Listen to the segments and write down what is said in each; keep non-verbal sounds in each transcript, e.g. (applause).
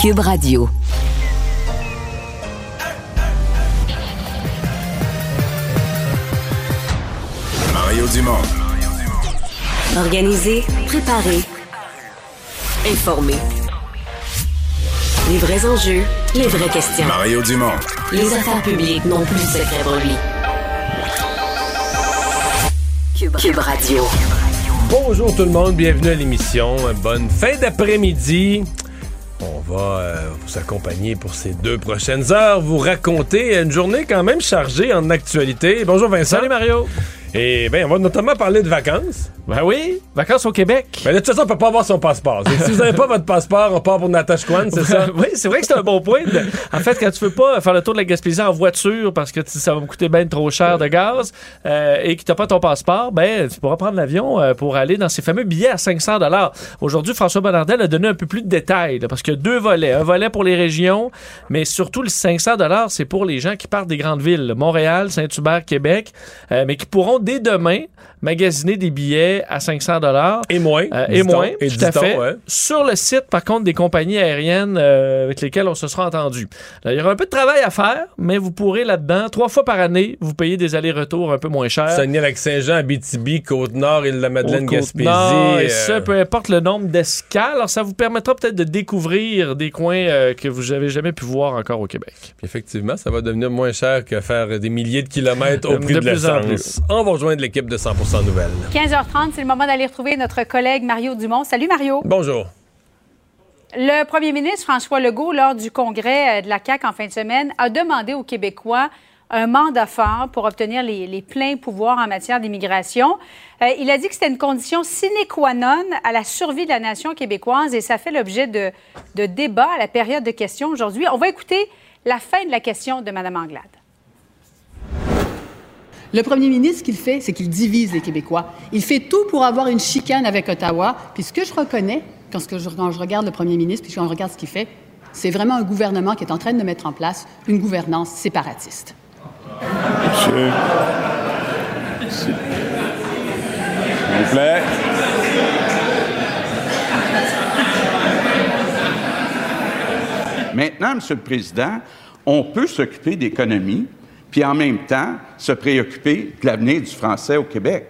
Cube Radio. Mario Dumont. Organiser, préparer, informer. Les vrais enjeux, les vraies questions. Mario Dumont. Les affaires publiques n'ont plus de secret pour lui. Cube, Cube Radio. Bonjour tout le monde, bienvenue à l'émission. Bonne fin d'après-midi. On va euh, vous accompagner pour ces deux prochaines heures, vous raconter une journée quand même chargée en actualité. Bonjour Vincent. Salut Mario. Et bien, on va notamment parler de vacances. Ben oui, vacances au Québec. Ben, de toute façon, on peut pas avoir son passeport. Si vous n'avez pas votre passeport, on part pour Natashquan, c'est ça? (laughs) oui, c'est vrai que c'est un bon point. En fait, quand tu veux pas faire le tour de la Gaspésie en voiture parce que ça va me coûter bien trop cher de gaz euh, et que tu n'as pas ton passeport, ben tu pourras prendre l'avion euh, pour aller dans ces fameux billets à 500 Aujourd'hui, François Bonnardel a donné un peu plus de détails là, parce qu'il y a deux volets. Un volet pour les régions, mais surtout le 500 c'est pour les gens qui partent des grandes villes, Montréal, Saint-Hubert, Québec, euh, mais qui pourront dès demain magasiner des billets à 500 Et moins. euh, et moins, Et tout à fait. ouais. Sur le site, par contre, des compagnies aériennes euh, avec lesquelles on se sera entendu. Là, il y aura un peu de travail à faire, mais vous pourrez là-dedans, trois fois par année, vous payer des allers-retours un peu moins chers. Saguenay-Lac-Saint-Jean, Abitibi, Côte-Nord, Île-de-la-Madeleine, Côte-Nord, Gaspésie. et ça, euh, peu importe le nombre d'escales. Alors, ça vous permettra peut-être de découvrir des coins euh, que vous n'avez jamais pu voir encore au Québec. Puis Effectivement, ça va devenir moins cher que faire des milliers de kilomètres au De prix de, plus en l'essence. On va rejoindre l'équipe de 100% Nouvelles. 15h30, c'est le moment d'aller retrouver notre collègue Mario Dumont. Salut Mario. Bonjour. Le premier ministre François Legault, lors du congrès euh, de la CAQ en fin de semaine, a demandé aux Québécois un mandat fort pour obtenir les, les pleins pouvoirs en matière d'immigration. Euh, il a dit que c'était une condition sine qua non à la survie de la nation québécoise et ça fait l'objet de, de débats à la période de questions aujourd'hui. On va écouter la fin de la question de Mme Anglade. Le premier ministre, ce qu'il fait, c'est qu'il divise les Québécois. Il fait tout pour avoir une chicane avec Ottawa. Puis ce que je reconnais, quand, ce que je, quand je regarde le premier ministre, puis quand je regarde ce qu'il fait, c'est vraiment un gouvernement qui est en train de mettre en place une gouvernance séparatiste. Monsieur. S'il vous plaît. Maintenant, Monsieur le Président, on peut s'occuper d'économie, puis en même temps se préoccuper de l'avenir du français au Québec.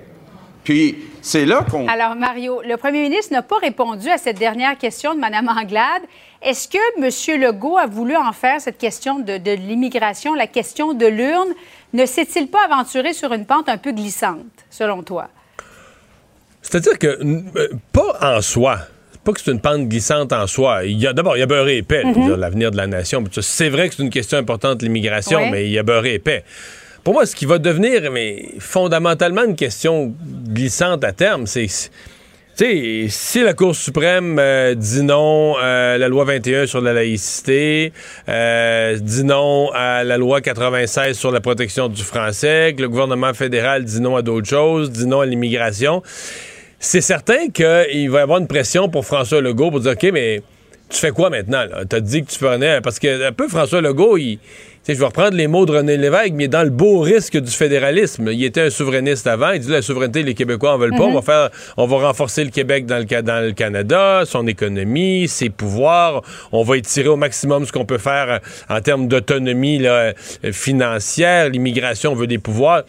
Puis c'est là qu'on... Alors, Mario, le premier ministre n'a pas répondu à cette dernière question de Mme Anglade. Est-ce que M. Legault a voulu en faire cette question de, de l'immigration, la question de l'urne? Ne s'est-il pas aventuré sur une pente un peu glissante, selon toi? C'est-à-dire que, euh, pas en soi. Pas que c'est une pente glissante en soi. Il y a d'abord, il y a beurré épais, je veux dire, l'avenir de la nation. C'est vrai que c'est une question importante, l'immigration, Ouais. mais il y a beurré épais. Pour moi, ce qui va devenir mais, fondamentalement une question glissante à terme, c'est. Si la Cour suprême euh, dit non à la loi 21 sur la laïcité, euh, dit non à la loi 96 sur la protection du français, que le gouvernement fédéral dit non à d'autres choses, dit non à l'immigration, c'est certain qu'il va y avoir une pression pour François Legault pour dire OK, mais tu fais quoi maintenant? Tu as dit que tu prenais. Parce que un peu François Legault, il. Je vais reprendre les mots de René Lévesque, mais dans le beau risque du fédéralisme. Il était un souverainiste avant. Il dit la souveraineté, les Québécois en veulent pas. On va faire, on va renforcer le Québec dans le, dans le Canada, son économie, ses pouvoirs. On va étirer au maximum ce qu'on peut faire en termes d'autonomie euh, financière. L'immigration, on veut des pouvoirs.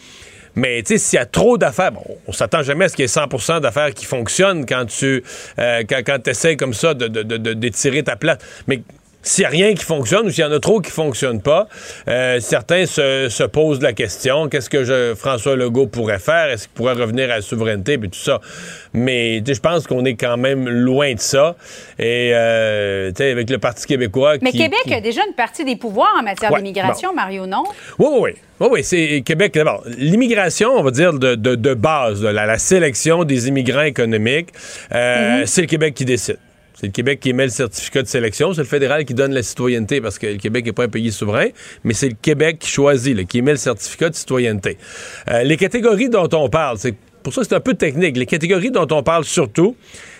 Mais tu sais, s'il y a trop d'affaires, bon, on s'attend jamais à ce qu'il y ait 100% d'affaires qui fonctionnent quand tu euh, quand, essaies comme ça de- de- d'étirer ta place. Mais s'il n'y a rien qui fonctionne ou s'il y en a trop qui ne fonctionnent pas, euh, certains se, se posent la question qu'est-ce que je, François Legault pourrait faire? Est-ce qu'il pourrait revenir à la souveraineté? Et tout ça Mais je pense qu'on est quand même loin de ça. Et euh, avec le Parti québécois. Mais qui- Québec qui- a déjà une partie des pouvoirs en matière Ouais, d'immigration, Mario, non? Oui, oui, oui. Oui, oui, c'est Québec. D'abord, l'immigration, on va dire de, de- de base, la, la sélection des immigrants économiques, euh, c'est le Québec qui décide. C'est le Québec qui émet le certificat de sélection. C'est le fédéral qui donne la citoyenneté parce que le Québec n'est pas un pays souverain, mais c'est le Québec qui choisit, qui émet le certificat de citoyenneté. Euh, les catégories dont on parle, c'est pour ça c'est un peu technique. Les catégories dont on parle surtout,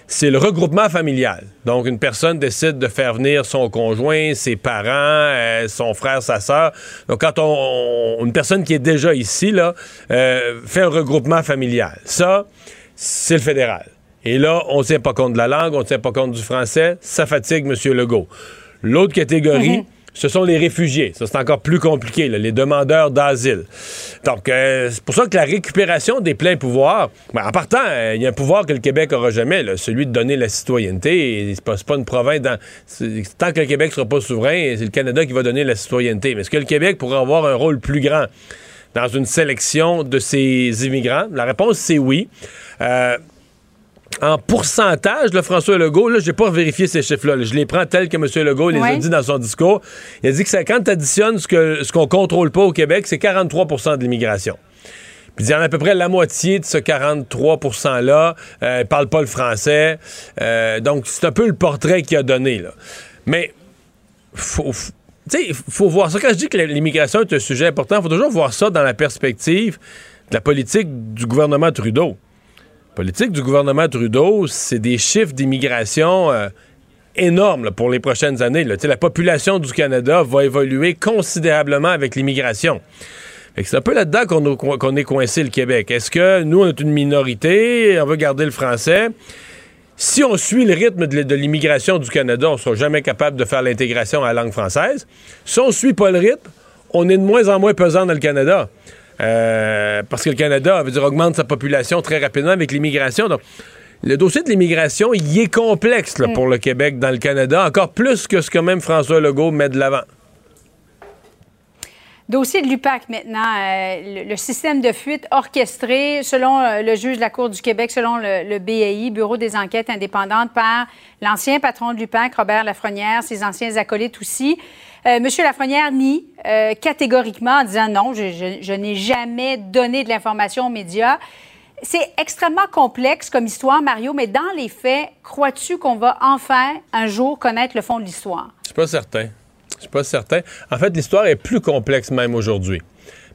c'est le regroupement familial. Donc, une personne décide de faire venir son conjoint, ses parents, euh, son frère, sa sœur. Donc, quand on, on- une personne qui est déjà ici, là, euh, fait un regroupement familial. Ça, c'est le fédéral. Et là, on ne tient pas compte de la langue, on ne tient pas compte du français. Ça fatigue M. Legault. L'autre catégorie, ce sont les réfugiés. Ça, c'est encore plus compliqué, là, les demandeurs d'asile. Donc, euh, c'est pour ça que la récupération des pleins pouvoirs, ben, en partant, euh, il y a un pouvoir que le Québec aura jamais, là, celui de donner la citoyenneté. Et C'est pas, une province dans. Tant que le Québec sera pas souverain, c'est le Canada qui va donner la citoyenneté. Mais est-ce que le Québec pourrait avoir un rôle plus grand dans une sélection de ces immigrants? La réponse, c'est oui. Euh, en pourcentage, le François Legault, là, j'ai pas vérifié ces chiffres-là. là. Je les prends tels que M. Legault les a dit dans son discours. Il a dit que ça- quand tu additionnes ce qu'on ce qu'on contrôle pas au Québec, c'est 43% de l'immigration. Puis il y en a à peu près la moitié de ce 43 %-là euh, parle pas le français. Euh, donc, c'est un peu le portrait qu'il a donné. Là. Mais, faut, sais, faut voir ça. Quand je dis que l'immigration est un sujet important, il faut toujours voir ça dans la perspective de la politique du gouvernement Trudeau. Politique du gouvernement Trudeau, c'est des chiffres d'immigration euh, énormes pour les prochaines années. La population du Canada va évoluer considérablement avec l'immigration. C'est un peu là-dedans qu'on est coincé le Québec. Est-ce que nous, on est une minorité, on veut garder le français? Si on suit le rythme de l'immigration du Canada, on ne sera jamais capable de faire l'intégration à la langue française. Si on ne suit pas le rythme, on est de moins en moins pesant dans le Canada. Euh, parce que le Canada, veut dire, augmente sa population très rapidement avec l'immigration. Donc, le dossier de l'immigration, il est complexe là, pour le Québec dans le Canada, encore plus que ce que même François Legault met de l'avant. Dossier de l'UPAC maintenant, euh, le, le système de fuite orchestré, selon euh, le juge de la Cour du Québec, selon le, le BAI, Bureau des enquêtes indépendantes, par l'ancien patron de l'UPAC, Robert Lafrenière, ses anciens acolytes aussi. Euh, Monsieur Lafrenière nie euh, catégoriquement en disant non, je, n'ai jamais donné de l'information aux médias. C'est extrêmement complexe comme histoire, Mario, mais dans les faits, crois-tu qu'on va enfin un jour connaître le fond de l'histoire? Je pas certain. Je suis pas certain. En fait, l'histoire est plus complexe même aujourd'hui.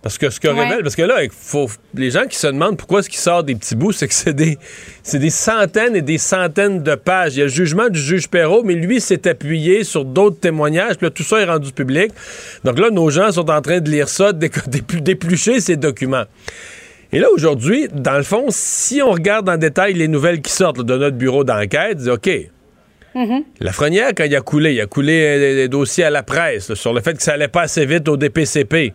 Parce que ce que Ouais. révèle, parce que là, faut, les gens qui se demandent pourquoi est-ce qu'il sort des petits bouts, c'est que c'est des, c'est des centaines et des centaines de pages. Il y a le jugement du juge Perrault, mais lui s'est appuyé sur d'autres témoignages, puis là, tout ça est rendu public. Donc là, nos gens sont en train de lire ça, (laughs) d'é- d'éplu- d'éplucher ces documents. Et là, aujourd'hui, dans le fond, si on regarde en détail les nouvelles qui sortent là, de notre bureau d'enquête, OK, la Frenière, quand il a coulé, il a coulé euh, des, des dossiers à la presse là, sur le fait que ça allait pas assez vite au DPCP.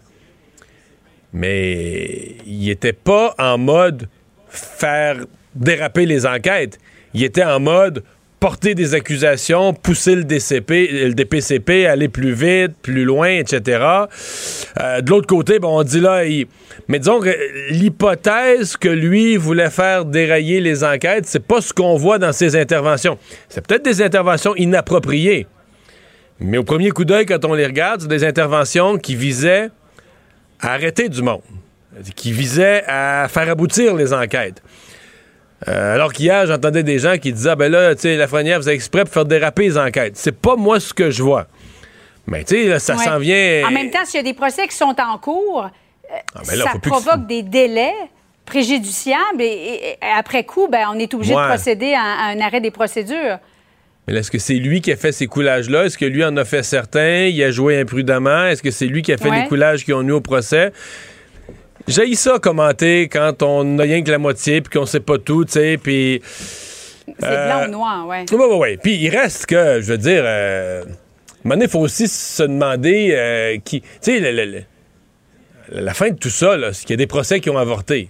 Mais il était pas en mode faire déraper les enquêtes. Il était en mode porter des accusations, pousser le, DCP, le DPCP, aller plus vite, plus loin, etc. Euh, de l'autre côté, bon, on dit là, il- mais disons l'hypothèse que lui voulait faire dérailler les enquêtes, c'est pas ce qu'on voit dans ses interventions. C'est peut-être des interventions inappropriées. Mais au premier coup d'œil, quand on les regarde, c'est des interventions qui visaient à arrêter du monde, qui visaient à faire aboutir les enquêtes. Euh, alors qu'hier, j'entendais des gens qui disaient Ah, ben là, tu sais, Lafrenière faisait exprès pour faire déraper les enquêtes. C'est pas moi ce que je vois. Mais tu sais, ça Ouais. s'en vient. En même temps, s'il y a des procès qui sont en cours, euh, Ah, ben là, ça que- provoque des délais préjudiciables et, et- et après coup, ben, on est obligé Ouais. de procéder à, à un arrêt des procédures. Mais est-ce que c'est lui qui a fait ces coulages-là? Est-ce que lui en a fait certains? Il a joué imprudemment? Est-ce que c'est lui qui a fait Ouais. les coulages qui ont eu au procès? J'ai ça commenter quand on n'a rien que la moitié puis qu'on sait pas tout, tu sais, puis... C'est Euh, blanc ou noir, ouais. Oui, oui, oui. Puis il reste que, je veux dire, euh, il faut aussi se demander euh, qui. Tu sais, la fin de tout ça, là, c'est qu'il y a des procès qui ont avorté.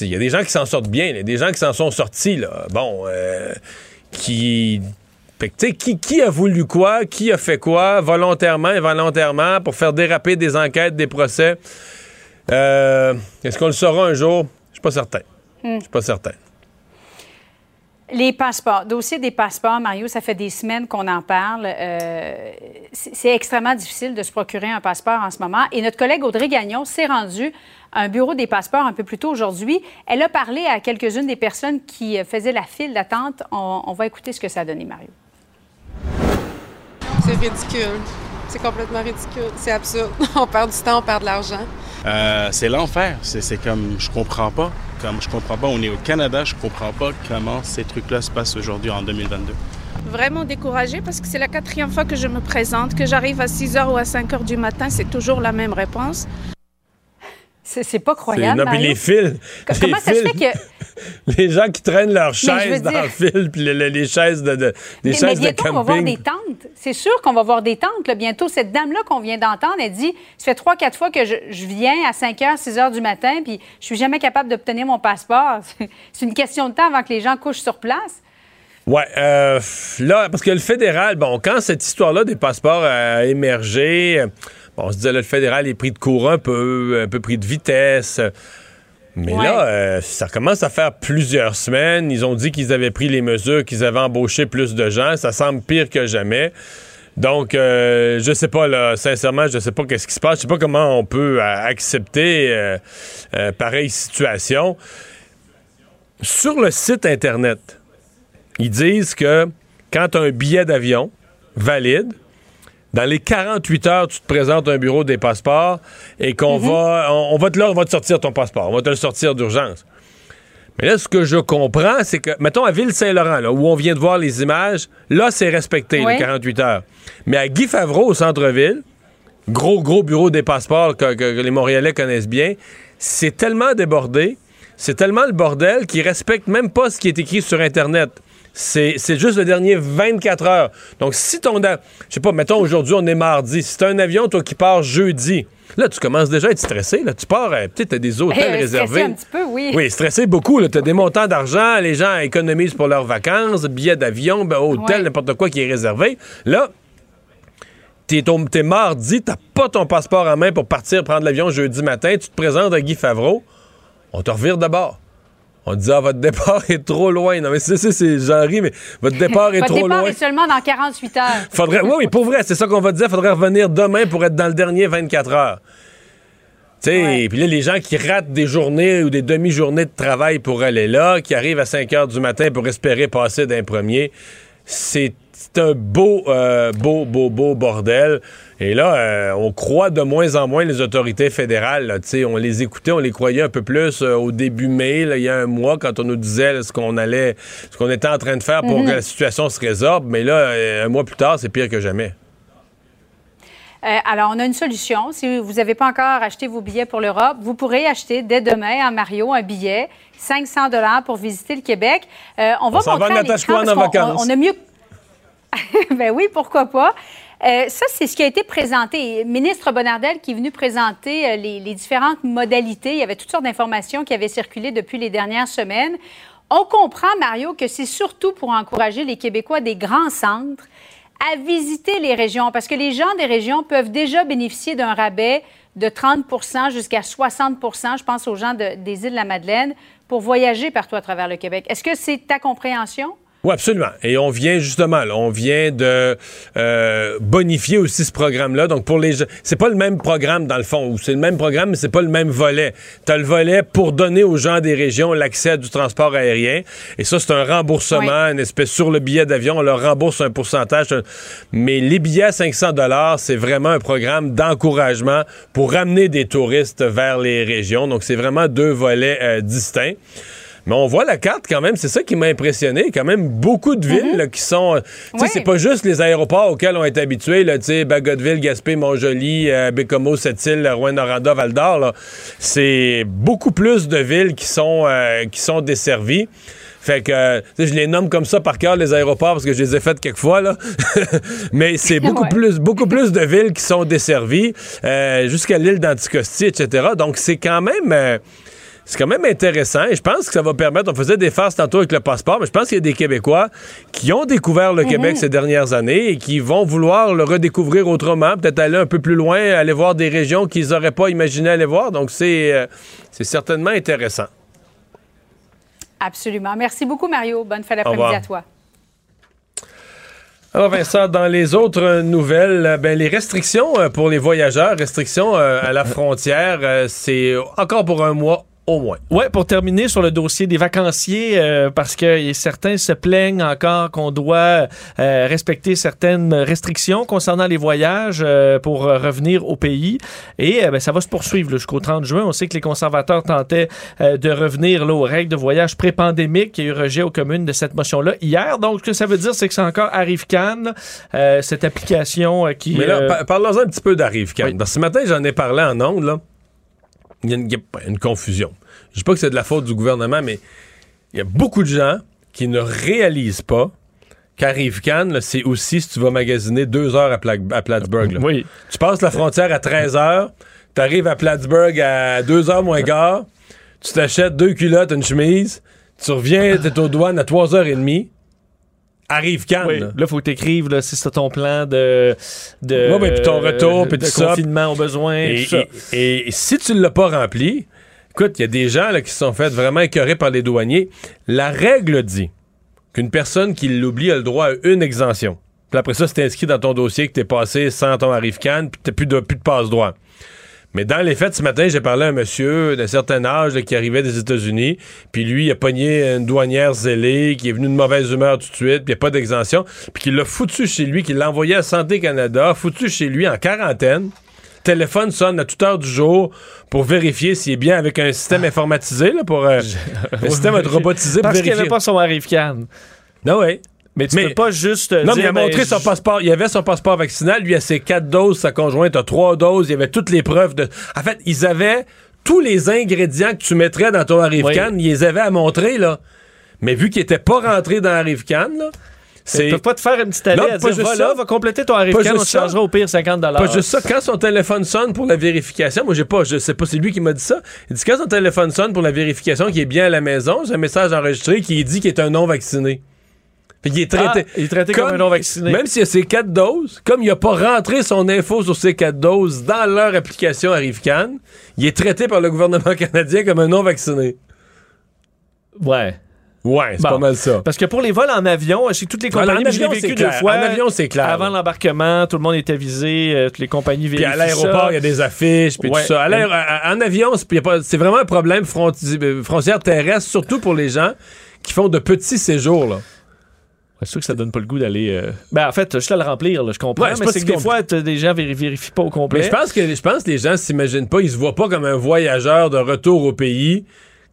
Il y a des gens qui s'en sortent bien, il y a des gens qui s'en sont sortis, là. Bon, euh, qui. Fait que, qui, qui a voulu quoi, qui a fait quoi, volontairement, involontairement, pour faire déraper des enquêtes, des procès? Euh, Est-ce qu'on le saura un jour? Je suis pas certain. Je suis pas certain. Les passeports, dossier des passeports, Mario, ça fait des semaines qu'on en parle. Euh, c'est extrêmement difficile de se procurer un passeport en ce moment. Et notre collègue Audrey Gagnon s'est rendue à un bureau des passeports un peu plus tôt aujourd'hui. Elle a parlé à quelques-unes des personnes qui euh, faisaient la file d'attente. On, on va écouter ce que ça a donné, Mario. C'est ridicule. C'est complètement ridicule. C'est absurde. (laughs) On perd du temps, on perd de l'argent. Euh, c'est l'enfer. C'est c'est comme, je comprends pas. Comme je comprends pas, on est au Canada, je comprends pas comment ces trucs-là se passent aujourd'hui en 2022. Vraiment découragée parce que c'est la quatrième fois que je me présente, que j'arrive à 6 h ou à 5 h du matin, c'est toujours la même réponse. C'est pas croyable. non, puis les fils. Co- les Comment ça se fait que. (laughs) Les gens qui traînent leurs chaises dans le fil, puis le- le- les chaises de, de- des Mais, mais chaises de bientôt, on va voir des tentes. C'est sûr qu'on va voir des tentes. là, bientôt, cette dame-là qu'on vient d'entendre, elle dit Ça fait trois, quatre fois que je, je viens à 5 h, 6 h du matin, puis je suis jamais capable d'obtenir mon passeport. (laughs) C'est une question de temps avant que les gens couchent sur place. Ouais, euh, là, parce que le fédéral, bon, quand cette histoire-là des passeports a émergé, bon, on se disait, là, le fédéral est pris de court un peu, un peu pris de vitesse. Mais Ouais. là, euh, ça commence à faire plusieurs semaines. Ils ont dit qu'ils avaient pris les mesures, qu'ils avaient embauché plus de gens. Ça semble pire que jamais. Donc, euh, je sais pas, là, sincèrement, je sais pas qu'est-ce qui se passe. Je sais pas comment on peut euh, accepter euh, pareille situation. Sur le site Internet, ils disent que quand un billet d'avion valide, dans les 48 heures, tu te présentes à un bureau des passeports et qu'on va, on, on va te là, on va te sortir ton passeport. On va te le sortir d'urgence. Mais là, ce que je comprends, c'est que, mettons, à Ville-Saint-Laurent, là, où on vient de voir les images, là, c'est respecté, les 48 heures. Mais à Guy Favreau, au centre-ville, gros, gros bureau des passeports que, que- que les Montréalais connaissent bien, c'est tellement débordé, c'est tellement le bordel qu'ils respectent même pas ce qui est écrit sur Internet. C'est juste le dernier 24 heures. Donc, si ton... Je sais pas, mettons, aujourd'hui, on est mardi. Si t'as un avion, toi, qui part jeudi, là, tu commences déjà à être stressé. Là. Tu pars, peut-être t'as des hôtels Eh, stressé réservés. un petit peu, oui. Oui, stressé beaucoup. Tu as des montants d'argent, les gens économisent pour leurs vacances, billets d'avion, ben, hôtel, Ouais. n'importe quoi qui est réservé. Là, t'es, t'es mardi, t'as pas ton passeport en main pour partir prendre l'avion jeudi matin, tu te présentes à Guy Favreau, on te revire de bord. On dit, ah, votre départ est trop loin. Non, mais c'est, c'est, c'est j'en ris, mais votre départ est Votre trop départ loin. est seulement dans 48 heures. Faudrait, oui, oui, pour vrai, c'est ça qu'on va dire. Faudrait revenir demain pour être dans le dernier 24 heures. Tu sais, puis là, les gens qui ratent des journées ou des demi-journées de travail pour aller là, qui arrivent à 5 heures du matin pour espérer passer d'un premier, c'est c'est un beau, euh, beau, beau, beau bordel. Et là, euh, on croit de moins en moins les autorités fédérales. là. On les écoutait, on les croyait un peu plus euh, au début mai, là, il y a un mois, quand on nous disait là, ce qu'on allait, ce qu'on était en train de faire pour que la situation se résorbe. Mais là, euh, un mois plus tard, c'est pire que jamais. Euh, alors, on a une solution. Si vous n'avez pas encore acheté vos billets pour l'Europe, vous pourrez acheter dès demain à Mario un billet, 500 dollars pour visiter le Québec. Euh, on va On s'en va montrer à l'écran vacances. On, on a mieux. (laughs) ben oui, pourquoi pas. Euh, ça, c'est ce qui a été présenté. Ministre Bonnardel qui est venu présenter euh, les, différentes modalités. Il y avait toutes sortes d'informations qui avaient circulé depuis les dernières semaines. On comprend, Mario, que c'est surtout pour encourager les Québécois des grands centres à visiter les régions, parce que les gens des régions peuvent déjà bénéficier d'un rabais de 30 jusqu'à 60% je pense aux gens de- des îles de la Madeleine, pour voyager partout à travers le Québec. Est-ce que c'est ta compréhension? Oui, absolument. Et on vient justement, là, on vient de euh, bonifier aussi ce programme-là. Donc pour les gens, c'est pas le même programme dans le fond, ou c'est le même programme, mais c'est pas le même volet. Tu as le volet pour donner aux gens des régions l'accès à du transport aérien. Et ça, c'est un remboursement, une espèce sur le billet d'avion, on leur rembourse un pourcentage. Mais les billets à 500 dollars, c'est vraiment un programme d'encouragement pour ramener des touristes vers les régions. Donc c'est vraiment deux volets euh, distincts. Mais on voit la carte quand même, c'est ça qui m'a impressionné. Quand même beaucoup de villes là, qui sont. euh, Tu sais. Oui. c'est pas juste les aéroports auxquels on est habitués, là, tu sais, Bagotville, Gaspé, Montjoli, euh, Bécomo, Sept-Îles, Rouen-Noranda, Val-d'Or. C'est beaucoup plus de villes qui sont, euh, qui sont desservies. Fait que, euh, je les nomme comme ça par cœur, les aéroports, parce que je les ai faites quelques fois, là. (laughs) Mais c'est beaucoup, Ouais. plus, beaucoup plus de villes qui sont desservies, euh, jusqu'à l'île d'Anticosti, etc. Donc, c'est quand même. euh, c'est quand même intéressant et je pense que ça va permettre, on faisait des farces tantôt avec le passeport, mais je pense qu'il y a des Québécois qui ont découvert le Québec ces dernières années et qui vont vouloir le redécouvrir autrement, peut-être aller un peu plus loin, aller voir des régions qu'ils n'auraient pas imaginé aller voir. Donc c'est euh, c'est certainement intéressant. Absolument. Merci beaucoup, Mario. Bonne fin d'après-midi à toi. Alors Vincent, dans les autres nouvelles, euh, ben, les restrictions euh, pour les voyageurs, restrictions à la frontière, c'est encore pour un mois au moins. Ouais, pour terminer sur le dossier des vacanciers, euh, parce que certains se plaignent encore qu'on doit euh, respecter certaines restrictions concernant les voyages euh, pour revenir au pays. Et ben, ça va se poursuivre jusqu'au 30 juin. On sait que les conservateurs tentaient de revenir là, aux règles de voyage pré-pandémique. Il y a eu rejet aux communes de cette motion-là hier. Donc, ce que ça veut dire, c'est que c'est encore Arrive Cannes, euh, cette application qui... Mais là, euh, pa- parlons un petit peu d'Arrive Cannes. oui. Ce matin, j'en ai parlé en ondes, là. il y a une, il y a une confusion. Je dis pas que c'est de la faute du gouvernement, mais il y a beaucoup de gens qui ne réalisent pas qu'arrive Cannes, c'est aussi si tu vas magasiner deux heures à, Pla- à Plattsburgh. là. Oui. Tu passes la frontière à 13 heures, tu arrives à Plattsburgh à 2 heures moins quart, tu t'achètes deux culottes, une chemise, tu reviens, t'es aux douanes à 3h30, arrive Cannes. Oui. là. Faut que tu écrives si c'est ton plan de, de, Ouais, ouais, puis ton retour, puis de confinement au besoin. Et, et- et si tu ne l'as pas rempli, écoute, il y a des gens qui se sont fait vraiment écœurer par les douaniers. La règle dit qu'une personne qui l'oublie a le droit à une exemption. Puis après ça, c'est inscrit dans ton dossier que tu es passé sans ton arrive canne puis tu plus de, plus de passe-droit. Mais dans les faits, ce matin, j'ai parlé à un monsieur d'un certain âge qui arrivait des États-Unis, puis lui, il a pogné une douanière zélée, qui est venue de mauvaise humeur tout de suite, puis il n'y a pas d'exemption, puis qui l'a foutu chez lui, qui l'a envoyé à Santé Canada, foutu chez lui en quarantaine. Téléphone sonne à toute heure du jour pour vérifier s'il est bien avec un système informatisé, là, pour euh, (laughs) un système (laughs) robotisé pour Parce qu'il vérifier. avait pas son arrive canne. Non, ouais. Mais tu Mais- peux pas juste euh, Non, mais il a montré ben, son je- passeport. Il avait son passeport vaccinal. Lui, a ses quatre doses. Sa conjointe a trois doses. Il y avait toutes les preuves de. En fait, ils avaient tous les ingrédients que tu mettrais dans ton arrive can Ils les avaient à montrer, là. Mais vu qu'il était pas rentré dans arrive can là, Ils peuvent pas te faire une petite allée Non, à pas dire, juste va ça. là, va compléter ton arrive Pas canne, on te changera au pire 50 Pas juste ça, quand son téléphone sonne pour la vérification, moi j'ai pas, je sais pas, c'est lui qui m'a dit ça. Il dit quand son téléphone sonne pour la vérification qu'il est bien à la maison, j'ai un message enregistré qui dit qu'il est un non vacciné. Fait qu'il est traité. Ah, il est traité comme un non-vacciné. Même s'il a ses quatre doses, comme il a pas rentré son info sur ses quatre doses dans leur application Arrivecan, il est traité par le gouvernement (laughs) canadien comme un non vacciné. Ouais. Ouais, c'est Bon. pas mal ça. Parce que pour les vols en avion, je sais que toutes les compagnies, je l'ai vécu deux fois. En avion, c'est clair. Avant l'embarquement, tout le monde était visé, euh, toutes les compagnies Puis vérifient à l'aéroport, il y a des affiches, puis Ouais. tout ça. À l'aéro- à- en avion, c'est vraiment un problème euh, frontière terrestre, surtout pour les gens qui font de petits séjours. Là. C'est sûr que ça donne pas le goût d'aller. euh, Ben, en fait, juste à le remplir, là, je comprends. Ouais, mais c'est si que des fois, des gens véri- vérifient pas au complet. Mais je pense que je pense que les gens s'imaginent pas, ils se voient pas comme un voyageur de retour au pays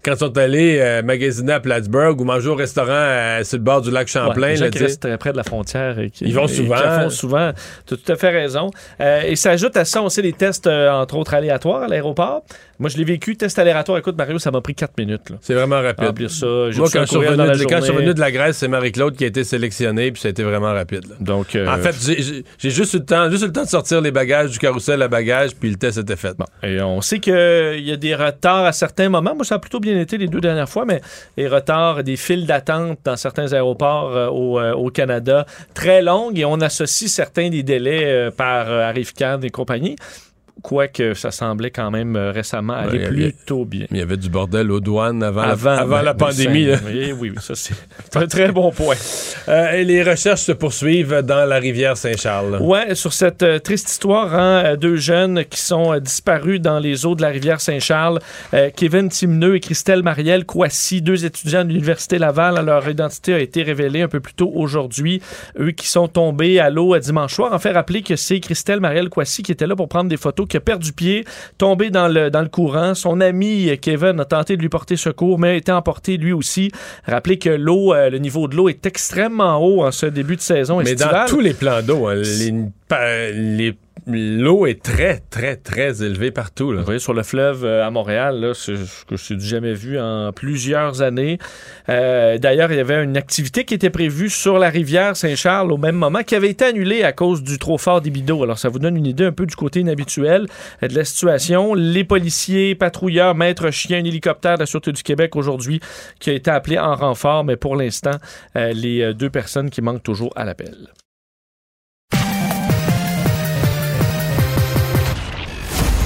quand ils sont allés euh, magasiner à Plattsburgh ou manger au restaurant euh, sur le bord du lac Ouais, Champlain. les gens là, qui tu sais. restent très près de la frontière et qui, Ils vont souvent. la font souvent. Tu as tout à fait raison. Euh, et ça ajoute à ça aussi les tests, euh, entre autres, aléatoires à l'aéroport. Moi, je l'ai vécu, test aléatoire. Écoute, Mario, ça m'a pris 4 minutes. C'est vraiment rapide. Remplir ça. J'ai Moi, quand je, suis revenu de, la Grèce, c'est Marie-Claude qui a été sélectionnée, puis ça a été vraiment rapide. là. Donc, euh, En fait, j'ai- juste eu le temps, juste eu le temps de sortir les bagages du carrousel à bagages, puis le test était fait. Bon, et on sait qu'il y a des retards à certains moments. Moi, ça a plutôt bien été les deux dernières fois, mais les retards, des files d'attente dans certains aéroports euh, au, euh, au Canada, très longues, et on associe certains des délais euh, par Arrivecan et compagnie. Quoique ça semblait quand même euh, récemment aller Ouais, il y a- plutôt bien. Il y avait du bordel aux douanes avant, la- Avant, avant la ben, pandémie. ben, là. Oui, oui, oui, ça (laughs) c'est un très bon point. Euh, et les recherches se poursuivent dans la rivière Saint-Charles. Ouais, sur cette euh, triste histoire, hein, deux jeunes qui sont euh, disparus dans les eaux de la rivière Saint-Charles, Kevin Timneux et Christelle Marielle Kouassi, deux étudiants de l'Université Laval. Leur identité a été révélée un peu plus tôt aujourd'hui. Eux qui sont tombés à l'eau à dimanche soir. En fait, rappeler que c'est Christelle Marielle Kouassi qui était là pour prendre des photos, qui a perdu pied, tombé dans le, dans le courant. Son ami euh, Kevin a tenté de lui porter secours, mais a été emporté lui aussi. Rappelez que l'eau, euh, le niveau de l'eau est extrêmement haut en ce début de saison Mais estivale. dans tous les plans d'eau, hein, les- l'eau est très, très, très élevée partout. Là. Vous voyez, sur le fleuve euh, à Montréal, c'est ce que je n'ai jamais vu en plusieurs années. Euh, D'ailleurs, il y avait une activité qui était prévue sur la rivière Saint-Charles au même moment, qui avait été annulée à cause du trop fort débit Alors, ça vous donne une idée un peu du côté inhabituel euh, de la situation. Les policiers, patrouilleurs, maîtres chiens, un hélicoptère de la Sûreté du Québec aujourd'hui qui a été appelé en renfort, mais pour l'instant, les deux personnes qui manquent toujours à l'appel.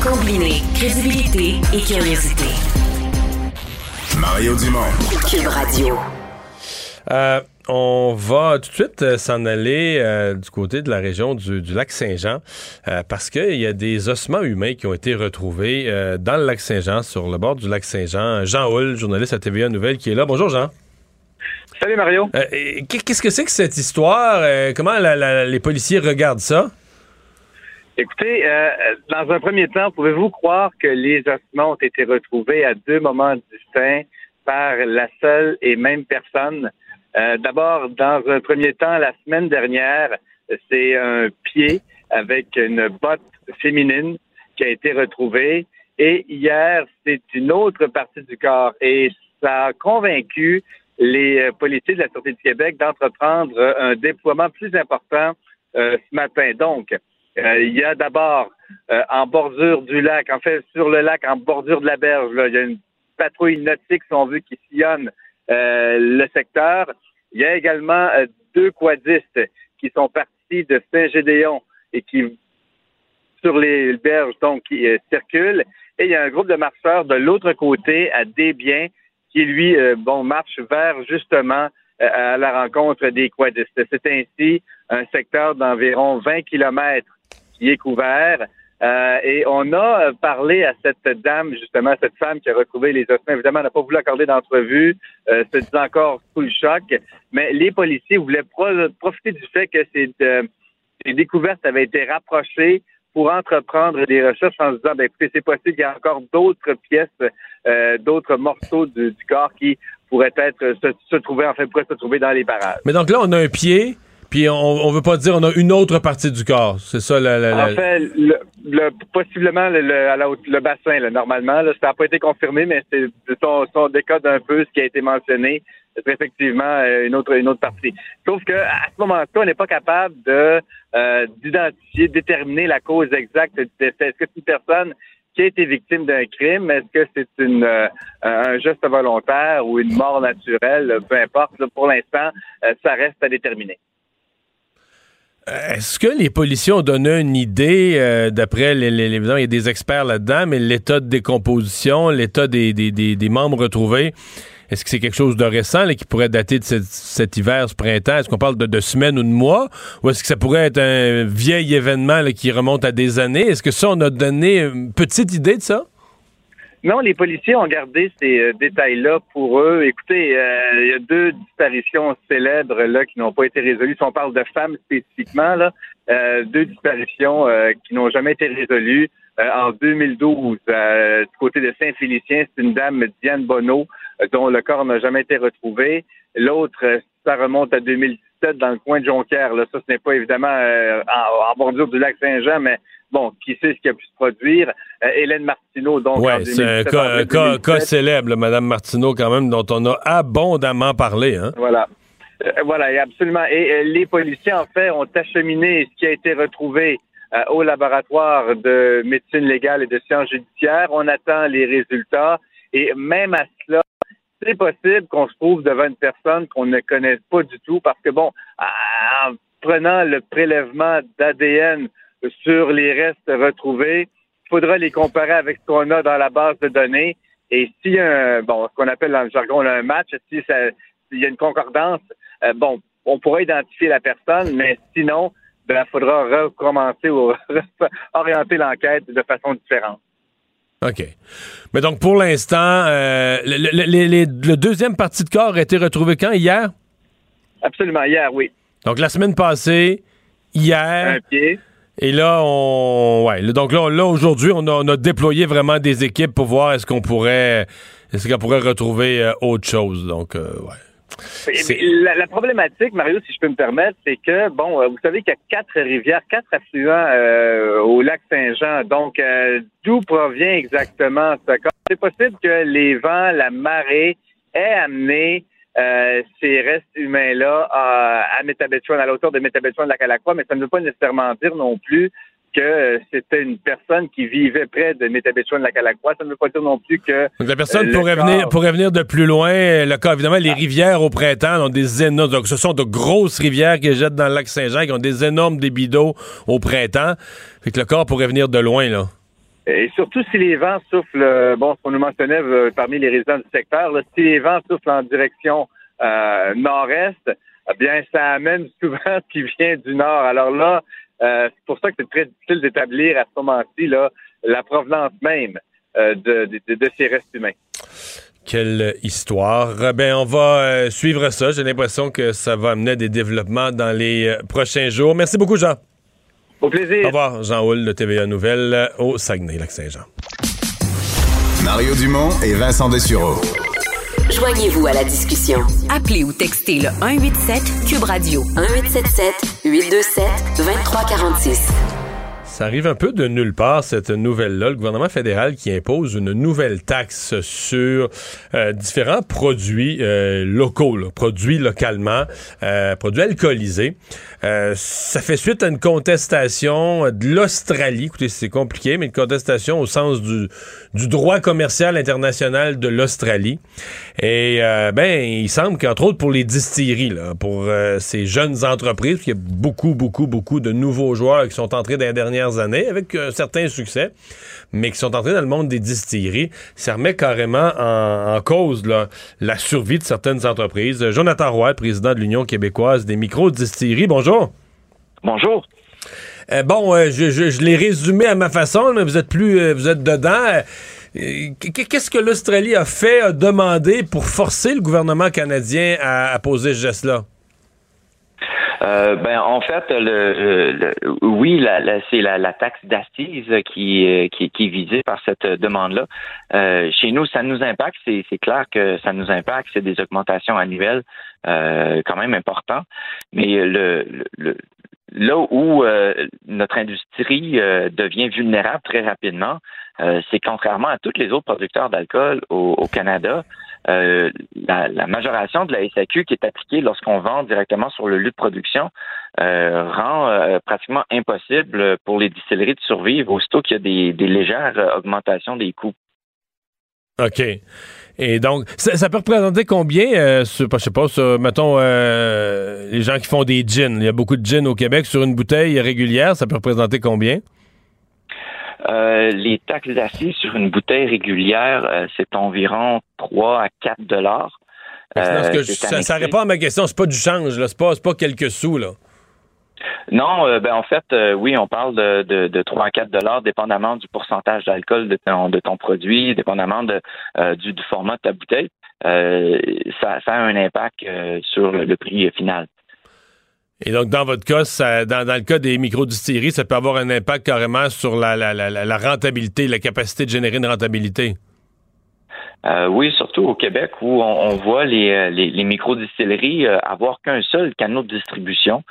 Combiner crédibilité et curiosité. Mario Dumont. Cube Radio. Euh, on va tout de suite euh, s'en aller euh, du côté de la région du, du lac Saint-Jean euh, parce qu'il y a des ossements humains qui ont été retrouvés euh, dans le lac Saint-Jean, sur le bord du lac Saint-Jean. Jean Hull, journaliste à TVA Nouvelle, qui est là. Bonjour Jean. Salut Mario. Euh, Qu'est-ce que c'est que cette histoire? Euh, comment la- la- les policiers regardent ça? Écoutez, euh, dans un premier temps, pouvez-vous croire que les ossements ont été retrouvés à deux moments distincts par la seule et même personne? Euh, D'abord, dans un premier temps, la semaine dernière, c'est un pied avec une botte féminine qui a été retrouvé. Et hier, c'est une autre partie du corps. Et ça a convaincu les euh, policiers de la Sûreté du Québec d'entreprendre un déploiement plus important ce matin. Donc, il y a d'abord en bordure du lac, en fait sur le lac, en bordure de la berge, il y a une patrouille nautique, si on veut, qui sillonne le secteur. Il y a également deux quadistes qui sont partis de Saint-Gédéon et qui sur les berges, donc, qui circulent. Et il y a un groupe de marcheurs de l'autre côté, à Desbiens, qui, lui, euh, bon, marche vers justement euh, à la rencontre des quadistes. C'est ainsi un secteur d'environ 20 kilomètres qui est couvert. Euh, et on a parlé à cette dame, justement, cette femme qui a retrouvé les ossements. Évidemment, on n'a pas voulu accorder d'entrevue, euh, c'est encore sous le choc, mais les policiers voulaient profiter du fait que ces, ces découvertes avaient été rapprochées pour entreprendre des recherches en se disant, ben, écoutez, c'est possible qu'il y a encore d'autres pièces, euh, d'autres morceaux du, corps qui pourraient être se, trouver, en fait, pourraient se trouver dans les barrages. Mais donc là, on a un pied, puis on, ne veut pas dire on a une autre partie du corps. C'est ça, la, En fait, le, possiblement le, le, bassin, là, normalement, là, ça n'a pas été confirmé, mais c'est son, décode un peu ce qui a été mentionné. C'est effectivement euh, une autre une autre partie. Sauf que à ce moment-là, on n'est pas capable de euh, d'identifier, déterminer la cause exacte du décès. Est-ce que c'est une personne qui a été victime d'un crime? Est-ce que c'est une euh, un geste volontaire ou une mort naturelle? Peu importe. pour l'instant, ça reste à déterminer. Est-ce que les policiers ont donné une idée, d'après les, les, a des experts là-dedans, mais l'état de décomposition, l'état des, des, des membres retrouvés, est-ce que c'est quelque chose de récent qui pourrait dater de cet hiver, ce printemps? Est-ce qu'on parle de, semaines ou de mois? Ou est-ce que ça pourrait être un vieil événement qui remonte à des années? Est-ce que ça, on a donné une petite idée de ça? Non, les policiers ont gardé ces euh, détails-là pour eux. Écoutez, euh, il y a deux disparitions célèbres là qui n'ont pas été résolues. Si on parle de femmes spécifiquement, là, euh, deux disparitions qui n'ont jamais été résolues. en 2012, du côté de Saint-Félicien, c'est une dame, Diane Bonneau, dont le corps n'a jamais été retrouvé. L'autre, ça remonte à 2017 dans le coin de Jonquière. Là. Ça, ce n'est pas évidemment euh, en, bordure du lac Saint-Jean, mais bon, qui sait ce qui a pu se produire? Euh, Hélène Martineau, donc. Oui, c'est un cas, cas, célèbre, Madame Martineau, quand même, dont on a abondamment parlé. Hein? Voilà. Euh, voilà, absolument. Et les policiers, en fait, ont acheminé ce qui a été retrouvé au laboratoire de médecine légale et de sciences judiciaires. On attend les résultats. Et même à cela, c'est possible qu'on se trouve devant une personne qu'on ne connaît pas du tout parce que, bon, en prenant le prélèvement d'ADN sur les restes retrouvés, faudra les comparer avec ce qu'on a dans la base de données. Et a un, bon, ce qu'on appelle dans le jargon un match, si s'il y a une concordance, euh, bon, on pourra identifier la personne, mais sinon, ben, il faudra recommencer ou (laughs) orienter l'enquête de façon différente. OK. Mais donc, pour l'instant, euh, le, deuxième partie de corps a été retrouvé quand? Hier? Absolument, hier, oui. Donc, la semaine passée, hier. Un pied. Et là, on. Ouais. Donc là, là aujourd'hui, on a, déployé vraiment des équipes pour voir est-ce qu'on pourrait. Est-ce qu'on pourrait retrouver euh, autre chose. Donc, euh, ouais. La, la, problématique, Mario, si je peux me permettre, c'est que, bon, euh, vous savez qu'il y a quatre rivières, quatre affluents euh, au lac Saint-Jean. Donc, euh, d'où provient exactement ce cas? C'est possible que les vents, la marée aient amené ces restes humains-là à, à à la hauteur de Métabetchouan de la Calacroix, mais ça ne veut pas nécessairement dire non plus que c'était une personne qui vivait près de Métabetchouan de la Calacroix. Ça ne veut pas dire non plus que. Donc la personne pourrait, venir, pourrait venir de plus loin. Le cas, évidemment, les rivières au printemps ont des énormes. Donc ce sont de grosses rivières qui jettent dans le lac Saint-Jean, qui ont des énormes débits d'eau au printemps. Fait que le corps pourrait venir de loin, là. Et surtout si les vents soufflent, euh, bon, ce qu'on nous mentionnait euh, parmi les résidents du secteur, si les vents soufflent en direction euh, nord-est, eh bien, ça amène (laughs) souvent ce qui vient du nord. Alors là, c'est pour ça que c'est très difficile d'établir à ce moment-ci là, la provenance même de, de, ces restes humains. Quelle histoire. Ben, on va suivre ça. J'ai l'impression que ça va amener des développements dans les prochains jours. Merci beaucoup, Jean. Au plaisir. Au revoir, Jean Houle de TVA Nouvelle au Saguenay-Lac-Saint-Jean. Mario Dumont et Vincent Dessureau. Joignez-vous à la discussion. Appelez ou textez le 187 Cube Radio 1877 827 2346. Ça arrive un peu de nulle part, cette nouvelle-là. Le gouvernement fédéral qui impose une nouvelle taxe sur euh, différents produits euh, locaux, produits localement, euh, produits alcoolisés. ça fait suite à une contestation de l'Australie. Écoutez, c'est compliqué, mais une contestation au sens du, du droit commercial international de l'Australie. Et ben, il semble qu'entre autres pour les distilleries, là, pour ces jeunes entreprises, qu'il y a beaucoup, beaucoup, beaucoup de nouveaux joueurs qui sont entrés dans les dernières années, avec un certain succès, mais qui sont entrés dans le monde des distilleries. Ça remet carrément en, cause la survie de certaines entreprises. Jonathan Roy, président de l'Union québécoise des micro-distilleries, bonjour. Bonjour. Euh, bon, euh, je, l'ai résumé à ma façon, mais vous êtes plus, euh, vous êtes dedans. Qu'est-ce que l'Australie a fait, a demandé pour forcer le gouvernement canadien à, à poser ce geste-là? Euh, ben en fait, le, oui, la, c'est la, taxe d'assises qui, qui, qui, est visée par cette demande-là. Euh, chez nous, ça nous impacte. C'est, clair que ça nous impacte. C'est des augmentations annuelles euh, quand même importantes. Mais le, le là où notre industrie devient vulnérable très rapidement, c'est contrairement à tous les autres producteurs d'alcool au Canada, euh, la, majoration de la SAQ qui est appliquée lorsqu'on vend directement sur le lieu de production euh, rend euh, pratiquement impossible pour les distilleries de survivre aussitôt qu'il y a des, légères augmentations des coûts. OK. Et donc, ça, peut représenter combien, je sais pas, mettons, les gens qui font des gins? Il y a beaucoup de gins au Québec sur une bouteille régulière. Ça peut représenter combien? Euh, les taxes d'assises sur une bouteille régulière, euh, c'est environ 3 à 4 dollars. Euh, ça, répond à ma question, c'est pas du change, c'est pas, pas quelques sous. Là. Non, ben en fait, oui, on parle de, de, 3 à 4 dollars, dépendamment du pourcentage d'alcool de ton, de ton produit, dépendamment de, du, format de ta bouteille. ça, ça a un impact sur le prix final. Et donc, dans votre cas, dans, le cas des micro-distilleries, ça peut avoir un impact carrément sur la, rentabilité, la capacité de générer une rentabilité? Euh, oui, surtout au Québec où on, voit les, euh, les, micro-distilleries euh, avoir qu'un seul canal de distribution.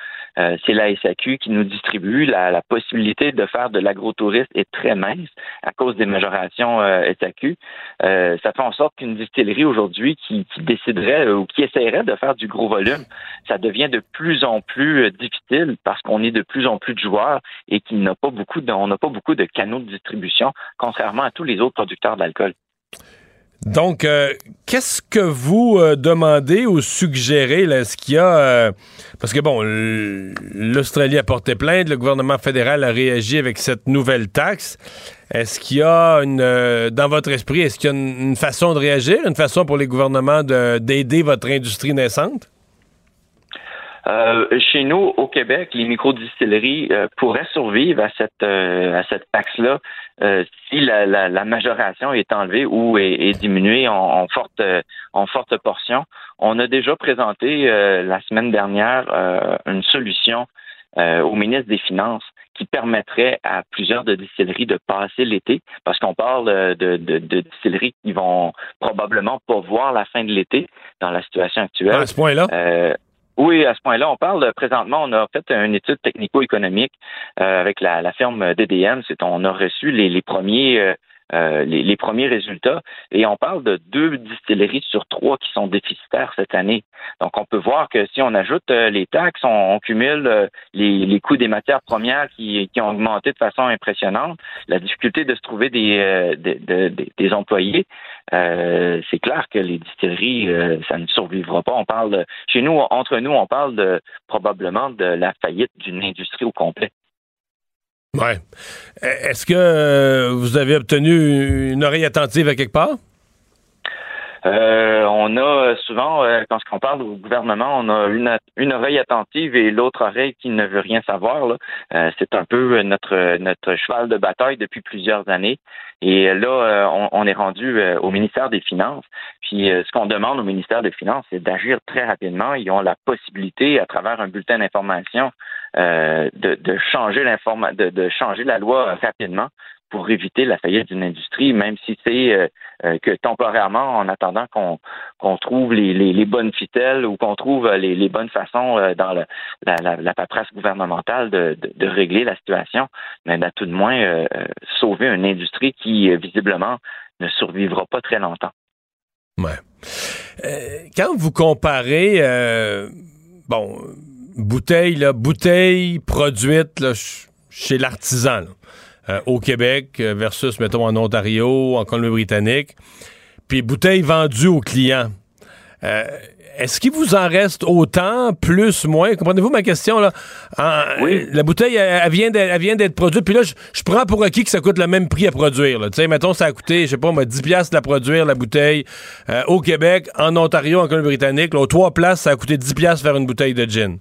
C'est la SAQ qui nous distribue. La, possibilité de faire de l'agrotourisme est très mince à cause des majorations SAQ. ça fait en sorte qu'une distillerie aujourd'hui qui, déciderait ou qui essaierait de faire du gros volume, ça devient de plus en plus difficile parce qu'on est de plus en plus de joueurs et qu'il n'a pas n'a pas beaucoup de canaux de distribution, contrairement à tous les autres producteurs d'alcool. Donc, euh, qu'est-ce que vous euh, demandez ou suggérez? Est-ce qu'il y a... Euh, parce que, bon, l'Australie a porté plainte, le gouvernement fédéral a réagi avec cette nouvelle taxe. Est-ce qu'il y a une... dans votre esprit, est-ce qu'il y a une, façon de réagir, une façon pour les gouvernements d'aider votre industrie naissante? Chez nous, au Québec, les microdistilleries pourraient survivre à cette à cette taxe-là euh, si la, la, la, majoration est enlevée ou est, est diminuée en, en, forte en forte portion. On a déjà présenté euh, la semaine dernière euh, une solution au ministre des Finances qui permettrait à plusieurs de distilleries de passer l'été, parce qu'on parle de, de, de, distilleries qui vont probablement pas voir la fin de l'été dans la situation actuelle. À ce point-là? Oui, à ce point-là, on parle présentement, on a fait une étude technico-économique euh, avec la, la firme DDM. C'est on a reçu les, les premiers euh, euh, les, premiers résultats. Et on parle de deux distilleries sur trois qui sont déficitaires cette année. Donc, on peut voir que si on ajoute euh, les taxes, on, cumule euh, les, les, coûts des matières premières qui, qui, ont augmenté de façon impressionnante, la difficulté de se trouver des, des, employés, c'est clair que les distilleries, ça ne survivra pas. On parle, chez nous, entre nous, on parle de probablement de la faillite d'une industrie au complet. Ouais. Est-ce que euh, vous avez obtenu une oreille attentive à quelque part? Euh, on a souvent, euh, quand on parle au gouvernement, on a une, oreille attentive et l'autre oreille qui ne veut rien savoir. Euh, c'est un peu notre cheval de bataille depuis plusieurs années. Et là, on, est rendu au ministère des Finances. Puis ce qu'on demande au ministère des Finances, c'est d'agir très rapidement. Ils ont la possibilité, à travers un bulletin d'information, de changer la loi rapidement pour éviter la faillite d'une industrie, même si c'est euh, euh, que temporairement, en attendant qu'on trouve les, les, bonnes fitelles ou qu'on trouve les, les, bonnes façons dans la, la, paperasse gouvernementale de, de, régler la situation, mais à tout de moins sauver une industrie qui visiblement ne survivra pas très longtemps. Quand vous comparez, bon, bouteille, là, bouteille produite là, chez l'artisan euh, au Québec euh, versus, mettons, en Ontario, en Colombie-Britannique, puis bouteille vendue aux clients. Euh, est-ce qu'il vous en reste autant, plus, moins? Comprenez-vous ma question? Là? oui. La bouteille, elle, vient d'être produite. Puis là, je, prends pour acquis que ça coûte le même prix à produire. Tu sais, mettons, ça a coûté, je sais pas, 10 piastres de la produire, la bouteille, au Québec, en Ontario, en Colombie-Britannique. Aux trois places, ça a coûté 10 piastres faire une bouteille de gin.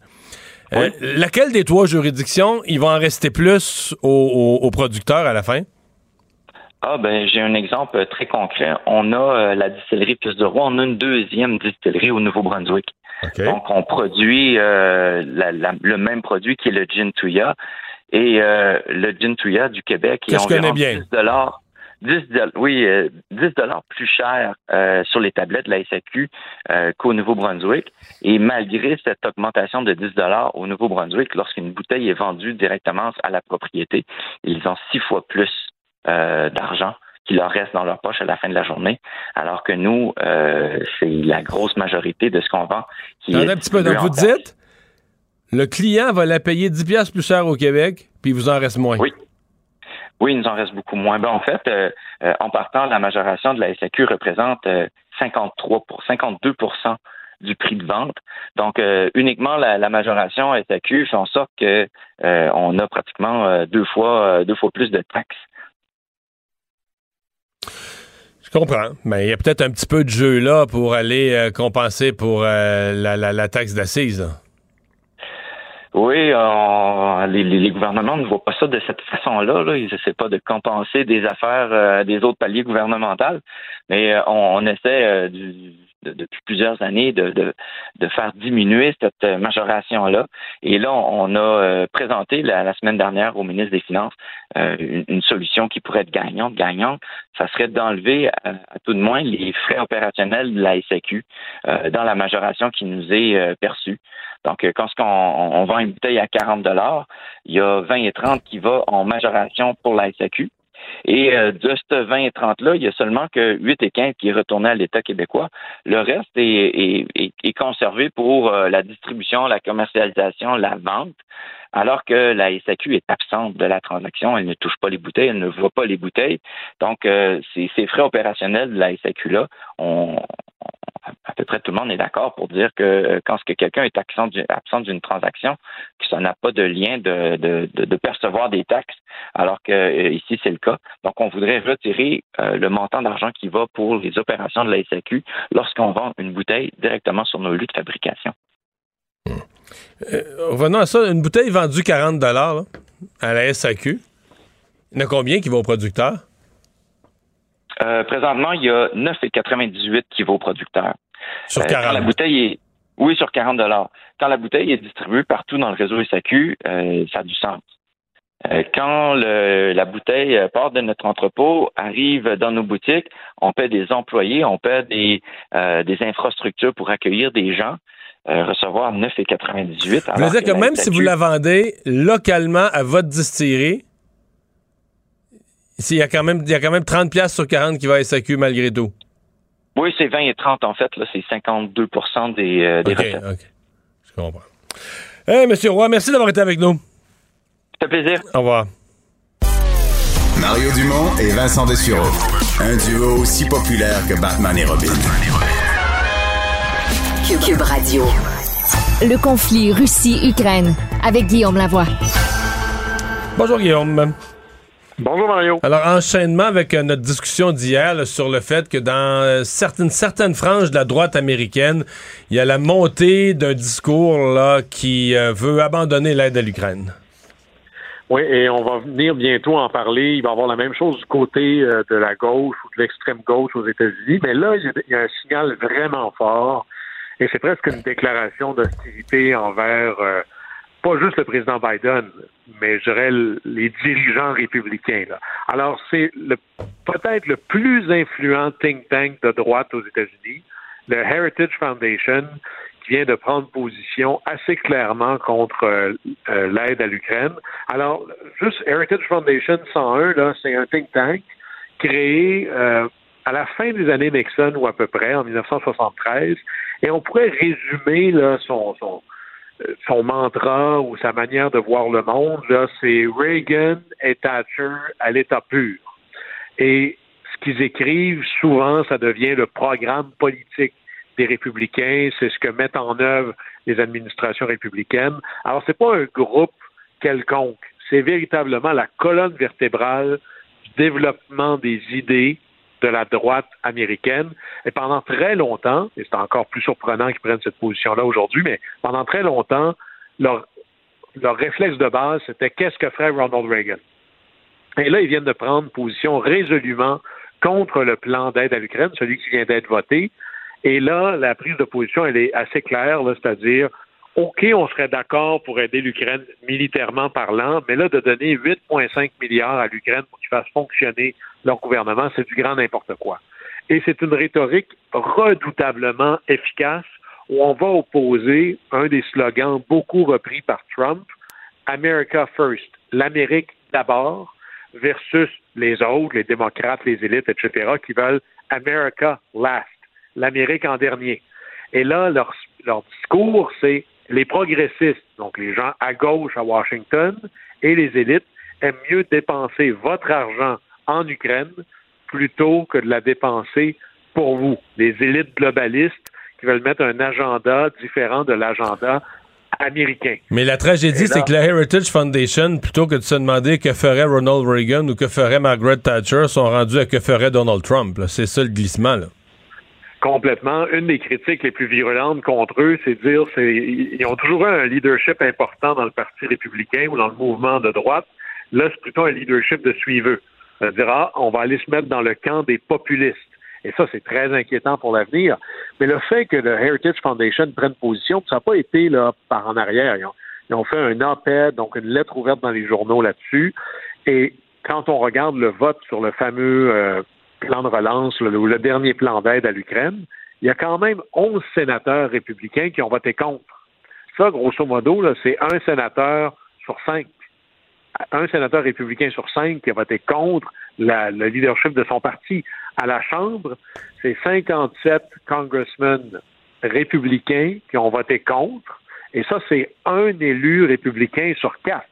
Euh, laquelle des trois juridictions, il va en rester plus aux, producteurs à la fin? Ah ben j'ai un exemple très concret. On a euh, la distillerie Plus de Roi, on a une deuxième distillerie au Nouveau-Brunswick. Donc on produit euh, le même produit qui est le gin Touya et le gin Touya du Québec est environ 10 10 oui, 10 euh, dollars plus cher euh, sur les tablettes de la SAQ euh, qu'au Nouveau-Brunswick. Et malgré cette augmentation de 10 dollars au Nouveau-Brunswick, lorsqu'une bouteille est vendue directement à la propriété, ils ont six fois plus d'argent qui leur reste dans leur poche à la fin de la journée, alors que nous, c'est la grosse majorité de ce qu'on vend qui est un petit peu. Donc vous dites, le client va la payer 10 pièces plus cher au Québec, puis il vous en reste moins. Oui. Oui, il nous en reste beaucoup moins. Ben, en fait, euh, euh, en partant, la majoration de la SAQ représente 53 euh, pour 52% du prix de vente. Donc, uniquement la, majoration SAQ fait en sorte que on a pratiquement deux fois deux fois plus de taxes. Je comprends, mais il y a peut-être un petit peu de jeu là pour aller compenser pour la, la, taxe d'assises. Oui, euh, les, gouvernements ne voient pas ça de cette façon-là. Là. Ils essaient pas de compenser des affaires euh, des autres paliers gouvernementaux, mais euh, on, essaie depuis plusieurs années de, de, faire diminuer cette majoration-là. Et là, on, a présenté la, semaine dernière au ministre des Finances une, solution qui pourrait être gagnante. Gagnante, ça serait d'enlever à, tout de moins les frais opérationnels de la SAQ dans la majoration qui nous est perçue. Donc, euh, quand on, vend une bouteille à 40 dollars, il y a 20 et 30 qui va en majoration pour la SAQ. Et euh, de ce 20 et 30-là, il y a seulement que 8 et 15 qui est retourné à l'État québécois. Le reste est, conservé pour euh, la distribution, la commercialisation, la vente, alors que la SAQ est absente de la transaction. Elle ne touche pas les bouteilles, elle ne voit pas les bouteilles. Donc, ces, frais opérationnels de la SAQ-là, on, à peu près tout le monde est d'accord pour dire que euh, quand que quelqu'un est absent d'une transaction, que ça n'a pas de lien de, percevoir des taxes, alors que euh, ici c'est le cas. Donc on voudrait retirer euh, le montant d'argent qui va pour les opérations de la SAQ lorsqu'on vend une bouteille directement sur nos lieux de fabrication. revenons à ça, une bouteille vendue 40 dollars à la SAQ, il y en a combien qui vont au producteur? Euh, présentement, il y a 9,98 qui au producteur. Sur 40 euh, la bouteille est... Oui, sur 40 Quand la bouteille est distribuée partout dans le réseau SAQ, euh, ça a du sens. quand la bouteille part de notre entrepôt, arrive dans nos boutiques, on paie des employés, on paie des, des infrastructures pour accueillir des gens. recevoir 9,98. Vous dire que, même si vous la vendez localement à votre distillerie, il y, a quand même, il y a quand même 30 pièces sur 40 qui va à SAQ malgré tout. Oui, c'est 20 et 30 en fait. Là, c'est 52 des, euh, des recettes. OK. Je comprends. Hey, Monsieur Roy, merci d'avoir été avec nous. Ça fait plaisir. Au revoir. Mario Dumont et Vincent Dessureau. Un duo aussi populaire que Batman et Robin. Cube Radio. Le conflit Russie-Ukraine avec Guillaume Lavoie. Bonjour Guillaume. Bonjour Mario. Alors, enchaînement avec euh, notre discussion d'hier sur le fait que dans euh, certaines, certaines franges de la droite américaine, il y a la montée d'un discours là, qui euh, veut abandonner l'aide à l'Ukraine. Oui, et on va venir bientôt en parler. Il va y avoir la même chose du côté de la gauche ou de l'extrême gauche aux États-Unis. Mais là, il y a un signal vraiment fort et c'est presque une déclaration d'hostilité envers pas juste le président Biden, mais je dirais les dirigeants républicains. Là. Alors, c'est peut-être le plus influent think tank de droite aux États-Unis, le Heritage Foundation, qui vient de prendre position assez clairement contre euh, euh, l'aide à l'Ukraine. Alors, juste Heritage Foundation 101, là, c'est un think tank créé euh, à la fin des années Nixon ou à peu près, en 1973, et on pourrait résumer là, son, son, son mantra ou sa manière de voir le monde, là, c'est Reagan et Thatcher à l'état pur. Et ce qu'ils écrivent, souvent, ça devient le programme politique des républicains, c'est ce que mettent en œuvre les administrations républicaines. Alors, c'est pas un groupe quelconque, c'est véritablement la colonne vertébrale du développement des idées de la droite américaine. Et pendant très longtemps, et c'est encore plus surprenant qu'ils prennent cette position-là aujourd'hui, mais pendant très longtemps, leur, réflexe de base, c'était qu'est-ce que ferait Ronald Reagan? Et là, ils viennent de prendre position résolument contre le plan d'aide à l'Ukraine, celui qui vient d'être voté. Et là, la prise de position, elle est assez claire, c'est-à-dire, OK, on serait d'accord pour aider l'Ukraine militairement parlant, mais là, de donner 8,5 milliards à l'Ukraine pour qu'ils fassent fonctionner leur gouvernement, c'est du grand n'importe quoi. Et c'est une rhétorique redoutablement efficace où on va opposer un des slogans beaucoup repris par Trump, America First, l'Amérique d'abord, versus les autres, les démocrates, les élites, etc., qui veulent America Last, l'Amérique en dernier. Et là, leur, leur discours, c'est les progressistes, donc les gens à gauche à Washington, et les élites aiment mieux dépenser votre argent en Ukraine plutôt que de la dépenser pour vous, les élites globalistes qui veulent mettre un agenda différent de l'agenda américain. Mais la tragédie, c'est que la Heritage Foundation, plutôt que de se demander que ferait Ronald Reagan ou que ferait Margaret Thatcher, sont rendus à que ferait Donald Trump. C'est ça le glissement. Là. Complètement. Une des critiques les plus virulentes contre eux, c'est de dire c'est ils ont toujours eu un leadership important dans le Parti républicain ou dans le mouvement de droite. Là, c'est plutôt un leadership de suiveux. C'est-à-dire, ah, on va aller se mettre dans le camp des populistes. Et ça, c'est très inquiétant pour l'avenir. Mais le fait que le Heritage Foundation prenne position, ça n'a pas été là par en arrière. Ils ont, ils ont fait un op-ed, donc une lettre ouverte dans les journaux là-dessus. Et quand on regarde le vote sur le fameux euh, plan de relance, le, le dernier plan d'aide à l'Ukraine, il y a quand même 11 sénateurs républicains qui ont voté contre. Ça, grosso modo, c'est un sénateur sur cinq. Un sénateur républicain sur cinq qui a voté contre le leadership de son parti. À la Chambre, c'est 57 congressmen républicains qui ont voté contre. Et ça, c'est un élu républicain sur quatre.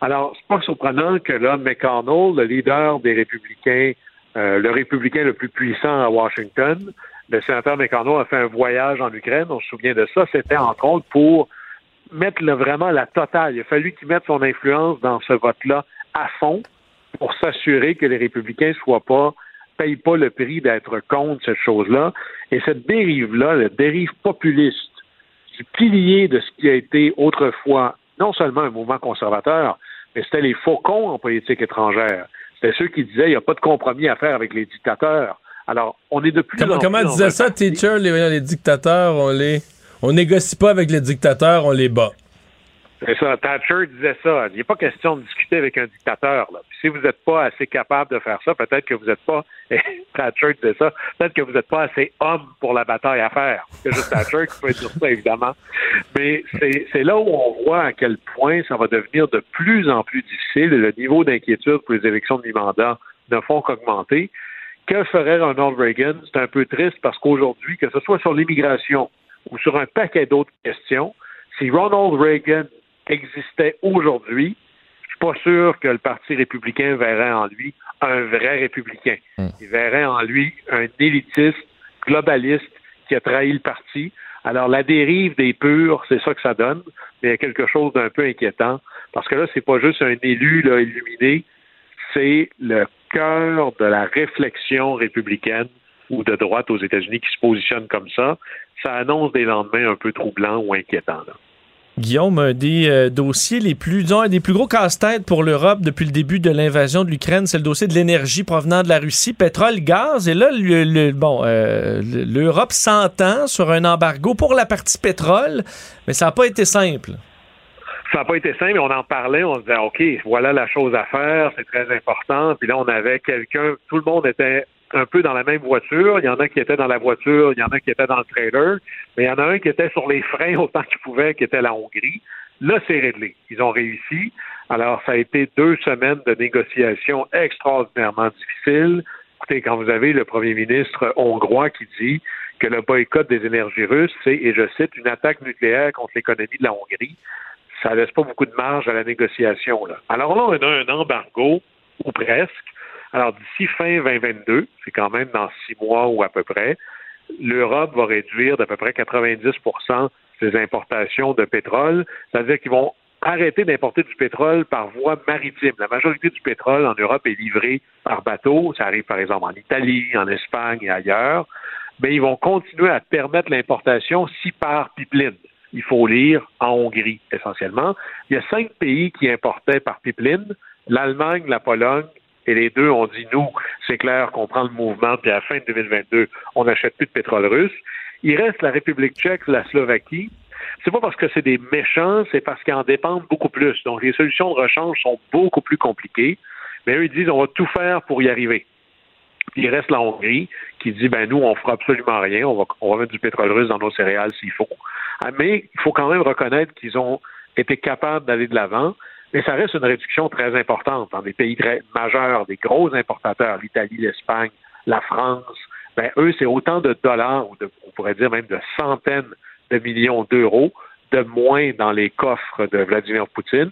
Alors, c'est pas surprenant que là, McConnell, le leader des républicains, euh, le républicain le plus puissant à Washington, le sénateur McConnell a fait un voyage en Ukraine, on se souvient de ça, c'était entre autres pour mettre le- vraiment la totale. Il a fallu qu'il mette son influence dans ce vote-là à fond pour s'assurer que les républicains soient pas payent pas le prix d'être contre cette chose-là. Et cette dérive-là, la dérive populiste, du pilier de ce qui a été autrefois non seulement un mouvement conservateur, mais c'était les faucons en politique étrangère. C'était ceux qui disaient il n'y a pas de compromis à faire avec les dictateurs. Alors, on est de plus Comment, en comment plus disait ça, teacher, les, les dictateurs, on les... On négocie pas avec les dictateurs, on les bat. C'est ça. Thatcher disait ça. Il n'est pas question de discuter avec un dictateur. Là. Si vous n'êtes pas assez capable de faire ça, peut-être que vous n'êtes pas. (laughs) Thatcher disait ça. Peut-être que vous n'êtes pas assez homme pour la bataille à faire. C'est juste Thatcher qui peut dire ça, évidemment. Mais c'est c'est là où on voit à quel point ça va devenir de plus en plus difficile et le niveau d'inquiétude pour les élections de mi-mandat ne font qu'augmenter. Que ferait Ronald Reagan? C'est un peu triste parce qu'aujourd'hui, que ce soit sur l'immigration ou sur un paquet d'autres questions, si Ronald Reagan existait aujourd'hui, je suis pas sûr que le Parti républicain verrait en lui un vrai républicain. Il verrait en lui un élitiste, globaliste qui a trahi le parti. Alors la dérive des purs, c'est ça que ça donne, mais il y a quelque chose d'un peu inquiétant parce que là, c'est pas juste un élu là, illuminé, c'est le cœur de la réflexion républicaine ou de droite aux États-Unis qui se positionne comme ça. Ça annonce des lendemains un peu troublants ou inquiétants. là. Guillaume, un des euh, dossiers les plus, un des plus gros casse-têtes pour l'Europe depuis le début de l'invasion de l'Ukraine, c'est le dossier de l'énergie provenant de la Russie, pétrole, gaz. Et là, le, bon, euh, le- l'Europe s'entend sur un embargo pour la partie pétrole, mais ça n'a pas été simple. ça n'a pas été simple, mais on en parlait, on se disait, OK, voilà la chose à faire, c'est très important. Puis là, on avait quelqu'un, tout le monde était un peu dans la même voiture. Il y en a qui étaient dans la voiture, il y en a qui étaient dans le trailer, mais il y en a un qui était sur les freins autant qu'il pouvait, qui était la Hongrie. Là, c'est réglé. Ils ont réussi. Alors, ça a été deux semaines de négociations extraordinairement difficiles. Écoutez, quand vous avez le premier ministre hongrois qui dit que le boycott des énergies russes, c'est, et je cite, une attaque nucléaire contre l'économie de la Hongrie, ça laisse pas beaucoup de marge à la négociation. Alors là, on a un embargo, ou presque. Alors d'ici fin 2022, c'est quand même dans six mois ou à peu près, l'Europe va réduire d'à peu près 90% ses importations de pétrole. C'est-à-dire qu'ils vont arrêter d'importer du pétrole par voie maritime. La majorité du pétrole en Europe est livré par bateau. Ça arrive par exemple en Italie, en Espagne et ailleurs. Mais ils vont continuer à permettre l'importation si par pipeline il faut lire en Hongrie essentiellement. Il y a cinq pays qui importaient par pipeline, l'Allemagne, la Pologne, et les deux ont dit nous, c'est clair qu'on prend le mouvement, puis à la fin de 2022, on n'achète plus de pétrole russe. Il reste la République tchèque, la Slovaquie. C'est pas parce que c'est des méchants, c'est parce qu'ils en dépendent beaucoup plus. Donc les solutions de rechange sont beaucoup plus compliquées. Mais eux, ils disent on va tout faire pour y arriver. Il reste la Hongrie qui dit ben nous, on fera absolument rien, on va, on va mettre du pétrole russe dans nos céréales s'il faut. Ah, mais il faut quand même reconnaître qu'ils ont été capables d'aller de l'avant. Mais ça reste une réduction très importante dans des pays majeurs, des gros importateurs, l'Italie, l'Espagne, la France. Ben, eux, c'est autant de dollars, ou on pourrait dire même de centaines de millions d'euros de moins dans les coffres de Vladimir Poutine.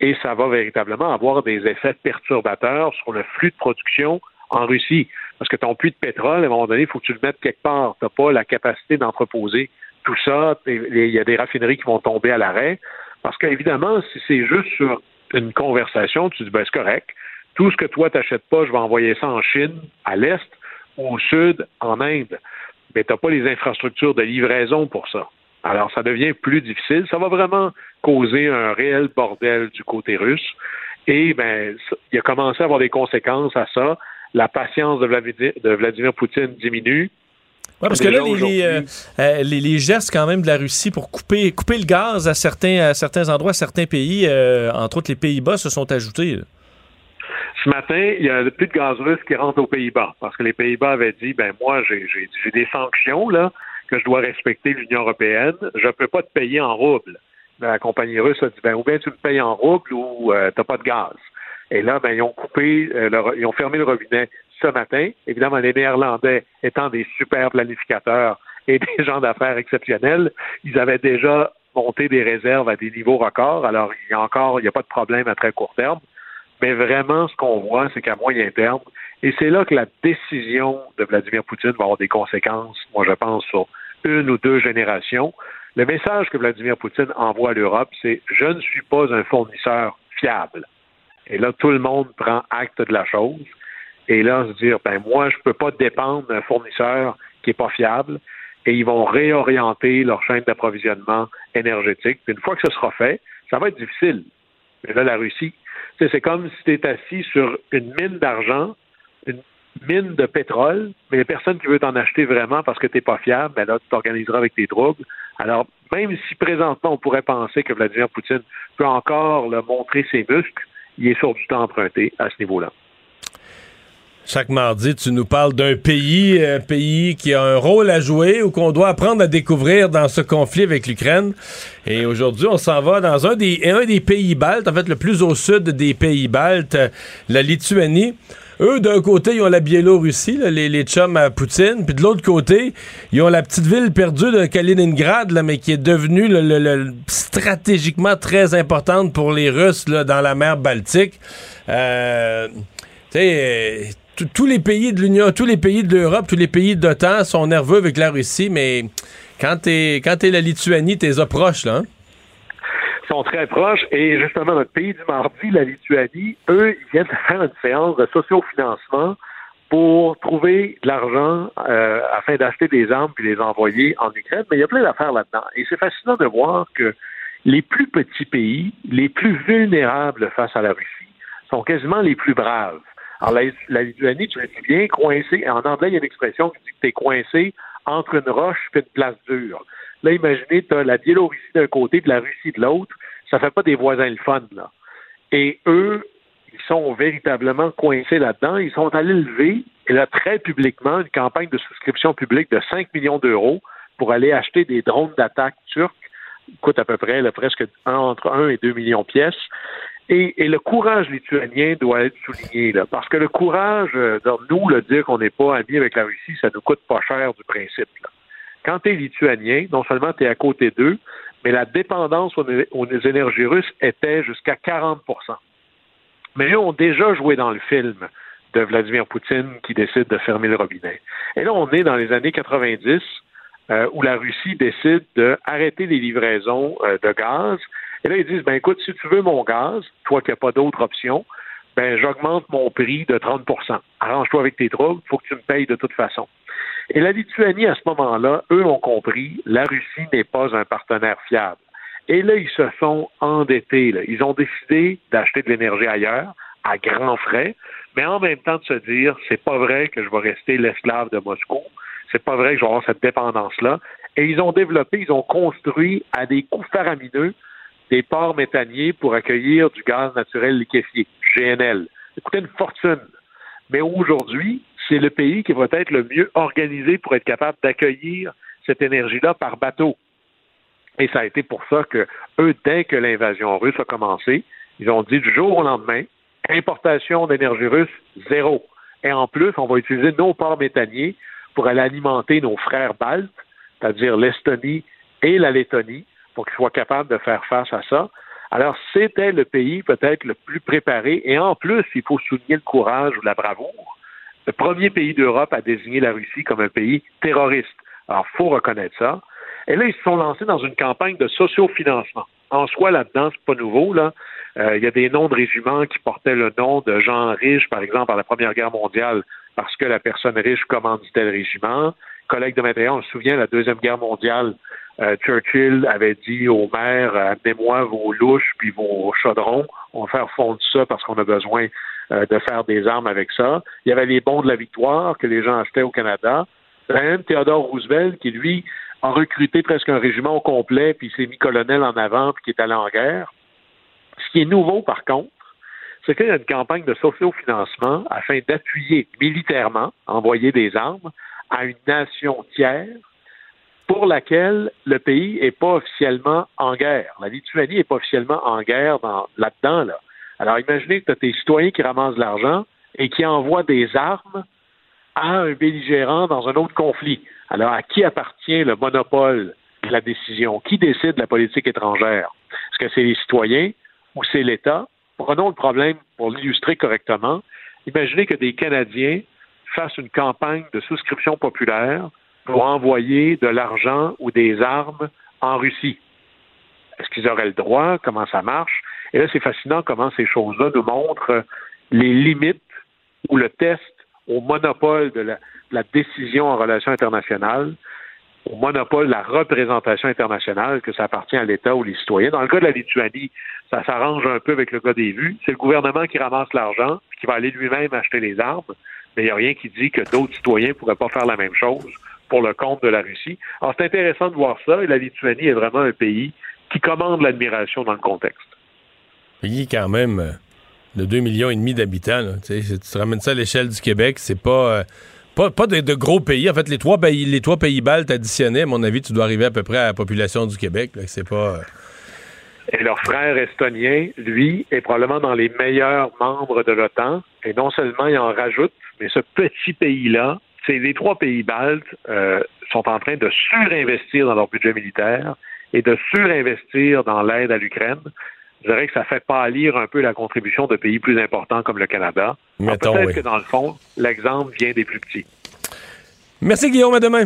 Et ça va véritablement avoir des effets perturbateurs sur le flux de production en Russie. Parce que ton puits de pétrole, à un moment donné, il faut que tu le mettes quelque part. Tu n'as pas la capacité d'entreposer tout ça. Il y a des raffineries qui vont tomber à l'arrêt. Parce qu'évidemment, si c'est juste sur une conversation, tu dis, ben, c'est correct. Tout ce que toi, t'achètes pas, je vais envoyer ça en Chine, à l'Est, au Sud, en Inde. Mais tu n'as pas les infrastructures de livraison pour ça. Alors, ça devient plus difficile. Ça va vraiment causer un réel bordel du côté russe. Et ben, il a commencé à avoir des conséquences à ça. La patience de Vladimir, de Vladimir Poutine diminue. Oui, parce que là, euh, euh, les, les, gestes quand même de la Russie pour couper, couper le gaz à certains, à certains endroits, certains pays, euh, entre autres les Pays-Bas, se sont ajoutés. Ce matin, il y a plus de gaz russe qui rentre aux Pays-Bas parce que les Pays-Bas avaient dit, ben moi, j'ai des sanctions là que je dois respecter l'Union européenne. Je ne peux pas te payer en rouble. La compagnie russe a dit, ben ou bien tu me payes en rouble ou tu n'as pas de gaz. Et là, ben, ils ont coupé, ils ont fermé le robinet ce matin. Évidemment, les Néerlandais étant des super planificateurs et (laughs) des gens d'affaires exceptionnels, ils avaient déjà monté des réserves à des niveaux records. Alors, il y a encore, il n'y a pas de problème à très court terme. Mais vraiment, ce qu'on voit, c'est qu'à moyen terme, et c'est là que la décision de Vladimir Poutine va avoir des conséquences, moi je pense, sur une ou deux générations. Le message que Vladimir Poutine envoie à l'Europe, c'est je ne suis pas un fournisseur fiable. Et là, tout le monde prend acte de la chose et là se dire ben moi je peux pas dépendre d'un fournisseur qui est pas fiable et ils vont réorienter leur chaîne d'approvisionnement énergétique. Une fois que ce sera fait, ça va être difficile. Mais là, la Russie, c'est comme si tu es assis sur une mine d'argent, une mine de pétrole, mais personne qui veut t'en acheter vraiment parce que tu n'es pas fiable, ben là, tu t'organiseras avec tes troubles. Alors, même si présentement on pourrait penser que Vladimir Poutine peut encore le montrer ses muscles, il est sur du temps emprunté à ce niveau-là. Chaque mardi, tu nous parles d'un pays, un pays qui a un rôle à jouer ou qu'on doit apprendre à découvrir dans ce conflit avec l'Ukraine. Et aujourd'hui, on s'en va dans un des, un des pays baltes, en fait le plus au sud des pays baltes, la Lituanie. Eux, d'un côté, ils ont la Biélorussie, les, les chums à Poutine, puis de l'autre côté, ils ont la petite ville perdue de Kaliningrad, là, mais qui est devenue le, stratégiquement très importante pour les Russes là, dans la mer Baltique. Euh, tu sais, tous les pays de l'Union, tous les pays de l'Europe, tous les pays d'OTAN sont nerveux avec la Russie, mais quand t'es quand es la Lituanie, t'es proche, là. Hein? Sont très proches. Et justement, notre pays du mardi, la Lituanie, eux, ils viennent faire une séance de sociofinancement pour trouver de l'argent euh, afin d'acheter des armes puis les envoyer en Ukraine. Mais il y a plein d'affaires là-dedans. Et c'est fascinant de voir que les plus petits pays, les plus vulnérables face à la Russie, sont quasiment les plus braves. Alors, la, Lituanie, tu es bien coincé. En anglais, il y a une expression qui dit que tu es coincé entre une roche et une place dure. Là, imaginez, tu as la Biélorussie d'un côté et la Russie de l'autre. Ça fait pas des voisins le fun, là. Et eux, ils sont véritablement coincés là-dedans. Ils sont allés lever, et là, très publiquement, une campagne de souscription publique de 5 millions d'euros pour aller acheter des drones d'attaque turcs coûte à peu près là, presque entre 1 et 2 millions de pièces. Et, le courage lituanien doit être souligné, là, parce que le courage, euh, nous, le dire qu'on n'est pas amis avec la Russie, ça nous coûte pas cher du principe. Là. Quand tu es lituanien, non seulement tu es à côté d'eux, mais la dépendance aux, aux énergies russes était jusqu'à 40% Mais eux ont déjà joué dans le film de Vladimir Poutine qui décide de fermer le robinet. Et là, on est dans les années 90, euh, où la Russie décide d'arrêter les livraisons euh, de gaz. Et là, ils disent, ben écoute, si tu veux mon gaz, toi qui n'as pas d'autre option, ben j'augmente mon prix de 30% Arrange-toi avec tes troubles, il faut que tu me payes de toute façon. Et la Lituanie, à ce moment-là, eux ont compris, la Russie n'est pas un partenaire fiable. Et là, ils se sont endettés. Là. Ils ont décidé d'acheter de l'énergie ailleurs, à grands frais, mais en même temps de se dire, c'est pas vrai que je vais rester l'esclave de Moscou c'est pas vrai que je vais avoir cette dépendance-là. Et ils ont développé, ils ont construit à des coûts faramineux des ports méthaniers pour accueillir du gaz naturel liquéfié, GNL. Ça coûtait une fortune. Mais aujourd'hui, c'est le pays qui va être le mieux organisé pour être capable d'accueillir cette énergie-là par bateau. Et ça a été pour ça que eux, dès que l'invasion russe a commencé, ils ont dit du jour au lendemain, importation d'énergie russe, zéro. Et en plus, on va utiliser nos ports méthaniers pour aller alimenter nos frères baltes, c'est-à-dire l'Estonie et la Lettonie, pour qu'ils soient capables de faire face à ça. Alors, c'était le pays peut-être le plus préparé, et en plus, il faut souligner le courage ou la bravoure. Le premier pays d'Europe à désigner la Russie comme un pays terroriste. Alors, il faut reconnaître ça. Et là, ils se sont lancés dans une campagne de sociofinancement. En soi, là-dedans, c'est pas nouveau, là. Euh, il y a des noms de régiments qui portaient le nom de gens riches, par exemple, à la Première Guerre mondiale, parce que la personne riche commanditait le régiment. Collègue de matériel, on se souvient, la Deuxième Guerre mondiale, euh, Churchill avait dit aux maires, amenez-moi vos louches puis vos chaudrons, on va faire fondre ça parce qu'on a besoin euh, de faire des armes avec ça. Il y avait les bons de la victoire que les gens achetaient au Canada. Même Theodore Roosevelt, qui lui a recruté presque un régiment au complet, puis s'est mis colonel en avant, puis qui est allé en guerre. Ce qui est nouveau, par contre, c'est qu'il y a une campagne de sociofinancement afin d'appuyer militairement, envoyer des armes à une nation tiers pour laquelle le pays n'est pas officiellement en guerre. La Lituanie n'est pas officiellement en guerre là-dedans. Là. Alors imaginez que tu as tes citoyens qui ramassent de l'argent et qui envoient des armes à un belligérant dans un autre conflit. Alors à qui appartient le monopole de la décision? Qui décide de la politique étrangère? Est-ce que c'est les citoyens ou c'est l'État? Prenons le problème pour l'illustrer correctement. Imaginez que des Canadiens fassent une campagne de souscription populaire pour envoyer de l'argent ou des armes en Russie. Est-ce qu'ils auraient le droit? Comment ça marche? Et là, c'est fascinant comment ces choses-là nous montrent les limites ou le test au monopole de la, décision en relations internationales au monopole de la représentation internationale que ça appartient à l'État ou les citoyens. Dans le cas de la Lituanie, ça s'arrange un peu avec le cas des vues. C'est le gouvernement qui ramasse l'argent, qui va aller lui-même acheter les armes, mais il n'y a rien qui dit que d'autres citoyens ne pourraient pas faire la même chose pour le compte de la Russie. Alors, c'est intéressant de voir ça, et la Lituanie est vraiment un pays qui commande l'admiration dans le contexte. Pays quand même euh, de 2,5 millions et demi d'habitants. Tu, tu ramènes ça à l'échelle du Québec, c'est pas... Euh, pas, de, gros pays. En fait, les trois pays, les trois pays baltes additionnés, à mon avis, tu dois arriver à peu près à la population du Québec. C'est pas. Euh, Et leur frère estonien, lui, est probablement dans les meilleurs membres de l'OTAN. Et non seulement il en rajoute, mais ce petit pays-là, c'est les trois pays baltes euh, sont en train de surinvestir dans leur budget militaire et de surinvestir dans l'aide à l'Ukraine je dirais que ça fait pâlir un peu la contribution de pays plus importants comme le Canada. Peut-être que dans le fond, l'exemple vient des plus petits. Merci Guillaume, à demain.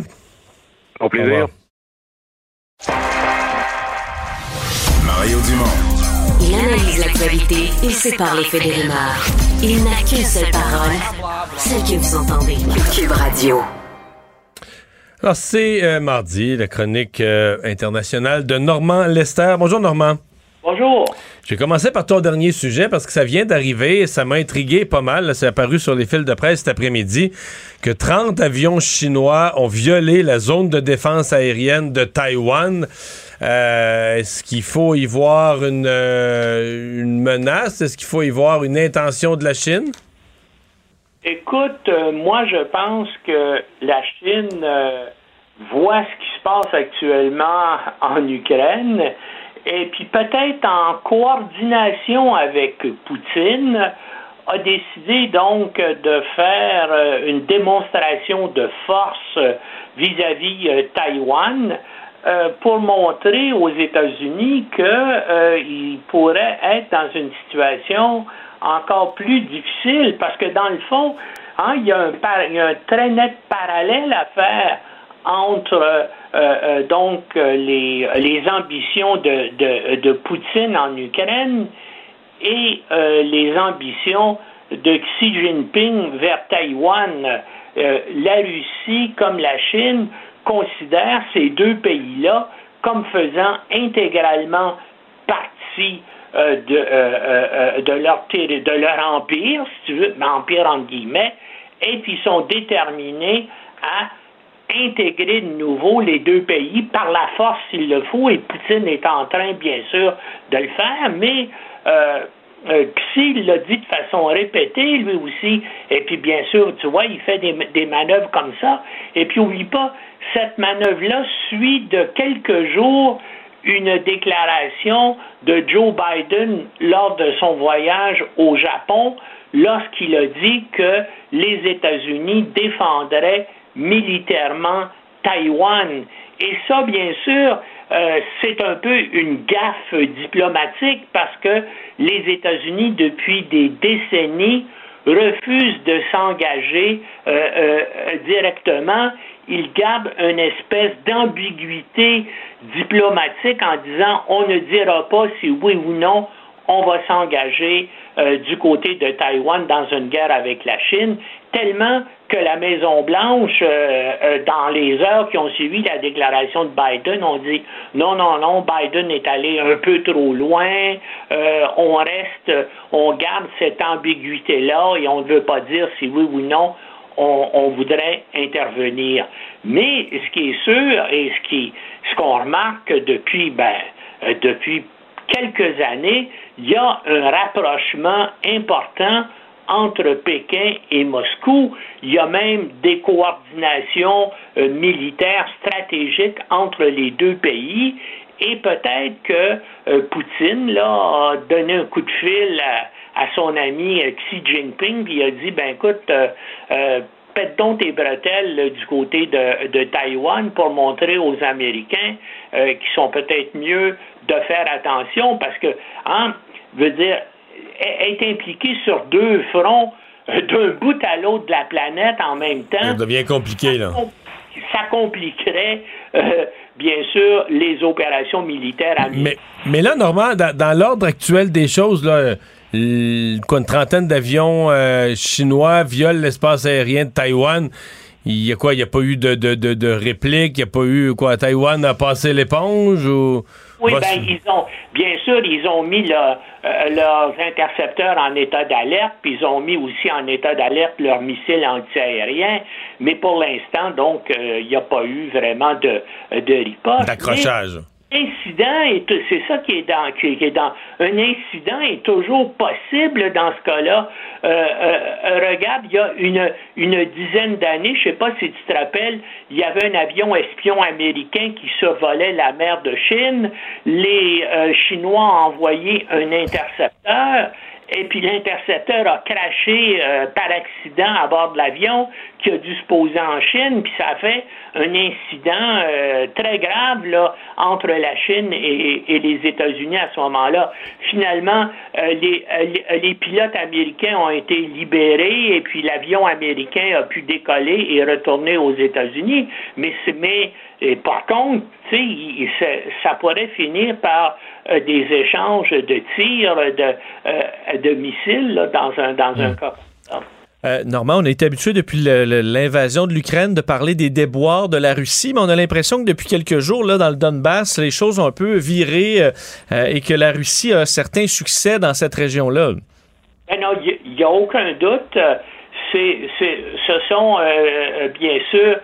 Au plaisir. Mario Dumont. Il analyse l'actualité et sépare les faits des rumeurs. Il n'a qu'une seule parole, celle que vous entendez. Cube Radio. Alors, c'est euh, mardi, la chronique euh, internationale de Normand Lester. Bonjour, Normand. Bonjour. J'ai commencé par ton dernier sujet parce que ça vient d'arriver et ça m'a intrigué pas mal. C'est apparu sur les fils de presse cet après-midi que 30 avions chinois ont violé la zone de défense aérienne de Taïwan. Euh, Est-ce qu'il faut y voir une, euh, une menace? Est-ce qu'il faut y voir une intention de la Chine? Écoute, euh, moi, je pense que la Chine voit ce qui se passe actuellement en Ukraine et puis peut-être en coordination avec Poutine a décidé donc de faire une démonstration de force vis-à-vis euh, Taïwan euh, pour montrer aux États-Unis qu'ils pourraient être dans une situation encore plus difficile parce que dans le fond, hein, il, y a un a très net parallèle à faire entre euh, euh, donc euh, les, ambitions de, Poutine en Ukraine et euh, les ambitions de Xi Jinping vers Taïwan. Euh, la Russie comme la Chine considèrent ces deux pays-là comme faisant intégralement partie euh, de, euh, euh, de, leur, de leur empire, si tu veux, empire entre guillemets, et puis sont déterminés à intégrer de nouveau les deux pays par la force s'il le faut, et Poutine est en train, bien sûr, de le faire, mais euh, Xi l'a dit de façon répétée, lui aussi, et puis bien sûr, tu vois, il fait des, des manœuvres comme ça, et puis oublie pas, cette manœuvre-là suit de quelques jours une déclaration de Joe Biden lors de son voyage au Japon, lorsqu'il a dit que les États-Unis défendraient militairement Taïwan. Et ça, bien sûr, euh, c'est un peu une gaffe diplomatique parce que les États-Unis, depuis des décennies, refusent de s'engager euh, euh, directement. Ils gardent une espèce d'ambiguïté diplomatique en disant on ne dira pas si oui ou non on va s'engager euh, du côté de Taïwan dans une guerre avec la Chine, tellement que la Maison-Blanche, euh, euh, dans les heures qui ont suivi la déclaration de Biden, ont dit non, non, non, Biden est allé un peu trop loin, on reste, on garde cette ambiguïté-là et on ne veut pas dire si oui ou non on, voudrait intervenir. Mais ce qui est sûr et ce qu'on remarque depuis ben, euh, depuis quelques années, il y a un rapprochement important entre Pékin et Moscou. Il y a même des coordinations euh, militaires stratégiques entre les deux pays. Et peut-être que euh, Poutine là, a donné un coup de fil à, à son ami euh, Xi Jinping, puis il a dit, ben écoute, euh, euh, pète donc tes bretelles là, du côté de, de Taïwan pour montrer aux Américains euh, qui sont peut-être mieux de faire attention parce que, hein, veut dire, e- être impliqué sur deux fronts, euh, d'un bout à l'autre de la planète en même temps, Ça devient compliqué, là. ça compliquerait, euh, bien sûr, les opérations militaires américaines. Mais, mais là, Normand, dans, dans l'ordre actuel des choses, là, quoi, une trentaine d'avions euh, chinois violent l'espace aérien de Taïwan. Il y a quoi? Il n'y a pas eu de, de, de, de réplique? Il n'y a pas eu quoi? Taïwan a passé l'éponge ou? Oui, ben, ils ont, bien sûr, ils ont mis euh, leurs intercepteurs en état d'alerte, puis ils ont mis aussi en état d'alerte leurs missiles antiaériens, mais pour l'instant, donc, euh, il n'y a pas eu vraiment de, de riposte. D'accrochage. Incident est c'est ça qui est dans qui, est dans un incident est toujours possible dans ce cas-là. Euh, euh, regarde, il y a une une dizaine d'années, je sais pas si tu te rappelles, il y avait un avion espion américain qui survolait la mer de Chine. Les euh, Chinois ont envoyé un intercepteur. Et puis l'intercepteur a craché euh, par accident à bord de l'avion qui a dû se poser en Chine, puis ça a fait un incident euh, très grave là, entre la Chine et, et les États-Unis à ce moment-là. Finalement, euh, les, euh, les- les pilotes américains ont été libérés et puis l'avion américain a pu décoller et retourner aux États-Unis. Mais, mais et par contre, tu sais, il- ça, ça pourrait finir par euh, des échanges de tirs, de, euh, de missiles là, dans un dans un cas. comme ça. Euh, Normand, on a été habitué depuis l'invasion de l'Ukraine de parler des déboires de la Russie, mais on a l'impression que depuis quelques jours, là, dans le Donbass, les choses ont un peu viré euh, et que la Russie a un certain succès dans cette région-là. Ben non, il n'y a aucun doute. C'est, c'est, ce sont, bien sûr,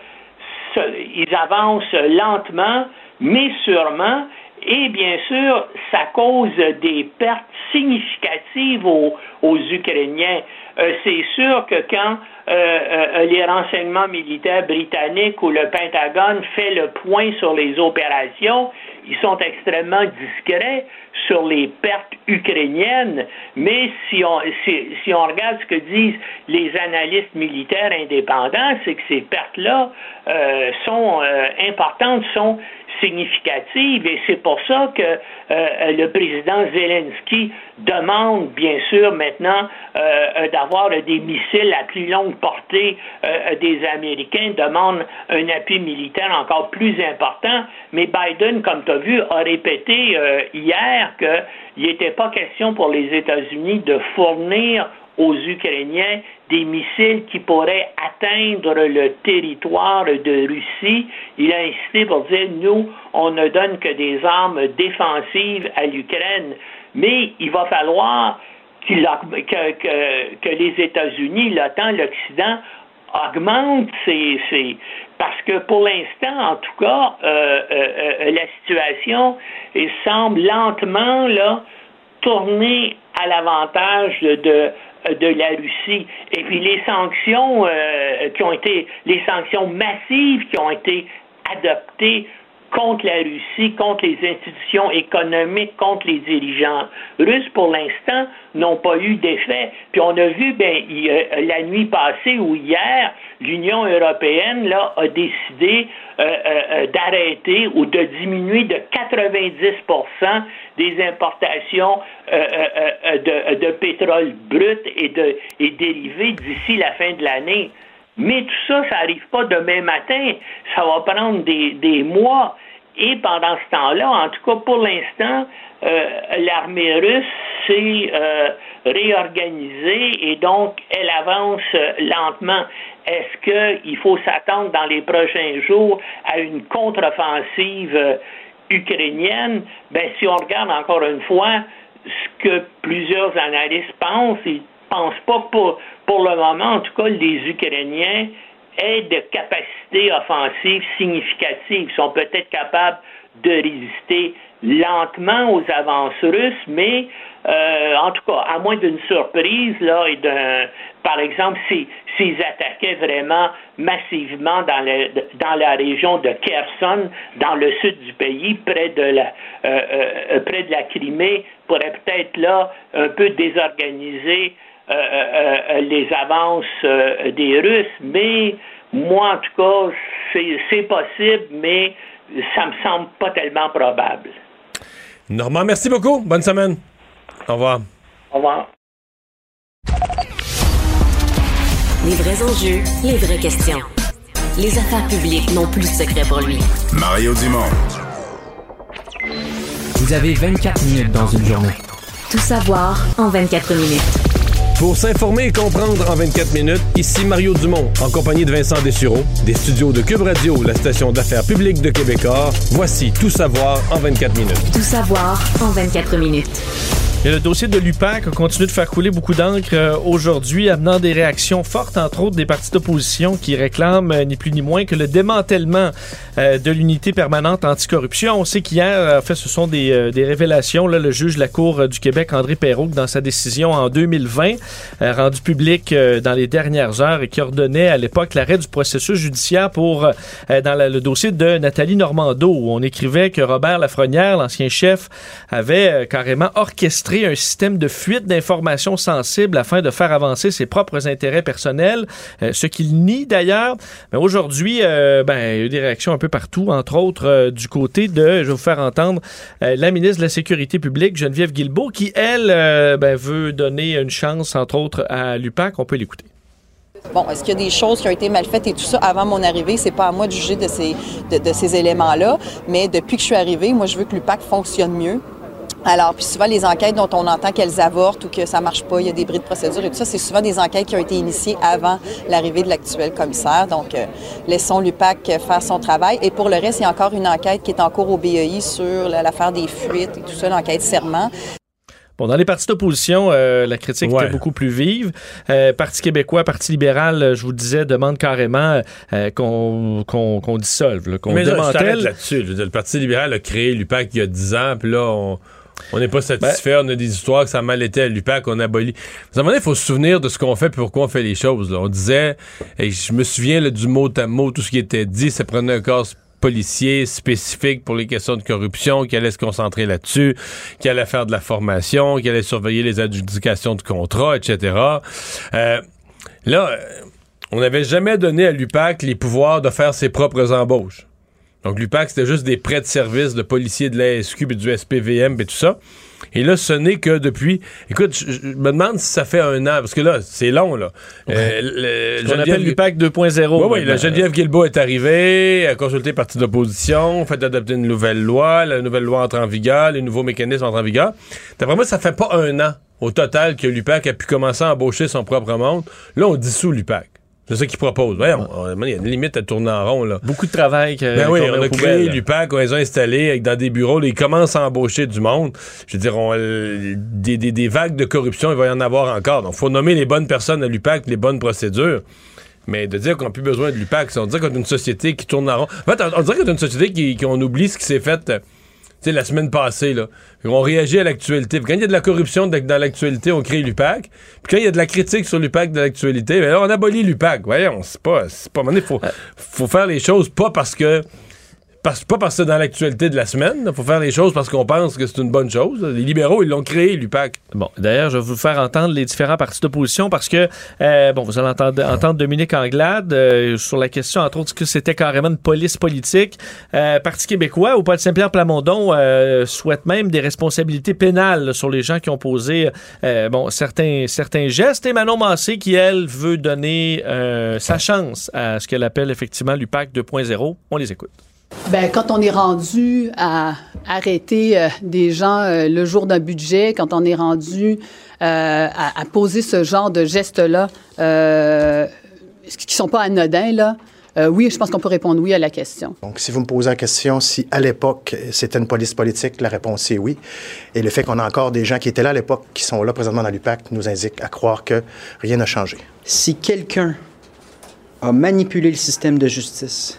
ils avancent lentement, mais sûrement, Et bien sûr, ça cause des pertes significatives aux, aux Ukrainiens. Euh, c'est sûr que quand euh, euh, les renseignements militaires britanniques ou le Pentagone fait le point sur les opérations, ils sont extrêmement discrets sur les pertes ukrainiennes, mais si on, si, si on regarde ce que disent les analystes militaires indépendants, c'est que ces pertes-là euh, sont euh, importantes, sont significatives, et c'est pour ça que euh, le président Zelensky demande, bien sûr, maintenant euh, d'avoir des missiles à plus longue portée euh, des Américains, demande un appui militaire encore plus important, mais Biden, comme tu as vu, a répété hier qu'il n'était pas question pour les États-Unis de fournir aux Ukrainiens des missiles qui pourraient atteindre le territoire de Russie. Il a insisté pour dire, nous, on ne donne que des armes défensives à l'Ukraine, mais il va falloir que, les États-Unis, l'OTAN, l'Occident augmentent ces, parce que pour l'instant, en tout cas, euh, euh, euh, la situation semble lentement là, tourner à l'avantage de la Russie. Et puis les sanctions euh, qui ont été, les sanctions massives qui ont été adoptées contre la Russie, contre les institutions économiques, contre les dirigeants russes, pour l'instant, n'ont pas eu d'effet. Puis on a vu, ben, la nuit passée ou hier, l'Union européenne là, a décidé euh, euh, euh d'arrêter ou de diminuer de 90% des importations euh, euh, de, de, pétrole brut et, de, et dérivé d'ici la fin de l'année. Mais tout ça, ça n'arrive pas demain matin. Ça va prendre des, mois. Et pendant ce temps-là, en tout cas pour l'instant, euh, l'armée russe s'est euh, réorganisée et donc elle avance lentement. Est-ce qu'il faut s'attendre dans les prochains jours à une contre-offensive euh, ukrainienne? Ben, si on regarde encore une fois ce que plusieurs analystes pensent, ils pensent pas que pour, pour le moment, en tout cas, les Ukrainiens aient de capacités offensives significatives. Ils sont peut-être capables de résister lentement aux avances russes, mais euh, en tout cas, à moins d'une surprise, là, et d'un, par exemple, s'ils attaquaient vraiment massivement dans, le, dans la région de Kherson, dans le sud du pays, près de la, euh, euh, près de la Crimée, pourrait peut-être là un peu désorganiser les avances des Russes, mais moi, en tout cas, c'est possible, mais ça me semble pas tellement probable. Normand, merci beaucoup. Bonne semaine. Au revoir. Au revoir. Les vrais enjeux, les vraies questions. Les affaires publiques n'ont plus de secret pour lui. Mario Dumont. Vous avez 24 minutes dans une journée. Tout savoir en 24 minutes. Pour s'informer et comprendre en 24 minutes, ici Mario Dumont, en compagnie de Vincent Dessureau, des studios de Cube Radio, la station d'affaires publique de Québecor. Voici Tout savoir en 24 minutes. Tout savoir en 24 minutes. Le dossier de l'UPAC a continué de faire couler beaucoup d'encre euh, aujourd'hui, amenant des réactions fortes, entre autres des partis d'opposition qui réclament euh, ni plus ni moins que le démantèlement euh, de l'unité permanente anticorruption. On sait qu'hier, en fait, ce sont des, des révélations. Là, le juge de la Cour du Québec, André Perrault, dans sa décision en 2020, rendue publique dans les dernières heures et qui ordonnait à l'époque l'arrêt du processus judiciaire pour dans le dossier de Nathalie Normando, où on écrivait que Robert Lafrenière, l'ancien chef, avait carrément orchestré un système de fuite d'informations sensibles afin de faire avancer ses propres intérêts personnels, euh, ce qu'il nie d'ailleurs. Mais aujourd'hui, euh, ben, il y a eu des réactions un peu partout, entre autres euh, du côté de, je vais vous faire entendre, la ministre de la Sécurité publique, Geneviève Guilbeault, qui, elle, ben, veut donner une chance, entre autres, à l'UPAC. On peut l'écouter. Bon, est-ce qu'il y a des choses qui ont été mal faites et tout ça avant mon arrivée? C'est pas à moi de juger de ces, de, de ces éléments-là. Mais depuis que je suis arrivée, moi, je veux que l'UPAC fonctionne mieux. Alors, puis souvent, les enquêtes dont on entend qu'elles avortent ou que ça marche pas, il y a des bris de procédure et tout ça, c'est souvent des enquêtes qui ont été initiées avant l'arrivée de l'actuel commissaire. Donc, euh, laissons l'UPAC faire son travail. Et pour le reste, il y a encore une enquête qui est en cours au BEI sur l'affaire des fuites et tout ça, l'enquête serment Bon, dans les partis d'opposition, euh, la critique Ouais. était beaucoup plus vive. Euh, Parti québécois, Parti libéral, euh, je vous le disais, demande carrément euh, qu'on qu'on qu'on dissolve, là, qu'on Mais là, démantèle. là-dessus. Je veux dire, le Parti libéral a créé l'UPAC il y a 10 ans, puis là, on on n'est pas satisfait, on a des histoires que ça a mal été à l'UPAC, on abolit. À un moment donné, il faut se souvenir de ce qu'on fait et pourquoi on fait les choses. là. On disait, et je me souviens là, du mot à mot, tout ce qui était dit, ça prenait un corps policier spécifique pour les questions de corruption, qui allait se concentrer là-dessus, qui allait faire de la formation, qui allait surveiller les adjudications de contrats, etc. Euh, là, on n'avait jamais donné à l'UPAC les pouvoirs de faire ses propres embauches. Donc, l'UPAC, c'était juste des prêts de service de policiers de la SQ, puis du SPVM, et tout ça. Et là, ce n'est que depuis... Écoute, je, je me demande si ça fait un an, parce que là, c'est long, là. Euh, le- Ce qu'on Geneviève- appelle l'UPAC 2.0. oui, oui, la. Geneviève Guilbeault est arrivée, a consulté le parti d'opposition, fait adopter une nouvelle loi, la nouvelle loi entre en vigueur, les nouveaux mécanismes entrent en vigueur. D'après moi, ça fait pas un an au total que l'UPAC a pu commencer à embaucher son propre monde. Là, on dissout l'UPAC. C'est ça qu'ils proposent. Voyons, on- il y a une limite à tourner en rond, là. Beaucoup de travail. que- Ben oui, on a créé l'UPAC, on les a installés avec, dans des bureaux, là, ils commencent à embaucher du monde. Je veux dire, on- euh, des, des- des vagues de corruption, il va y en avoir encore. Donc, il faut nommer les bonnes personnes à l'UPAC, les bonnes procédures. Mais de dire qu'on n'a plus besoin de l'UPAC, c'est- on dirait qu'on a une société qui tourne en rond. En fait, on, on dirait qu'on a une société qui, qu'on oublie ce qui s'est fait euh, sais, la semaine passée. Là. On réagit à l'actualité. Puis Quand il y a de la corruption dans l'actualité, on crée l'UPAC. Puis quand il y a de la critique sur l'UPAC de l'actualité, ben on abolit l'UPAC. Voyons, c'est pas... C'est pas... Il faut, faut faire les choses pas parce que... Pas parce que dans l'actualité de la semaine. Il faut faire les choses parce qu'on pense que c'est une bonne chose. Les libéraux, ils l'ont créé, l'UPAC. Bon, d'ailleurs, je vais vous faire entendre les différents partis d'opposition parce que, euh, bon, vous allez entendre, Dominique Anglade euh, sur la question, entre autres, que c'était carrément une police politique. Euh, Parti québécois, ou Paul Saint-Pierre Plamondon souhaite même des responsabilités pénales sur les gens qui ont posé, bon, certains, gestes. Et Manon Massé, qui, elle, veut donner sa chance à ce qu'elle appelle effectivement l'UPAC 2.0. On les écoute. Ben, quand on est rendu à arrêter euh, des gens euh, le jour d'un budget, quand on est rendu euh, à, à poser ce genre de gestes-là, euh, qui sont pas anodins, là, euh, oui, je pense qu'on peut répondre oui à la question. Donc, si vous me posez la question si à l'époque c'était une police politique, la réponse est oui. Et le fait qu'on a encore des gens qui étaient là à l'époque, qui sont là présentement dans l'UPAC, nous indique à croire que rien n'a changé. Si quelqu'un a manipulé le système de justice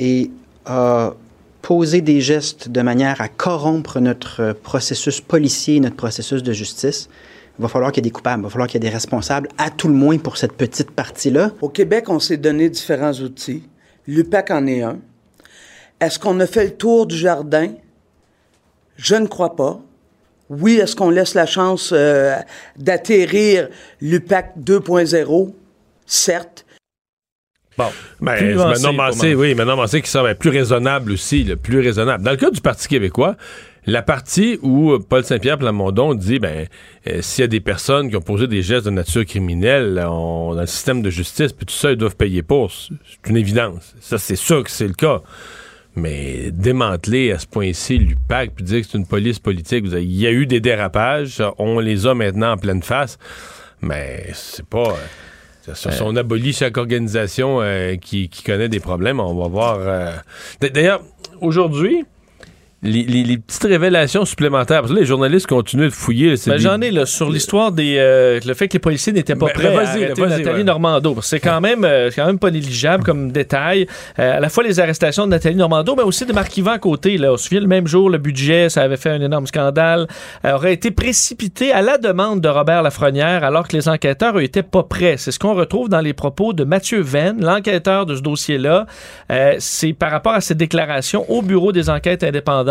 et a posé des gestes de manière à corrompre notre processus policier, notre processus de justice, il va falloir qu'il y ait des coupables, il va falloir qu'il y ait des responsables, à tout le moins pour cette petite partie-là. Au Québec, on s'est donné différents outils. L'UPAC en est un. Est-ce qu'on a fait le tour du jardin? Je ne crois pas. Oui, est-ce qu'on laisse la chance euh, d'atterrir l'UPAC 2.0? Certes. Bon, ben, Plus nuancé, pas Massé, oui, Manon Massé qui semble être plus raisonnable aussi, le plus raisonnable. Dans le cas du Parti québécois, la partie où Paul Saint-Pierre Plamondon dit, ben, euh, s'il y a des personnes qui ont posé des gestes de nature criminelle on- dans le système de justice, puis tout ça, ils doivent payer pour. C'est c'est une évidence. Ça, c'est sûr que c'est le cas. Mais démanteler à ce point-ci l'UPAC, puis dire que c'est une police politique, vous avez- il y a eu des dérapages, on les a maintenant en pleine face, mais c'est pas... euh, ça- ça- Si on abolit chaque organisation euh, qui, connaît des problèmes, on va voir. euh, D'ailleurs, aujourd'hui, les, les- les petites révélations supplémentaires, parce que là, les journalistes continuent de fouiller. Ben, des- J'en ai là, sur l'histoire des euh, le fait que les policiers n'étaient pas Ben, prêts ben, à arrêter vas-y, Nathalie ouais. Normando. C'est quand même euh, quand même pas négligeable comme détail. Euh, à la fois les arrestations de Nathalie Normando, mais aussi de Marc Yvan côté. Là. On se souvient le même jour, le budget, ça avait fait un énorme scandale, euh, aurait été précipité à la demande de Robert Lafrenière alors que les enquêteurs n'étaient pas prêts. C'est ce qu'on retrouve dans les propos de Mathieu Venn, l'enquêteur de ce dossier-là. Euh, c'est par rapport à ses déclarations au bureau des enquêtes indépendantes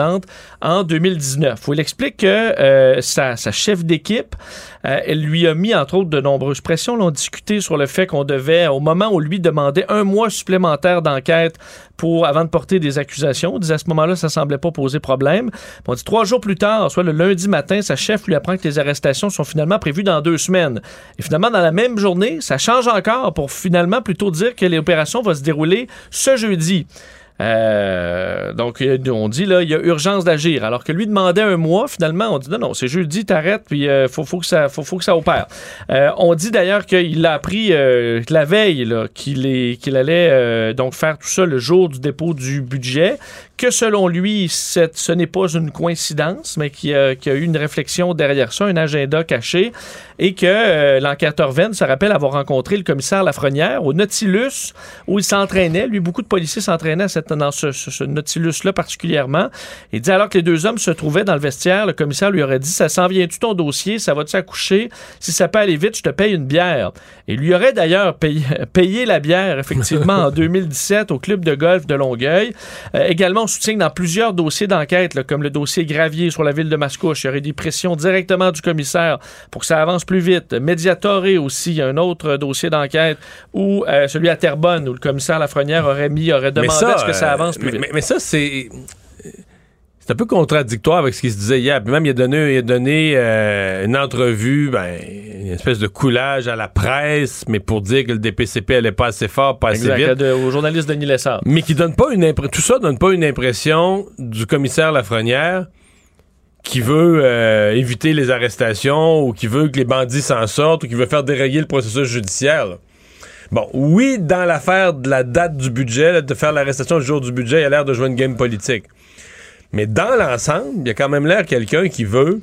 en 2019 où il explique que euh, sa, chef d'équipe, euh, elle lui a mis entre autres de nombreuses pressions. L'on discuté sur le fait qu'on devait, au moment où lui demandait un mois supplémentaire d'enquête pour avant de porter des accusations, on disait à ce moment-là, ça semblait pas poser problème. On dit trois jours plus tard, soit le lundi matin, sa chef lui apprend que les arrestations sont finalement prévues dans deux semaines. Et finalement, dans la même journée, ça change encore pour finalement plutôt dire que l'opération va se dérouler ce jeudi. Euh, donc, euh, on dit là, il y a urgence d'agir. Alors que lui demandait un mois, finalement, on dit non, non, c'est jeudi, t'arrêtes, puis il faut, faut, que ça, faut, faut que ça opère. Euh, on dit d'ailleurs qu'il a appris euh, la veille qu'il qu'il allait euh, donc faire tout ça le jour du dépôt du budget, que selon lui, ce n'est pas une coïncidence, mais qu'il y, a- eu une réflexion derrière ça, un agenda caché, et que euh, l'enquêteur Venn se rappelle avoir rencontré le commissaire Lafrenière au Nautilus, où il s'entraînait. Lui, beaucoup de policiers s'entraînaient dans ce Nautilus-là particulièrement. Il dit alors que les deux hommes se trouvaient dans le vestiaire, le commissaire lui aurait dit Ça s'en vient-tu ton dossier? Ça va-tu accoucher? Si ça peut aller vite, je te paye une bière. Et lui aurait d'ailleurs payé, (laughs) payé la bière, effectivement, en (laughs) 2017 au club de golf de Longueuil. Euh, également, on soutient que dans plusieurs dossiers d'enquête, comme le dossier Gravier sur la ville de Mascouche, il y aurait des pressions directement du commissaire pour que ça avance plus vite. Mediatore aussi, il y a un autre dossier d'enquête où euh, celui à Terrebonne, où le commissaire Lafrenière aurait mis, aurait demandé à ce que ça euh, avance plus mais, vite. Mais, mais ça, c'est. C'est un peu contradictoire avec ce qui se disait hier. Puis même, il a donné, il a donné euh, une entrevue, ben, une espèce de coulage à la presse, mais pour dire que le DPCP allait pas assez fort, pas assez vite. de- au journaliste Denis Lessard. Mais qui donne pas une impr- tout ça donne pas une impression du commissaire Lafrenière qui veut euh, éviter les arrestations ou qui veut que les bandits s'en sortent ou qui veut faire dérayer le processus judiciaire. là. Bon, oui, dans l'affaire de la date du budget, là, de faire l'arrestation le jour du budget, il a l'air de jouer une game politique. Mais dans l'ensemble, il y a quand même l'air quelqu'un qui veut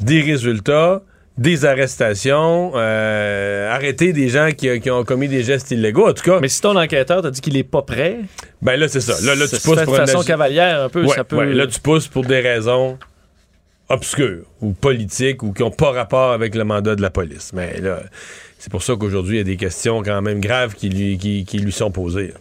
des résultats, des arrestations, euh, arrêter des gens qui, qui ont commis des gestes illégaux. En tout cas. Mais si ton enquêteur t'a dit qu'il est pas prêt. Ben là, c'est ça. Là, là tu c'est pousses pour de façon cavalière un peu. Ouais, ça peut... ouais, là, tu pousses pour des raisons obscures ou politiques ou qui n'ont pas rapport avec le mandat de la police. Mais là, c'est pour ça qu'aujourd'hui, il y a des questions quand même graves qui lui, qui, qui lui sont posées.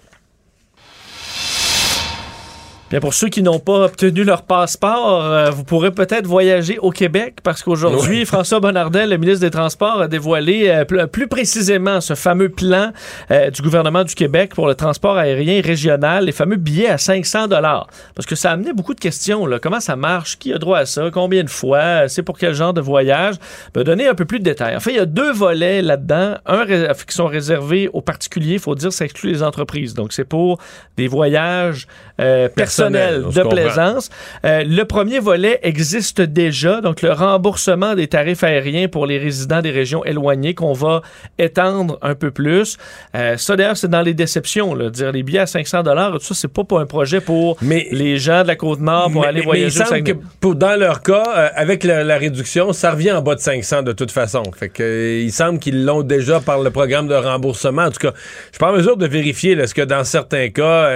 Bien, pour ceux qui n'ont pas obtenu leur passeport, euh, vous pourrez peut-être voyager au Québec parce qu'aujourd'hui, Oui. François Bonnardel, le ministre des Transports, a dévoilé euh, pl- plus précisément ce fameux plan euh, du gouvernement du Québec pour le transport aérien régional, les fameux billets à 500 dollars. Parce que ça a amené beaucoup de questions. Là. Comment ça marche? Qui a droit à ça? Combien de fois? C'est pour quel genre de voyage? Ben, donner un peu plus de détails. En fait, il y a deux volets là-dedans. Un ré- qui sont réservés aux particuliers. Il faut dire, ça exclut les entreprises. Donc, c'est pour des voyages euh, personnels Personnel, de plaisance. Euh, le premier volet existe déjà, donc le remboursement des tarifs aériens pour les résidents des régions éloignées qu'on va étendre un peu plus. Euh, ça d'ailleurs, c'est dans les déceptions, là, dire les billets à 500 dollars, tout ça, c'est pas pour un projet pour les gens de la côte nord pour Mais- aller voyager. mais il semble que pour- dans leur cas, euh, avec la, la réduction, ça revient en bas de 500 de toute façon. Fait que, il semble qu'ils l'ont déjà par le programme de remboursement. En tout cas, je suis pas en mesure de vérifier est-ce que dans certains cas,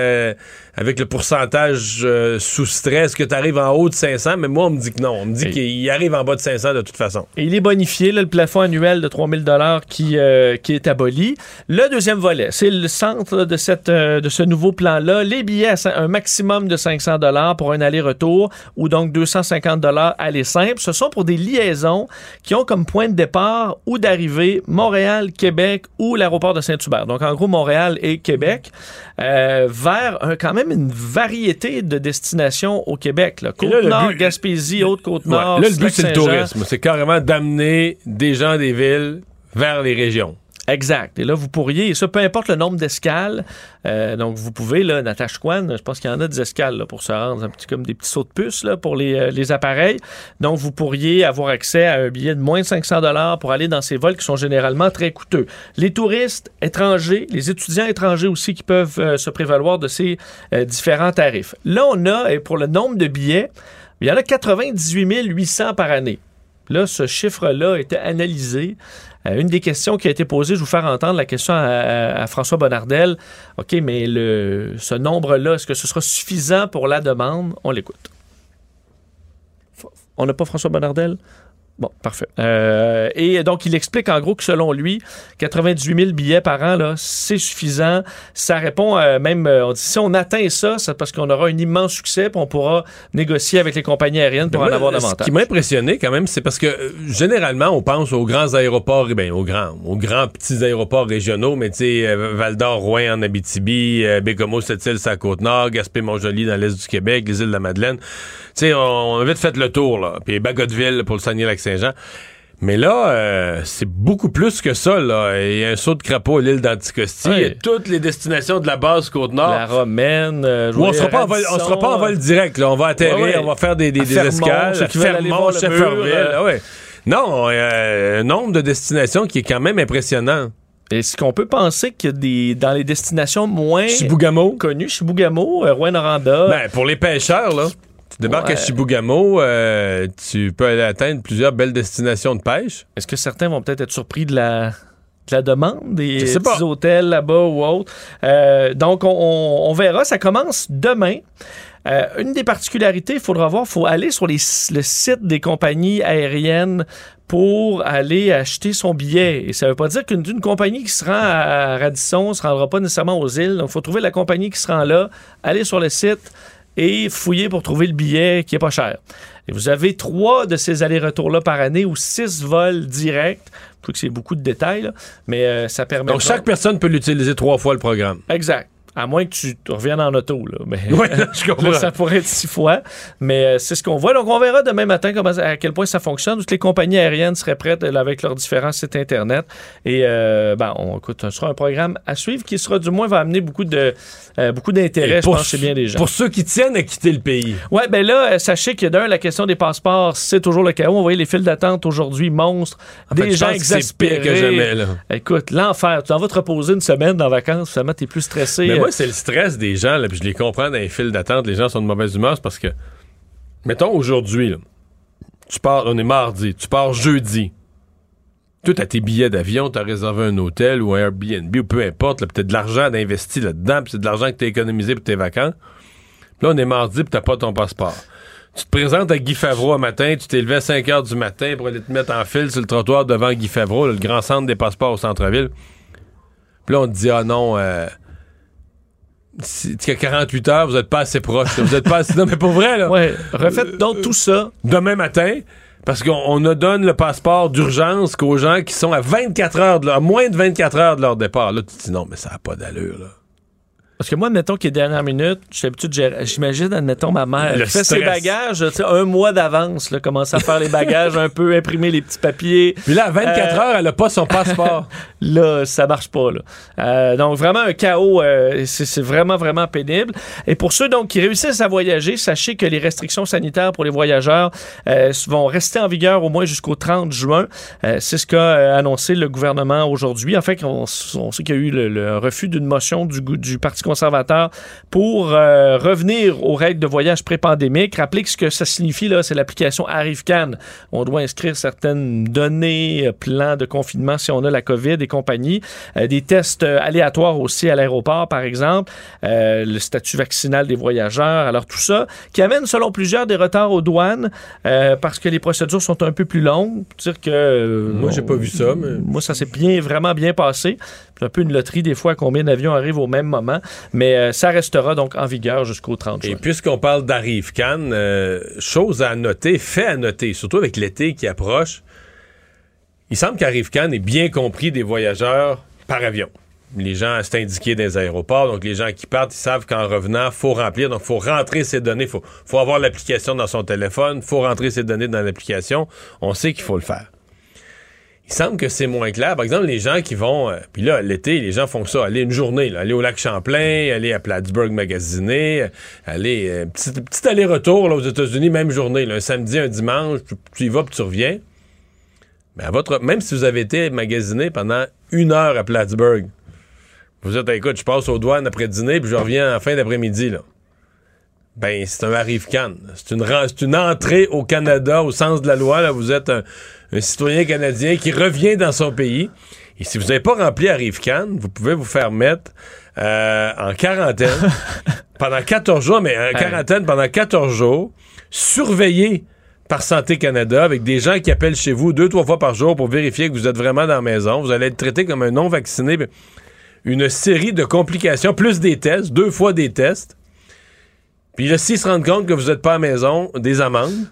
avec le pourcentage euh, sous stress, que tu arrives en haut de 500, mais moi, on me dit que non. On me dit qu'il arrive en bas de 500 de toute façon. Et il est bonifié, là, le plafond annuel de 3000 dollars qui, euh, qui est aboli. Le deuxième volet, c'est le centre là, de, cette, euh, de ce nouveau plan-là. Les billets à un maximum de 500 dollars pour un aller-retour ou donc 250 dollars aller simple. Ce sont pour des liaisons qui ont comme point de départ ou d'arrivée Montréal, Québec ou l'aéroport de Saint-Hubert. Donc en gros Montréal et Québec euh, vers un- quand même une variété de destinations au Québec. Côte-Nord, but- Gaspésie, Haute-Côte-Nord, Ouais, Là, le but, c'est le tourisme. C'est carrément d'amener des gens des villes vers les régions. Exact. Et là, vous pourriez, et ça, peu importe le nombre d'escales, euh, donc vous pouvez, là, Natashquan, je pense qu'il y en a des escales là, pour se rendre, un petit, comme des petits sauts de puce là, pour les, euh, les appareils. Donc, vous pourriez avoir accès à un billet de moins de 500 dollars pour aller dans ces vols qui sont généralement très coûteux. Les touristes étrangers, les étudiants étrangers aussi qui peuvent euh, se prévaloir de ces différents tarifs. Là, on a, et pour le nombre de billets, il y en a 98 800 par année. Là, ce chiffre-là été analysé. Euh, une des questions qui a été posée, je vous faire entendre la question à, François Bonnardel. OK, mais ce nombre-là, est-ce que ce sera suffisant pour la demande? On l'écoute. On n'a pas François Bonnardel? Bon, parfait. Euh, et donc, il explique en gros que selon lui, 98 000 billets par an, là, c'est suffisant. Ça répond à même, euh, on dit, si on atteint ça, c'est parce qu'on aura un immense succès, puis on pourra négocier avec les compagnies aériennes pour Mais en moi, avoir Ce davantage. qui m'a impressionné quand même, c'est parce que euh, généralement, on pense aux grands aéroports, eh bien, aux grands, aux grands petits aéroports régionaux, mais tu sais, euh, Val d'Or, Rouen en Abitibi, euh, Bécomo, Sept-Îles, la Côte-Nord, Gaspé-Montjoli dans l'est du Québec, les îles de la Madeleine. Tu sais, on, on a vite fait le tour, là. Puis Bagotville pour le Saguenay-Lac-Saint-Jean. Mais là, euh, c'est beaucoup plus que ça, là. Il y a un saut de crapaud à l'île d'Anticosti. Il y a toutes les destinations de la base Côte-Nord. La Romaine. euh, on jouer sera pas en vol, on Radisson, sera pas en vol direct, là. On va atterrir, Ouais, ouais. on va faire des, des, À des Fermont, escales. ceux qui Shefferville, euh, ah ouais. Non, un nombre de destinations qui est quand même impressionnant. Est-ce qu'on peut penser que des, dans les destinations moins Chibougamau. connues, Chibougamau, Rouen-Noranda, Ben, pour les pêcheurs, là, tu débarques Ouais. à Chibougamau, euh, tu peux aller atteindre plusieurs belles destinations de pêche. est-ce que certains vont peut-être être surpris de la, de la demande des pas. petits hôtels là-bas ou autres? Euh, donc, on, on- on verra. Ça commence demain. Euh, une des particularités, il faudra voir, il faut aller sur les, le site des compagnies aériennes pour aller acheter son billet. Et ça ne veut pas dire qu'une compagnie qui se rend à Radisson ne se rendra pas nécessairement aux îles. Donc, il faut trouver la compagnie qui se rend là, aller sur le site et fouiller pour trouver le billet qui est pas cher. Et vous avez trois de ces allers-retours-là par année ou six vols directs. Je trouve que c'est beaucoup de détails, là, mais euh, ça permet... Donc, chaque personne peut l'utiliser trois fois le programme. Exact. À moins que tu reviennes en auto. Là. Mais, (laughs) Oui, je (laughs) comprends. Là, ça pourrait être six fois. Mais euh, c'est ce qu'on voit. Donc, on verra demain matin comment, à quel point ça fonctionne. Toutes les compagnies aériennes seraient prêtes là, avec leurs différents sites Internet. Et euh, ben, on, écoute, ce sera un programme à suivre qui sera du moins va amener beaucoup de euh, beaucoup d'intérêt, je pense, chez bien des gens. Pour ceux qui tiennent à quitter le pays. Ouais, ben là, sachez que d'un, la question des passeports, c'est toujours le chaos. On voyait les files d'attente aujourd'hui monstres. En des gens exaspérés. que jamais, là. Écoute, l'enfer. Tu en vas te reposer une semaine en vacances, finalement, t'es plus stressé. Mais moi, c'est le stress des gens, là, puis je les comprends dans les files d'attente. Les gens sont de mauvaise humeur, parce que, mettons, aujourd'hui, tu pars, on est mardi, tu pars jeudi. Tu as tes billets d'avion, tu as réservé un hôtel ou un Airbnb ou peu importe, là, t'as de l'argent d'investi là-dedans, puis c'est de l'argent que t'as économisé pour tes vacances. Puis là, on est mardi, puis t'as pas ton passeport. Tu te présentes à Guy Favreau un matin, tu t'es levé à 5 heures du matin pour aller te mettre en file sur le trottoir devant Guy Favreau, le grand centre des passeports au centre-ville. Puis là, on te dit, ah non, euh, a 48 heures, vous êtes pas assez proche. Vous êtes pas assez... Non, mais pour vrai, là. Ouais, refaites donc tout ça. Demain matin, parce qu'on on ne donne le passeport d'urgence qu'aux gens qui sont à 24 heures, de leur- à moins de 24 heures de leur départ. Là, tu te dis, non, mais ça n'a pas d'allure, là. Parce que moi, admettons qu'il est dernière minute, j'imagine, admettons, ma mère, Le fait ses bagages, tu sais, un mois d'avance, là, commencer à faire les bagages (laughs) un peu, imprimer les petits papiers. Puis là, à 24 Euh, heures, elle n'a pas son passeport. (laughs) là, ça marche pas. Là. Euh, donc, vraiment un chaos. euh, c'est vraiment, vraiment pénible. Et pour ceux donc qui réussissent à voyager, sachez que les restrictions sanitaires pour les voyageurs vont rester en vigueur au moins jusqu'au 30 juin. C'est ce qu'a annoncé le gouvernement aujourd'hui. En fait, on, on sait qu'il y a eu le, le refus d'une motion du Parti conservateur pour euh, revenir aux règles de voyage pré-pandémique. Rappelez que ce que ça signifie, là, c'est l'application ArriveCan. On doit inscrire certaines données, euh, plans de confinement si on a la COVID et compagnie. Euh, des tests aléatoires aussi à l'aéroport, par exemple. Euh, le statut vaccinal des voyageurs. Alors, tout ça qui amène, selon plusieurs, des retards aux douanes parce que les procédures sont un peu plus longues. Dire que... Moi, j'ai pas vu ça, mais- Moi, ça s'est bien, vraiment bien passé. C'est un peu une loterie, des fois, combien d'avions arrivent au même moment. Mais euh, ça restera donc en vigueur jusqu'au 30 Et juin. puisqu'on parle d'Arrive Cannes, euh, chose à noter, fait à noter, surtout avec l'été qui approche, il semble qu'Arrive Cannes est bien compris des voyageurs par avion. Les gens, c'est indiqué dans les aéroports, donc les gens qui partent, ils savent qu'en revenant, faut remplir, donc faut rentrer ses données, faut, faut avoir l'application dans son téléphone, faut rentrer ses données dans l'application. On sait qu'il faut le faire. Il semble que c'est moins clair. Par exemple, les gens qui vont. euh, Puis là, l'été, les gens font ça. Aller une journée, là, aller au lac Champlain, aller à Plattsburgh magasiner, euh, aller. euh, petit, aller-retour aux États-Unis, même journée, là, un samedi, un dimanche, tu, tu y vas puis tu reviens. Mais à votre, même si vous avez été magasiner pendant une heure à Plattsburgh, vous êtes, écoute, je passe aux douanes après dîner puis je reviens en fin d'après-midi, là. Ben, c'est un arrive. C'est une, entrée au Canada au sens de la loi. Là. Vous êtes un, un citoyen canadien qui revient dans son pays. Et si vous n'avez pas rempli Arrive vous pouvez vous faire mettre euh, en quarantaine (laughs) pendant 14 jours, mais en quarantaine pendant 14 jours, surveillé par Santé Canada avec des gens qui appellent chez vous deux, trois fois par jour pour vérifier que vous êtes vraiment dans la maison. Vous allez être traité comme un non-vacciné. Une série de complications, plus des tests, deux fois des tests. Puis là, s'ils se rendent compte que vous n'êtes pas à la maison, des amendes.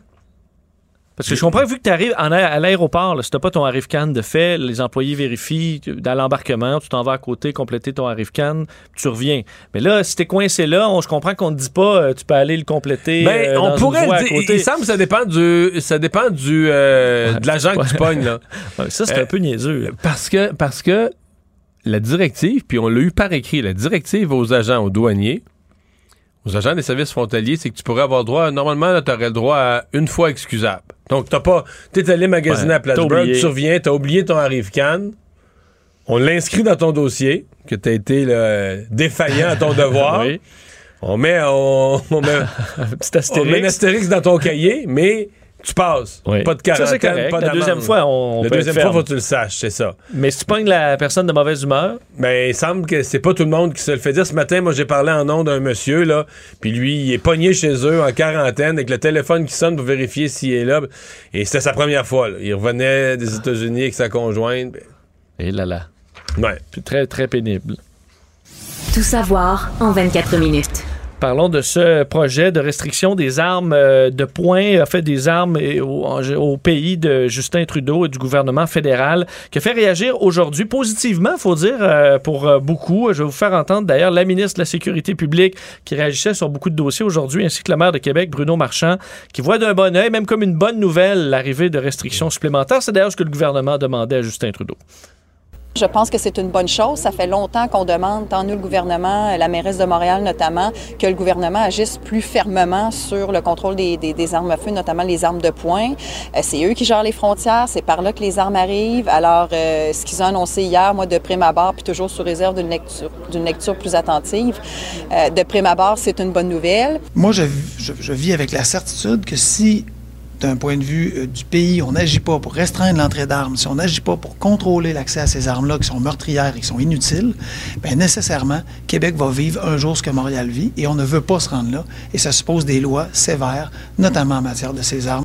Parce que je comprends, vu que tu arrives à l'aéroport, si tu pas ton arrive-can de fait, les employés vérifient tu- dans l'embarquement, tu t'en vas à côté, compléter ton arrive-can, tu reviens. Mais là, si t'es coincé là, on, je comprends qu'on ne dit pas, euh, tu peux aller le compléter. Ben, euh, on pourrait le dire. côté. Il semble que ça dépend du, ça dépend du, euh, (laughs) de l'agent que tu pognes, là. (laughs) Ça, c'est Euh, un peu niaiseux. Parce que, parce que la directive, puis on l'a eu par écrit, la directive aux agents, aux douaniers, aux agents des services frontaliers, c'est que tu pourrais avoir droit, normalement, tu aurais le droit à une fois excusable. Donc, t'as pas, t'es allé magasiner Ouais, à t'as Plattsburgh, tu reviens, t'as oublié ton arrive-can, On l'inscrit dans ton dossier, que tu as été là, défaillant à ton (laughs) devoir. Oui. On met, on, on met, (laughs) Petit astérix. on met un astérix dans ton cahier, mais tu passes. Oui. Pas de Ça, c'est quarantaine, correct. pas La deuxième fois, on La peut deuxième être fois, ferme. faut que tu le saches, c'est ça. Mais si tu pognes la personne de mauvaise humeur, Ben, il semble que c'est pas tout le monde qui se le fait dire. Ce matin, moi, j'ai parlé en nom d'un monsieur, là, puis lui, il est pogné chez eux en quarantaine avec le téléphone qui sonne pour vérifier s'il est là. Et c'était sa première fois, là. Il revenait des États-Unis avec sa conjointe. Ben, et là là, Ouais. puis très très pénible. Tout savoir en 24 minutes. Parlons de ce projet de restriction des armes euh, de poing, en fait des armes au pays de Justin Trudeau et du gouvernement fédéral, qui a fait réagir aujourd'hui positivement, faut dire, euh, pour euh, beaucoup. Je vais vous faire entendre d'ailleurs la ministre de la Sécurité publique qui réagissait sur beaucoup de dossiers aujourd'hui, ainsi que le maire de Québec, Bruno Marchand, qui voit d'un bon oeil, même comme une bonne nouvelle, l'arrivée de restrictions supplémentaires. C'est d'ailleurs ce que le gouvernement demandait à Justin Trudeau. Je pense que c'est une bonne chose. Ça fait longtemps qu'on demande, tant nous le gouvernement, la mairesse de Montréal notamment, que le gouvernement agisse plus fermement sur le contrôle des, des- des armes à feu, notamment les armes de poing. Euh, c'est eux qui gèrent les frontières, c'est par là que les armes arrivent. Alors, euh, ce qu'ils ont annoncé hier, moi, de prime abord, puis toujours sous réserve d'une lecture, lecture plus attentive, euh, de prime abord, c'est une bonne nouvelle. Moi, je, je- je vis avec la certitude que si, d'un point de vue euh, du pays, on n'agit pas pour restreindre l'entrée d'armes, si on n'agit pas pour contrôler l'accès à ces armes-là qui sont meurtrières et qui sont inutiles, bien nécessairement, Québec va vivre un jour ce que Montréal vit et on ne veut pas se rendre là. Et ça suppose des lois sévères, notamment en matière de ces armes.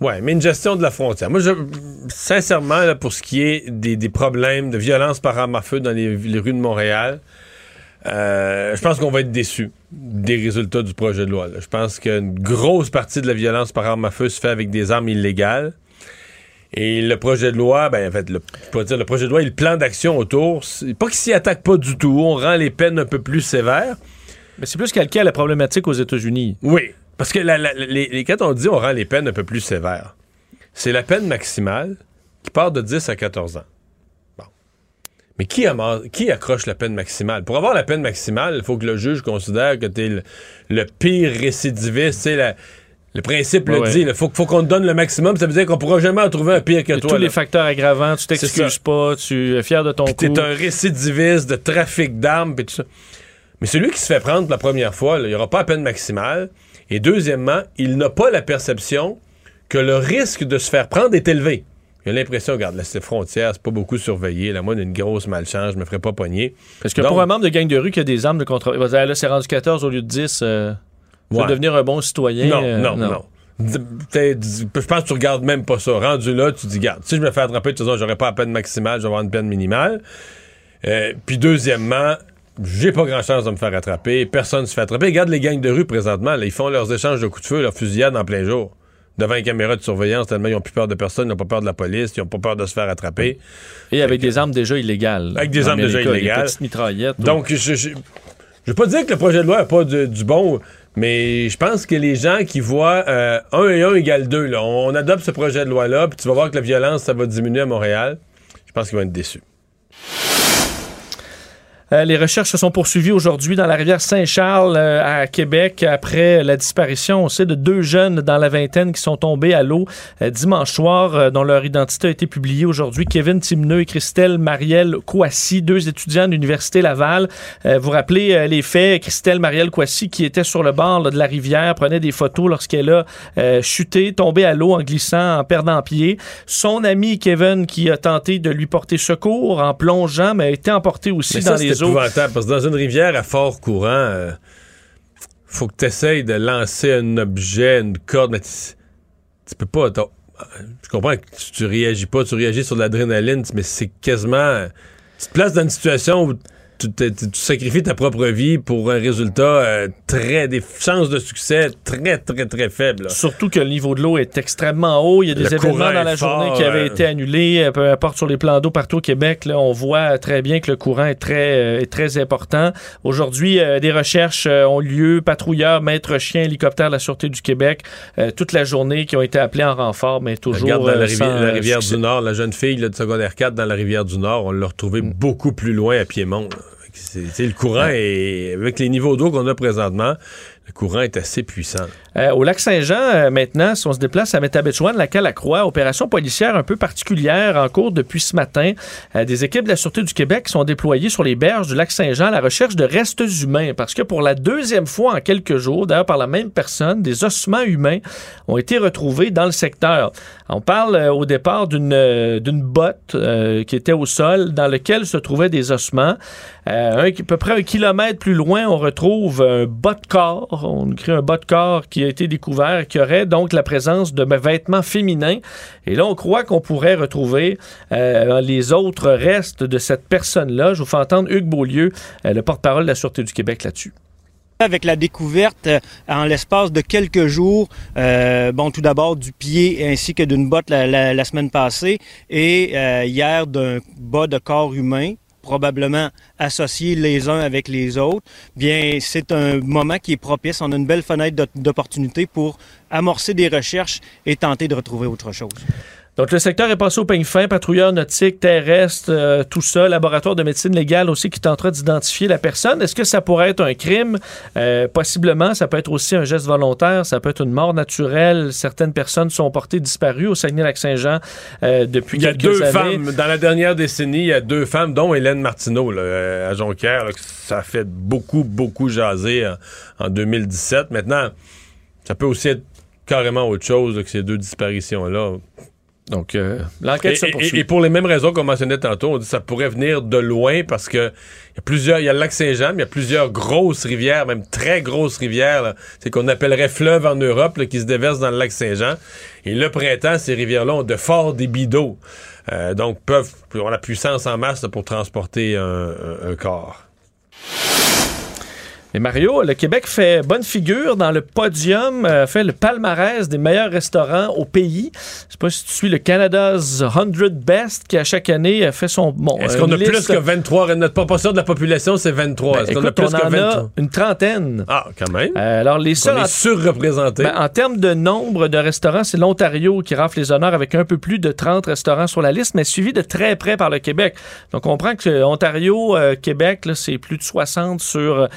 Ouais, mais une gestion de la frontière. Moi, je, sincèrement, pour ce qui est des, problèmes de violence par arme à feu dans les rues de Montréal, euh, je pense qu'on va être déçus des résultats du projet de loi. là. Je pense qu'une grosse partie de la violence par arme à feu se fait avec des armes illégales. Et le projet de loi, ben en fait, le, je pourrais dire, le projet de loi et le plan d'action autour, c'est pas qu'il s'y attaque pas du tout. On rend les peines un peu plus sévères. Mais c'est plus calqué à la problématique aux États-Unis. Oui, parce que la- la- les, les- quand on dit on rend les peines un peu plus sévères, c'est la peine maximale qui part de 10 à 14 ans. Mais qui, accroche la peine maximale? Pour avoir la peine maximale, il faut que le juge considère que tu es le, le pire récidiviste. Tu la- le principe Ouais, le ouais. dit. Il faut, faut qu'on te donne le maximum. Ça veut dire qu'on pourra jamais en trouver un pire que Et toi. tous là. les facteurs aggravants, tu t'excuses pas, tu es fier de ton coup. t'es un récidiviste de trafic d'armes puis tout ça. Mais celui qui se fait prendre la première fois, là, il n'y aura pas la peine maximale. Et deuxièmement, il n'a pas la perception que le risque de se faire prendre est élevé. Il a l'impression, regarde, là, c'est frontière, c'est pas beaucoup surveillé. Là, moi, d'une grosse malchance, je me ferai pas pogner. Parce que Donc, pour un membre de gang de rue qui a des armes de contre... il va dire, là, c'est rendu 14 au lieu de 10. euh, je Ouais. devenir un bon citoyen. Non, euh, non, non. Je pense que tu regardes même pas ça. Rendu là, tu dis, garde, si je me fais attraper, de toute façon, j'aurai pas la peine maximale, je vais avoir une peine minimale. Euh, Puis deuxièmement, j'ai pas grand chance de me faire attraper. Personne ne se fait attraper. Regarde les gangs de rue présentement. là, ils font leurs échanges de coups de feu, leurs fusillades en plein jour. Devant une caméra de surveillance, tellement ils ont plus peur de personne, ils n'ont pas peur de la police, ils ont pas peur de se faire attraper. Et avec des armes déjà illégales. Avec des armes déjà illégales. Des mitraillettes. Donc, je, je, je veux pas dire que le projet de loi n'a pas de- du bon, mais je pense que les gens qui voient 1 et 1 égale 2, là, on adopte ce projet de loi-là, puis tu vas voir que la violence, ça va diminuer à Montréal, je pense qu'ils vont être déçus. Euh, les recherches se sont poursuivies aujourd'hui dans la rivière Saint-Charles euh, à Québec après la disparition, on sait, de deux jeunes dans la vingtaine qui sont tombés à l'eau euh, dimanche soir, euh, dont leur identité a été publiée aujourd'hui. Kevin Timneux et Christelle Marielle Kouassi, deux étudiants de l'Université Laval. Euh, vous rappelez euh, les faits, Christelle Marielle Kouassi qui était sur le bord là, de la rivière, prenait des photos lorsqu'elle a euh, chuté, tombé à l'eau en glissant, en perdant pied. Son ami Kevin qui a tenté de lui porter secours en plongeant, mais a été emporté aussi dans les parce que dans une rivière à fort courant, euh, faut que tu essayes de lancer un objet, une corde, mais tu peux pas. t'as- Je comprends que tu, tu réagis pas, tu réagis sur de l'adrénaline, mais c'est quasiment. Tu te places dans une situation où tu, tu- tu sacrifies ta propre vie pour un résultat euh, très. des chances de succès très, très, très faibles. Surtout que le niveau de l'eau est extrêmement haut. Il y a des Le événements dans la journée qui avaient euh. été annulés, euh, peu importe sur les plans d'eau partout au Québec. Là, on voit très bien que le courant est très, euh, est très important. Aujourd'hui, euh, des recherches ont lieu. Patrouilleurs, maîtres chiens, hélicoptères de la Sûreté du Québec, euh, toute la journée qui ont été appelés en renfort, mais toujours Regarde dans la rivière, sans, la rivière succès. du Nord, la jeune fille là, de secondaire 4 dans la rivière du Nord, on l'a retrouvée Mm. beaucoup plus loin à Piémont. là. C'est- le courant est avec les niveaux d'eau qu'on a présentement, le courant est assez puissant. Euh, au lac Saint-Jean, euh, maintenant, si on se déplace à Métabetchouan, la Calacroix, opération policière un peu particulière en cours depuis ce matin. Euh, des équipes de la Sûreté du Québec sont déployées sur les berges du lac Saint-Jean à la recherche de restes humains parce que pour la deuxième fois en quelques jours, d'ailleurs par la même personne, des ossements humains ont été retrouvés dans le secteur. On parle au départ d'une botte qui était au sol dans lequel se trouvaient des ossements. à peu près un kilomètre plus loin, on retrouve un bas de corps. On écrit un bas de corps qui a été découvert, qui aurait donc la présence de vêtements féminins. Et là, on croit qu'on pourrait retrouver euh, les autres restes de cette personne-là. Je vous fais entendre Hugues Beaulieu, euh, le porte-parole de la Sûreté du Québec là-dessus avec la découverte euh, en l'espace de quelques jours, bon, tout d'abord du pied ainsi que d'une botte la, semaine passée et hier d'un bas de corps humain probablement associés les uns avec les autres, bien, c'est un moment qui est propice. On a une belle fenêtre d'opportunité pour amorcer des recherches et tenter de retrouver autre chose. Donc, le secteur est passé au peigne fin, patrouilleurs nautiques, terrestres, euh, tout ça, laboratoire de médecine légale aussi qui tentera d'identifier la personne. Est-ce que ça pourrait être un crime? Euh, possiblement. Ça peut être aussi un geste volontaire. Ça peut être une mort naturelle. Certaines personnes sont portées disparues au Saguenay-Lac-Saint-Jean euh, depuis quelques années. Il y a deux femmes. Dans la dernière décennie, il y a deux femmes, dont Hélène Martineau là, à Jonquière. Là, ça a fait beaucoup, beaucoup jaser en, en 2017. Maintenant, ça peut aussi être carrément autre chose que ces deux disparitions-là. Donc, euh, l'enquête se poursuit. Et, et, pour les mêmes raisons qu'on mentionnait tantôt, on dit que ça pourrait venir de loin parce que il y a plusieurs, il y a le lac Saint-Jean, mais il y a plusieurs grosses rivières, même très grosses rivières, c'est qu'on appellerait fleuves en Europe, là, qui se déversent dans le lac Saint-Jean. Et le printemps, ces rivières-là ont de forts débits d'eau. Euh, donc, peuvent, ont la puissance en masse là, pour transporter un, un, un corps. Et Mario, le Québec fait bonne figure dans le podium, euh, fait le palmarès des meilleurs restaurants au pays. Je sais pas si tu suis le Canada's 100 Best qui à chaque année fait son bon. Est-ce qu'on a liste... plus que 23 Notre proportion de la population c'est 23. Ben, Est-ce qu'on a plus on que en 23 a une trentaine. Ah, quand même. Euh, alors les seuls on est surreprésentés? Ben, en termes de nombre de restaurants, c'est l'Ontario qui rafle les honneurs avec un peu plus de 30 restaurants sur la liste, mais suivi de très près par le Québec. Donc on comprend que Ontario, euh, Québec, c'est plus de 60 sur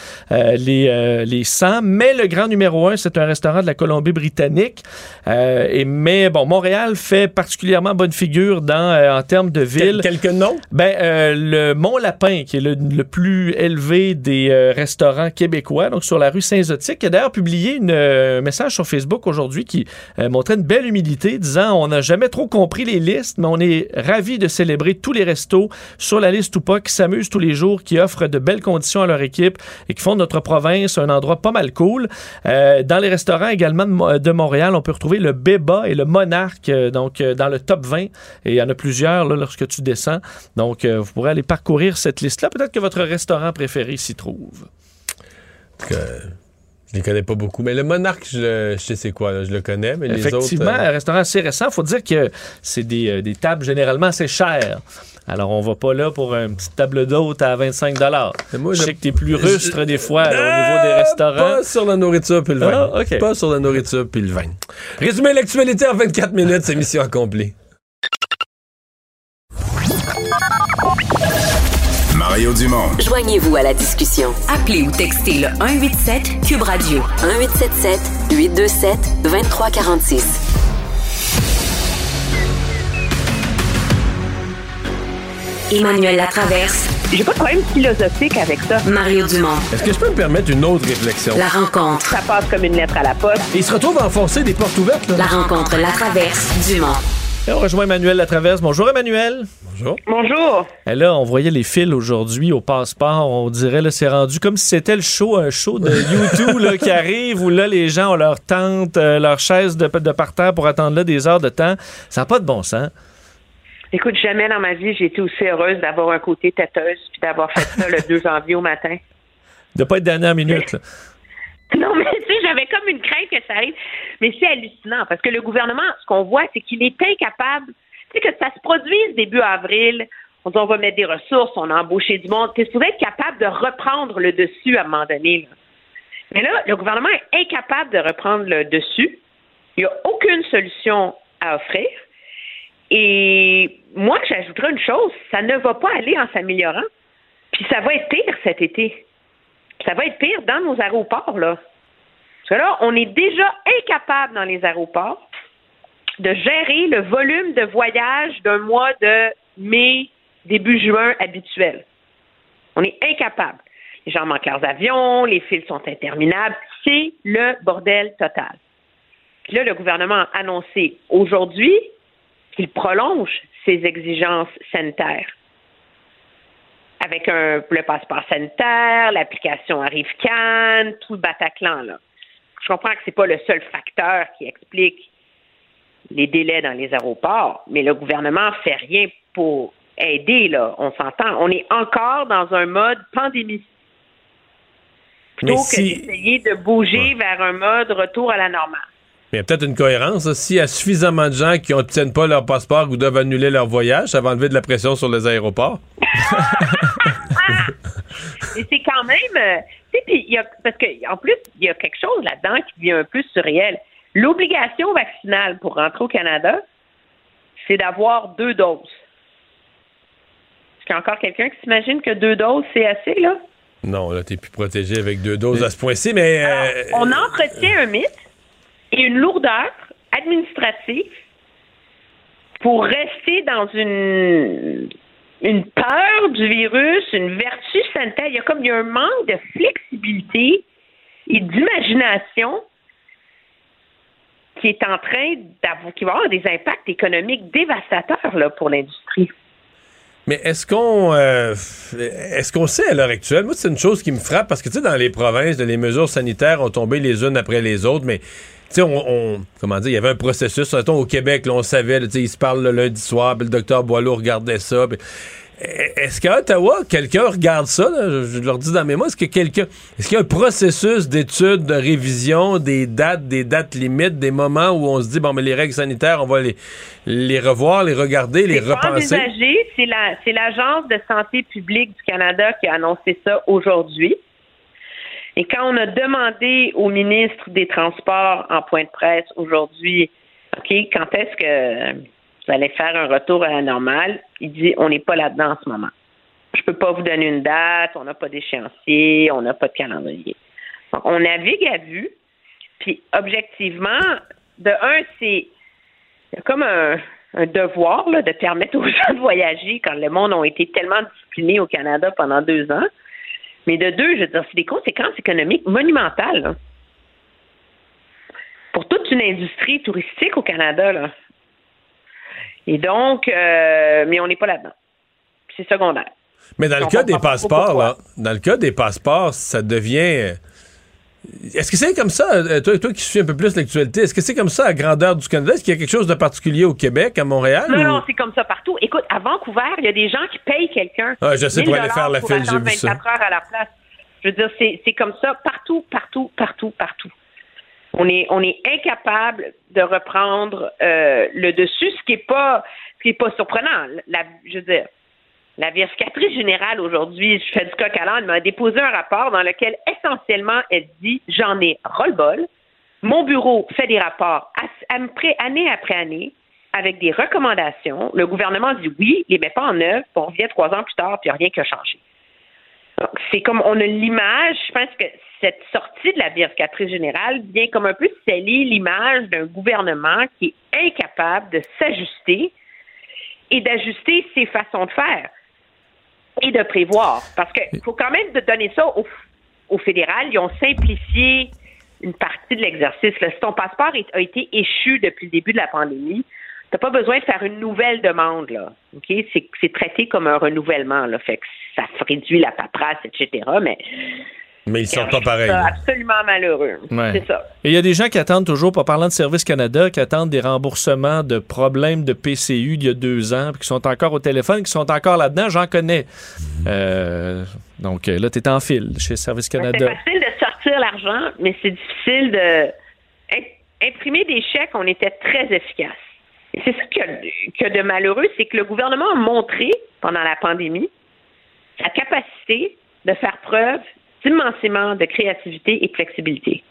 euh, les les 100, mais le grand numéro un, c'est un restaurant de la Colombie-Britannique. Euh, et, mais bon, Montréal fait particulièrement bonne figure dans, euh, en termes de ville. Quel, quelques noms? Ben, euh, le Mont-Lapin, qui est le, le, plus élevé des euh, restaurants québécois, donc sur la rue Saint-Zotique, qui a d'ailleurs publié une, un message sur Facebook aujourd'hui qui montrait une belle humilité, disant on n'a jamais trop compris les listes, mais on est ravis de célébrer tous les restos sur la liste ou pas, qui s'amusent tous les jours, qui offrent de belles conditions à leur équipe et qui font notre province un endroit pas mal cool. Euh, dans les restaurants également de, de, Montréal, on peut retrouver le Béba et le Monarque, euh, donc euh, dans le top 20. Et il y en a plusieurs là, lorsque tu descends. Donc, vous pourrez aller parcourir cette liste-là. Peut-être que votre restaurant préféré s'y trouve. Que... Je les connais pas beaucoup, mais le Monarque, je, sais c'est quoi, là, je le connais, mais les autres... Effectivement, un restaurant assez récent. faut dire que c'est des, des tables généralement assez chères. Alors, on va pas là pour une petite table d'hôte à 25 Je sais que tu es plus rustre des fois là, au niveau des restaurants. Pas sur la nourriture puis le vin. Ah, okay. Pas sur la nourriture puis le vin. Résumé l'actualité en 24 minutes, c'est mission accomplie. Mario Dumont. Joignez-vous à la discussion. Appelez ou textez le 187 Cube Radio 1877 827 2346. Emmanuel Latraverse. J'ai pas de problème philosophique avec ça. Mario Dumont. Est-ce que je peux me permettre une autre réflexion? La rencontre. Ça passe comme une lettre à la poste. Et il se retrouve à enfoncer des portes ouvertes. Là. La rencontre Latraverse Dumont. Et on rejoint Emmanuel Latraverse. Bonjour Emmanuel. Bonjour. Bonjour. Et là, on voyait les fils aujourd'hui au passeport. On dirait, là, c'est rendu comme si c'était le show, un show de (laughs) YouTube là, qui arrive où là, les gens ont leur tente, euh, leur chaise de, de parterre pour attendre là des heures de temps. Ça n'a pas de bon sens. Écoute, jamais dans ma vie, j'ai été aussi heureuse d'avoir un côté têteuse puis d'avoir fait ça le (laughs) 2 janvier au matin. De pas être dernière minute. (laughs) Non, mais tu sais, j'avais comme une crainte que ça arrive. Mais c'est hallucinant parce que le gouvernement, ce qu'on voit, c'est qu'il est incapable. Tu sais, que ça se produise début avril. On dit on va mettre des ressources, on a embauché du monde. Tu es supposé être capable de reprendre le dessus à un moment donné. Là. Mais là, le gouvernement est incapable de reprendre le dessus. Il n'y a aucune solution à offrir. Et moi, j'ajouterais une chose, ça ne va pas aller en s'améliorant. Puis ça va être pire cet été. Ça va être pire dans nos aéroports, là. Parce que là, on est déjà incapable dans les aéroports de gérer le volume de voyages d'un mois de mai, début juin habituel. On est incapable. Les gens manquent leurs avions, les fils sont interminables. C'est le bordel total. Puis là, le gouvernement a annoncé aujourd'hui qu'il prolonge ses exigences sanitaires. Avec un, le passeport sanitaire, l'application Arrive-Can, tout le Bataclan. Là. Je comprends que ce n'est pas le seul facteur qui explique les délais dans les aéroports, mais le gouvernement ne fait rien pour aider, là. On s'entend. On est encore dans un mode pandémie. Plutôt que d'essayer de bouger vers un mode retour à la normale. Mais il y a peut-être une cohérence. S'il y a suffisamment de gens qui n'obtiennent pas leur passeport ou doivent annuler leur voyage, ça va enlever de la pression sur les aéroports. (laughs) Et c'est quand même. Euh, y a, parce qu'en plus, il y a quelque chose là-dedans qui devient un peu surréel. L'obligation vaccinale pour rentrer au Canada, c'est d'avoir deux doses. Est-ce qu'il y a encore quelqu'un qui s'imagine que deux doses, c'est assez, là? Non, là, t'es plus protégé avec deux doses à ce point-ci, mais... Euh, on entretient un mythe et une lourdeur administrative pour rester dans une, une peur du virus, une vertu sanitaire. Il y a comme il y a un manque de flexibilité et d'imagination qui est en train d'avoir, des impacts économiques dévastateurs là, pour l'industrie. Mais est-ce qu'on euh, est-ce qu'on sait à l'heure actuelle, moi c'est une chose qui me frappe parce que tu sais dans les provinces, les mesures sanitaires ont tombé les unes après les autres, mais tu sais on, comment dire, il y avait un processus, au Québec, là, on savait, tu sais, ils se parlent le lundi soir, puis le docteur Boileau regardait ça. Est-ce qu'à Ottawa, quelqu'un regarde ça? je, leur dis dans mes mots, est-ce que quelqu'un. Est-ce qu'il y a un processus d'étude, de révision, des dates, des dates limites, des moments où on se dit, bon, mais les règles sanitaires, on va les, les revoir, les regarder, les repenser? C'est la, l'Agence de santé publique du Canada qui a annoncé ça aujourd'hui. Et quand on a demandé au ministre des Transports en point de presse aujourd'hui, OK, quand est-ce que vous allez faire un retour à la normale. Il dit on n'est pas là-dedans en ce moment. Je ne peux pas vous donner une date, on n'a pas d'échéancier, on n'a pas de calendrier. Donc, on navigue à vue. Puis, objectivement, de un, c'est comme un, devoir de permettre aux (laughs) gens de voyager quand le monde a été tellement discipliné au Canada pendant deux ans. Mais de deux, je veux dire, c'est des conséquences économiques monumentales. Pour toute une industrie touristique au Canada, là. Et donc, euh, mais on n'est pas là-dedans. C'est secondaire. Mais dans le cas des passeports, là, dans le cas des passeports, ça devient. Est-ce que c'est comme ça, euh, toi, toi qui suis un peu plus l'actualité, est-ce que c'est comme ça à grandeur du Canada? Est-ce qu'il y a quelque chose de particulier au Québec, à Montréal? Non, non, c'est comme ça partout. Écoute, à Vancouver, il y a des gens qui payent quelqu'un. Ah, je sais pour aller faire la file, j'ai vu ça. heures à la place. Je veux dire, c'est comme ça partout, partout, partout, partout. On est, on est incapable de reprendre euh, le dessus, ce qui n'est pas, ce qui est pas surprenant. La, je veux dire, la vérificatrice générale aujourd'hui, je fais du coq à l'âne, m'a déposé un rapport dans lequel essentiellement elle dit j'en ai ras-le-bol. Mon bureau fait des rapports année après année avec des recommandations. Le gouvernement dit oui, il les met pas en œuvre, on revient trois ans plus tard, puis il n'y a rien qui a changé. C'est comme on a l'image, je pense que cette sortie de la vérificatrice générale vient comme un peu sceller l'image d'un gouvernement qui est incapable de s'ajuster et d'ajuster ses façons de faire et de prévoir. Parce qu'il faut quand même donner ça au, fédéral. Ils ont simplifié une partie de l'exercice. Si ton passeport a été échu depuis le début de la pandémie, tu n'as pas besoin de faire une nouvelle demande. Là. C'est traité comme un renouvellement. Là. Fait que ça réduit la paperasse, etc. Mais mais ils sont pas pareils. absolument malheureux. C'est ça. Et il y a des gens qui attendent toujours, pas parlant de Service Canada, qui attendent des remboursements de problèmes de PCU d'il y a deux ans, puis qui sont encore au téléphone, qui sont encore là-dedans. J'en connais. Euh, donc là, tu es en fil chez Service Canada. C'est facile de sortir l'argent, mais c'est difficile de. Imprimer des chèques, on était très efficace. C'est ça que de malheureux, c'est que le gouvernement a montré pendant la pandémie sa capacité de faire preuve immensément de créativité et de flexibilité.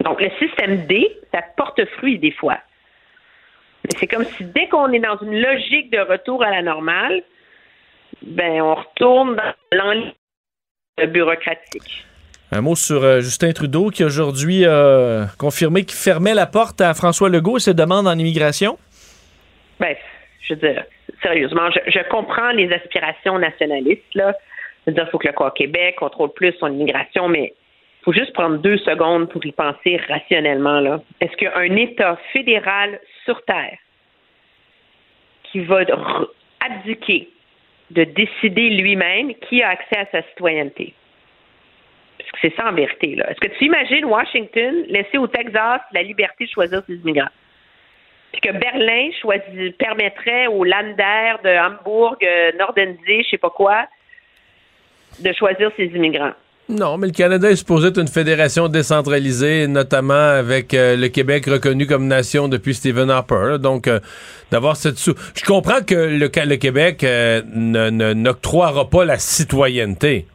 Donc, le système D, ça porte fruit des fois. Mais c'est comme si dès qu'on est dans une logique de retour à la normale, ben, on retourne dans l'enlèvement bureaucratique. Un mot sur euh, Justin Trudeau qui aujourd'hui a confirmé qu'il fermait la porte à François Legault et ses demandes en immigration. Ben, je veux dire, sérieusement, je, comprends les aspirations nationalistes, là. Je veux dire, il faut que le Québec contrôle plus son immigration, mais il faut juste prendre deux secondes pour y penser rationnellement. Est-ce qu'un État fédéral sur Terre qui va abdiquer de décider lui-même qui a accès à sa citoyenneté? Parce que c'est ça en vérité, là. Est-ce que tu imagines Washington laisser au Texas la liberté de choisir ses immigrants? Puis que Berlin choisit, permettrait aux Länder de Hambourg, euh, Nordensee, je sais pas quoi, de choisir ses immigrants. Non, mais le Canada est supposé être une fédération décentralisée, notamment avec euh, le Québec reconnu comme nation depuis Stephen Harper. Donc, euh, d'avoir cette sou... Je comprends que le, le Québec euh, n'octroiera pas la citoyenneté.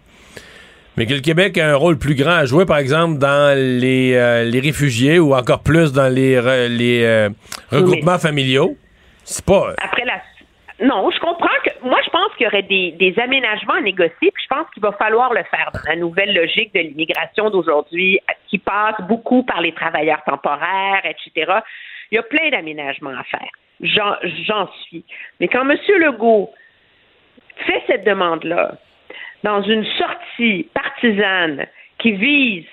Mais que le Québec a un rôle plus grand à jouer, par exemple, dans les, euh, les réfugiés ou encore plus dans les, re- les euh, regroupements familiaux? C'est pas. Après la. Non, je comprends que. Moi, je pense qu'il y aurait des, des aménagements à négocier, puis je pense qu'il va falloir le faire dans la nouvelle logique de l'immigration d'aujourd'hui, qui passe beaucoup par les travailleurs temporaires, etc. Il y a plein d'aménagements à faire. J'en j'en suis. Mais quand M. Legault fait cette demande-là, dans une sortie partisane qui vise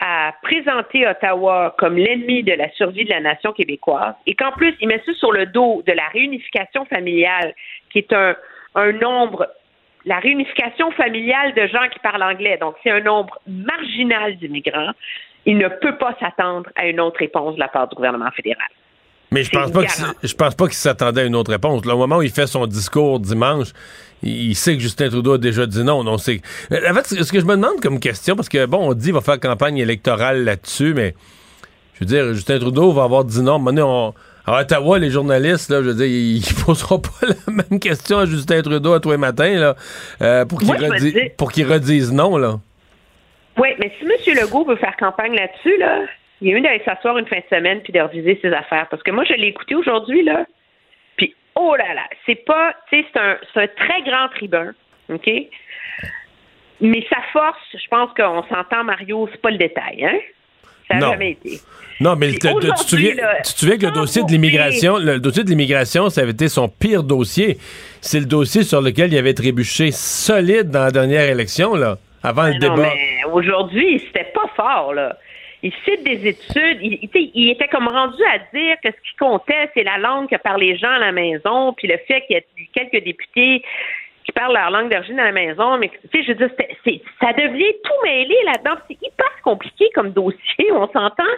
à présenter Ottawa comme l'ennemi de la survie de la nation québécoise et qu'en plus, il met ça sur le dos de la réunification familiale, qui est un, un nombre, la réunification familiale de gens qui parlent anglais, donc c'est un nombre marginal d'immigrants, il ne peut pas s'attendre à une autre réponse de la part du gouvernement fédéral. Mais je pense pas je pense pas qu'il s'attendait à une autre réponse. Là, au moment où il fait son discours dimanche, il sait que Justin Trudeau a déjà dit non. non c'est... En fait, ce que je me demande comme question, parce que bon, on dit qu'il va faire campagne électorale là-dessus, mais je veux dire, Justin Trudeau va avoir dit non. Donné, on- à Ottawa, les journalistes, là, je veux dire, ils poseront pas (laughs) la même question à Justin Trudeau à tous les matins là, euh, pour qu'il Moi, pour qu'il redise non. Là. Oui, mais si M. Legault veut faire campagne là-dessus, là, il a mieux d'aller s'asseoir une fin de semaine puis de reviser ses affaires. Parce que moi, je l'ai écouté aujourd'hui, là. Oh là là, c'est pas, tu sais, c'est un, c'est un très grand tribun, OK? Mais sa force, je pense qu'on s'entend, Mario, c'est pas le détail, hein? Ça n'a jamais été. Non, mais le- te- te- tu, te souviens, là, tu te souviens que le dossier de l'immigration, le dossier de l'immigration, ça avait été son pire dossier. C'est le dossier sur lequel il avait trébuché solide dans la dernière élection, là, avant le non, débat. mais aujourd'hui, c'était pas fort, là. Il cite des études. Il, il- était comme rendu à dire que ce qui comptait, c'est la langue que parlent les gens à la maison, puis le fait qu'il y ait quelques députés qui parlent leur langue d'origine à la maison. Mais, tu sais, je veux dire, ça devient tout mêlé là-dedans. C'est hyper compliqué comme dossier, (laughs) on s'entend.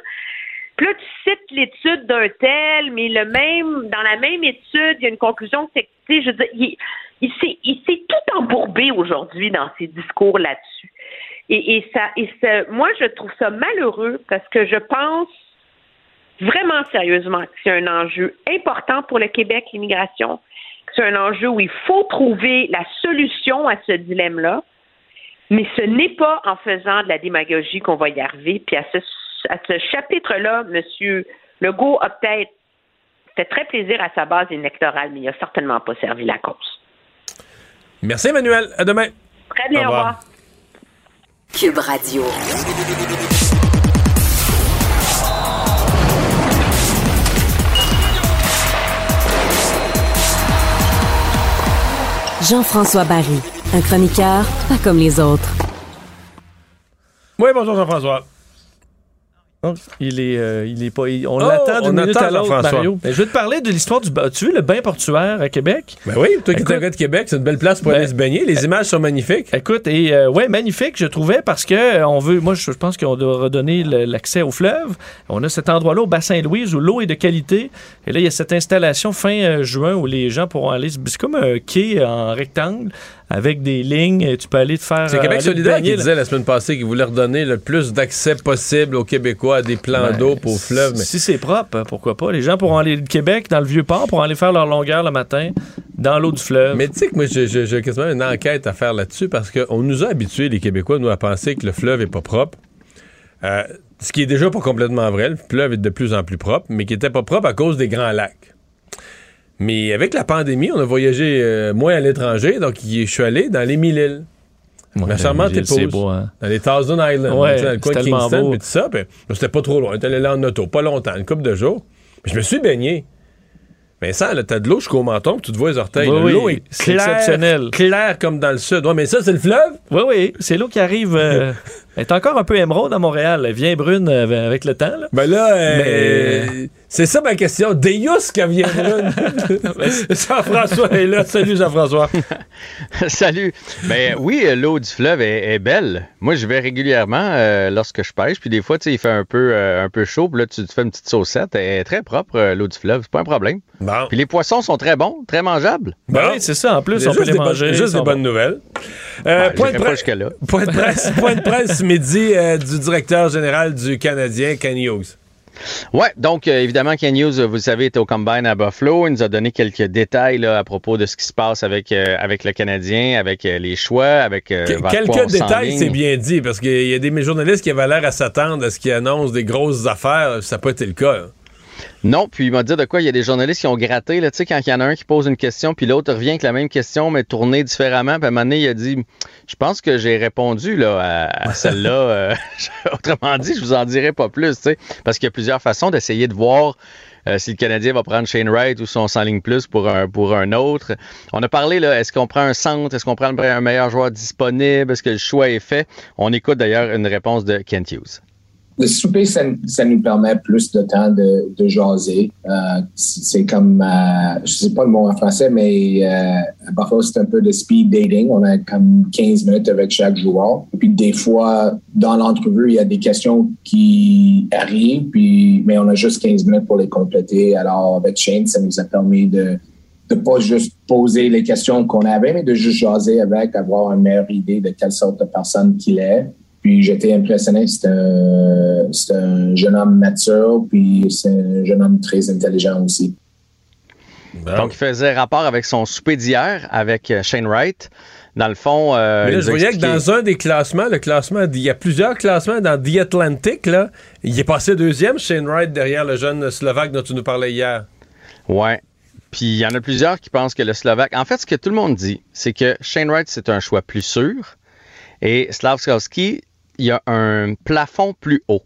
Puis là, tu cites l'étude d'un tel, mais le même, dans la même étude, il y a une conclusion, que, tu sais, je veux dire, il, il s'est tout embourbé aujourd'hui dans ses discours là-dessus. Et, et ça, et ça, moi, je trouve ça malheureux parce que je pense vraiment sérieusement que c'est un enjeu important pour le Québec, l'immigration. que C'est un enjeu où il faut trouver la solution à ce dilemme-là. Mais ce n'est pas en faisant de la démagogie qu'on va y arriver. Puis à ce, à ce chapitre-là, M. Legault a peut-être fait très plaisir à sa base électorale, mais il n'a certainement pas servi la cause. Merci, Emmanuel. À demain. Très bien, Au au revoir. Cube Radio. Jean-François Barry, un chroniqueur pas comme les autres. Oui, bonjour, Jean-François. Oh, Il est, euh, il est pas. il- on Oh, l'attend d'une minute attend à l'autre, Jean-François. Mario. Mais je vais te parler de l'histoire du. ba- Tu veux le bain portuaire à Québec? Ben oui, toi qui es Écoute- un gars de Québec, c'est une belle place pour Ben, aller se baigner. Les images sont magnifiques. Écoute, et euh, ouais, magnifique, je trouvais, parce que euh, on veut, moi, je je pense qu'on doit redonner le- l'accès au fleuve. On a cet endroit-là au Bassin-Louise où l'eau est de qualité. Et là, il y a cette installation fin euh, juin où les gens pourront aller. se- C'est comme un quai en rectangle avec des lignes. et Tu peux aller te faire. C'est euh, Québec te solidaire qui disait la semaine passée qu'il voulait redonner le plus d'accès possible aux Québécois à des plans Ben, d'eau pour au fleuve. mais- Si c'est propre, hein, pourquoi pas? Les gens pourront aller du Québec, dans le Vieux-Port, pourront aller faire leur longueur le matin dans l'eau du fleuve. Mais tu sais que moi, j'ai quasiment une enquête à faire là-dessus parce qu'on nous a habitués, les Québécois, nous, à penser que le fleuve est pas propre. Euh, ce qui est déjà pas complètement vrai. Le fleuve est de plus en plus propre, mais qui était pas propre à cause des grands lacs. Mais avec la pandémie, on a voyagé euh, moins à l'étranger, donc je suis allé dans les mille îles. Ma charmante épouse. pas, hein. Dans les Thousand Islands, Ouais, dans le coin de Kingston, beau. puis tout ça. Ben, c'était pas trop loin. On est allé là en auto, pas longtemps, une couple de jours. Puis je me suis baigné. Mais ça, là, t'as de l'eau jusqu'au menton, puis tu te vois les orteils. Oui, là. oui, L'eau est c'est claire, comme dans le sud. Ouais, mais ça, c'est le fleuve? Oui, oui, c'est l'eau qui arrive. euh, (laughs) elle est encore un peu émeraude à Montréal. Elle vient brune euh, avec le temps. Là. Ben là, euh, Mais- c'est ça ma question. Deus qui vient brune. Jean-François est là. Salut, Jean-François. (laughs) Salut. Ben oui, l'eau du fleuve est, est belle. Moi, je vais régulièrement euh, lorsque je pêche, puis des fois, tu sais, il fait un peu, euh, un peu chaud, puis là, tu te fais une petite saucette. Elle est très propre, euh, l'eau du fleuve. C'est pas un problème. Puis les poissons sont très bons, très mangeables. Ben oui, c'est ça. En plus, on peut juste les des bonnes- manger. Juste des bonnes nouvelles. Euh, Ouais, point, de presse, point de presse, point de presse midi euh, du directeur général du Canadien, Ken Hughes. Ouais, donc euh, évidemment, Ken Hughes, vous le savez, est au Combine à Buffalo. Il nous a donné quelques détails là, à propos de ce qui se passe avec, euh, avec le Canadien, avec euh, les choix, avec Quelques détails, c'est bien dit, parce qu'il y a des journalistes qui avaient l'air à s'attendre à ce qu'ils annoncent des grosses affaires. Ça n'a pas été le cas. là. Non, puis il m'a dit de quoi il y a des journalistes qui ont gratté, là, tu sais, quand il y en a un qui pose une question, puis l'autre revient avec la même question, mais tournée différemment, puis à un moment donné, il a dit Je pense que j'ai répondu là, à, à celle-là. (laughs) euh, (laughs) autrement dit, je vous en dirai pas plus, tu sais, parce qu'il y a plusieurs façons d'essayer de voir. euh, si le Canadien va prendre Shane Wright ou si on s'enligne plus pour un, pour un autre. On a parlé, là, est-ce qu'on prend un centre, est-ce qu'on prend un meilleur joueur disponible, est-ce que le choix est fait? On écoute d'ailleurs une réponse de Kent Hughes. Le souper, ça, ça nous permet plus de temps de, de jaser. Euh, c'est comme, euh, je sais pas le mot en français, mais euh, c'est un peu de speed dating. On a comme 15 minutes avec chaque joueur. Puis des fois, dans l'entrevue, il y a des questions qui arrivent, puis, mais on a juste 15 minutes pour les compléter. Alors, avec Shane, ça nous a permis de de pas juste poser les questions qu'on avait, mais de juste jaser avec, avoir une meilleure idée de quelle sorte de personne qu'il est. Puis j'étais impressionné. C'est un, c'est un jeune homme mature, puis c'est un jeune homme très intelligent aussi. Donc, il faisait rapport avec son souper d'hier avec euh, Shane Wright. Dans le fond, euh, Mais là, il je voyais que dans un des classements, le classement, il y a plusieurs classements dans The Atlantic, là, il est passé deuxième, Shane Wright, derrière le jeune Slovaque dont tu nous parlais hier. Ouais. Puis il y en a plusieurs qui pensent que le Slovaque. En fait, ce que tout le monde dit, c'est que Shane Wright, c'est un choix plus sûr. Et Slavskowski, il y a un plafond plus haut.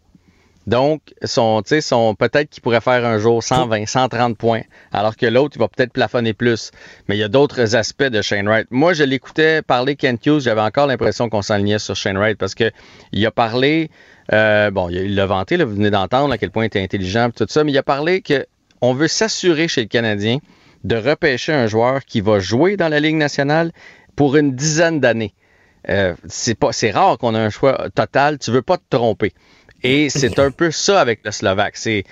Donc, son, peut-être qu'il pourrait faire un jour 120, 130 points, alors que l'autre, il va peut-être plafonner plus. Mais il y a d'autres aspects de Shane Wright. Moi, je l'écoutais parler Kent Hughes, j'avais encore l'impression qu'on s'enlignait sur Shane Wright parce que il a parlé, euh, bon, il l'a vanté, là, vous venez d'entendre à quel point il était intelligent, tout ça, mais il a parlé que on veut s'assurer chez le Canadien de repêcher un joueur qui va jouer dans la Ligue nationale pour une dizaine d'années. Euh, c'est pas, c'est rare qu'on ait un choix total. Tu veux pas te tromper. Et c'est un peu ça avec le Slovaque. C'est,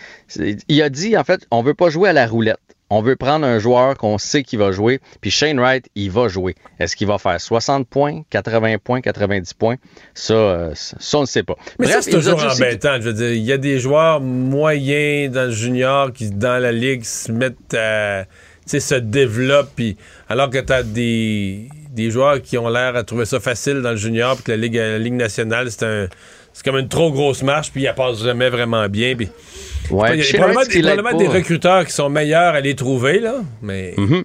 il a dit en fait, on veut pas jouer à la roulette. On veut prendre un joueur qu'on sait qu'il va jouer. Puis Shane Wright, il va jouer. Est-ce qu'il va faire 60 points, 80 points, 90 points? Ça, euh, ça on ne sait pas. Mais Bref, ça, c'est a toujours embêtant. Je veux dire, il y a des joueurs moyens dans le junior qui, dans la ligue, se mettent à. Tu sais, se développent, puis alors que tu as des, des joueurs qui ont l'air à trouver ça facile dans le junior, puis que la ligue, la ligue nationale, c'est un. C'est comme une trop grosse marche, puis ils passent jamais vraiment bien. Puis, Ouais, il y a probablement, des recruteurs qui sont meilleurs à les trouver, là. Mais. Mhm.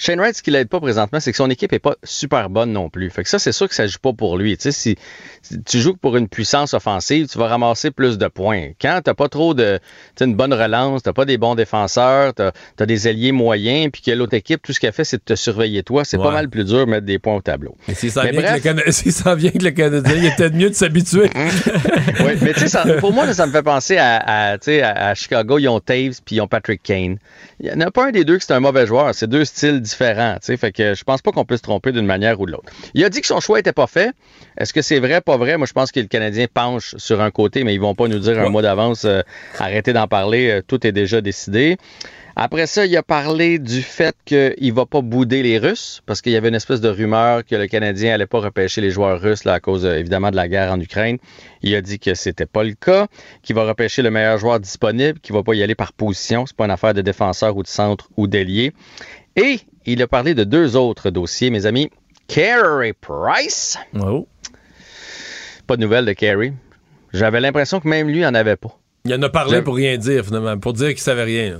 Shane Wright, ce qui l'aide pas présentement, c'est que son équipe est pas super bonne non plus. Fait que ça, c'est sûr que ça joue pas pour lui. Tu sais, si, si tu joues pour une puissance offensive, tu vas ramasser plus de points. Quand t'as pas trop de, tu une bonne relance, t'as pas des bons défenseurs, t'as as des alliés moyens, puis que l'autre équipe, tout ce qu'elle fait, c'est de te surveiller toi. C'est pas mal plus dur de mettre des points au tableau. Mais s'il s'en Mais vient, que le bref. (laughs) S'il s'en vient que le Canadien, il est peut-être mieux de s'habituer. (laughs) oui, mais tu sais, ça- pour moi, là, ça me fait penser à, à, tu sais, à, à Chicago, ils ont Taves puis ils ont Patrick Kane. Il n'y en a pas un des deux qui c'est un mauvais joueur. C'est deux styles différents. tu sais, Fait que je pense pas qu'on peut se tromper d'une manière ou de l'autre. Il a dit que son choix était pas fait. Est-ce que c'est vrai, pas vrai? Moi, je pense que le Canadien penche sur un côté, mais ils vont pas nous dire un mois d'avance, euh, arrêtez d'en parler, euh, tout est déjà décidé. Après ça, il a parlé du fait qu'il va pas bouder les Russes, parce qu'il y avait une espèce de rumeur que le Canadien allait pas repêcher les joueurs russes là, à cause euh, évidemment de la guerre en Ukraine. Il a dit que c'était pas le cas, qu'il va repêcher le meilleur joueur disponible, qu'il va pas y aller par position, c'est pas une affaire de défenseur ou de centre ou d'ailier. Et il a parlé de deux autres dossiers, mes amis. Carey Price. Pas de nouvelles de Carey. J'avais l'impression que même lui en avait pas. Il en a parlé pour rien dire, finalement, pour dire qu'il savait rien. là.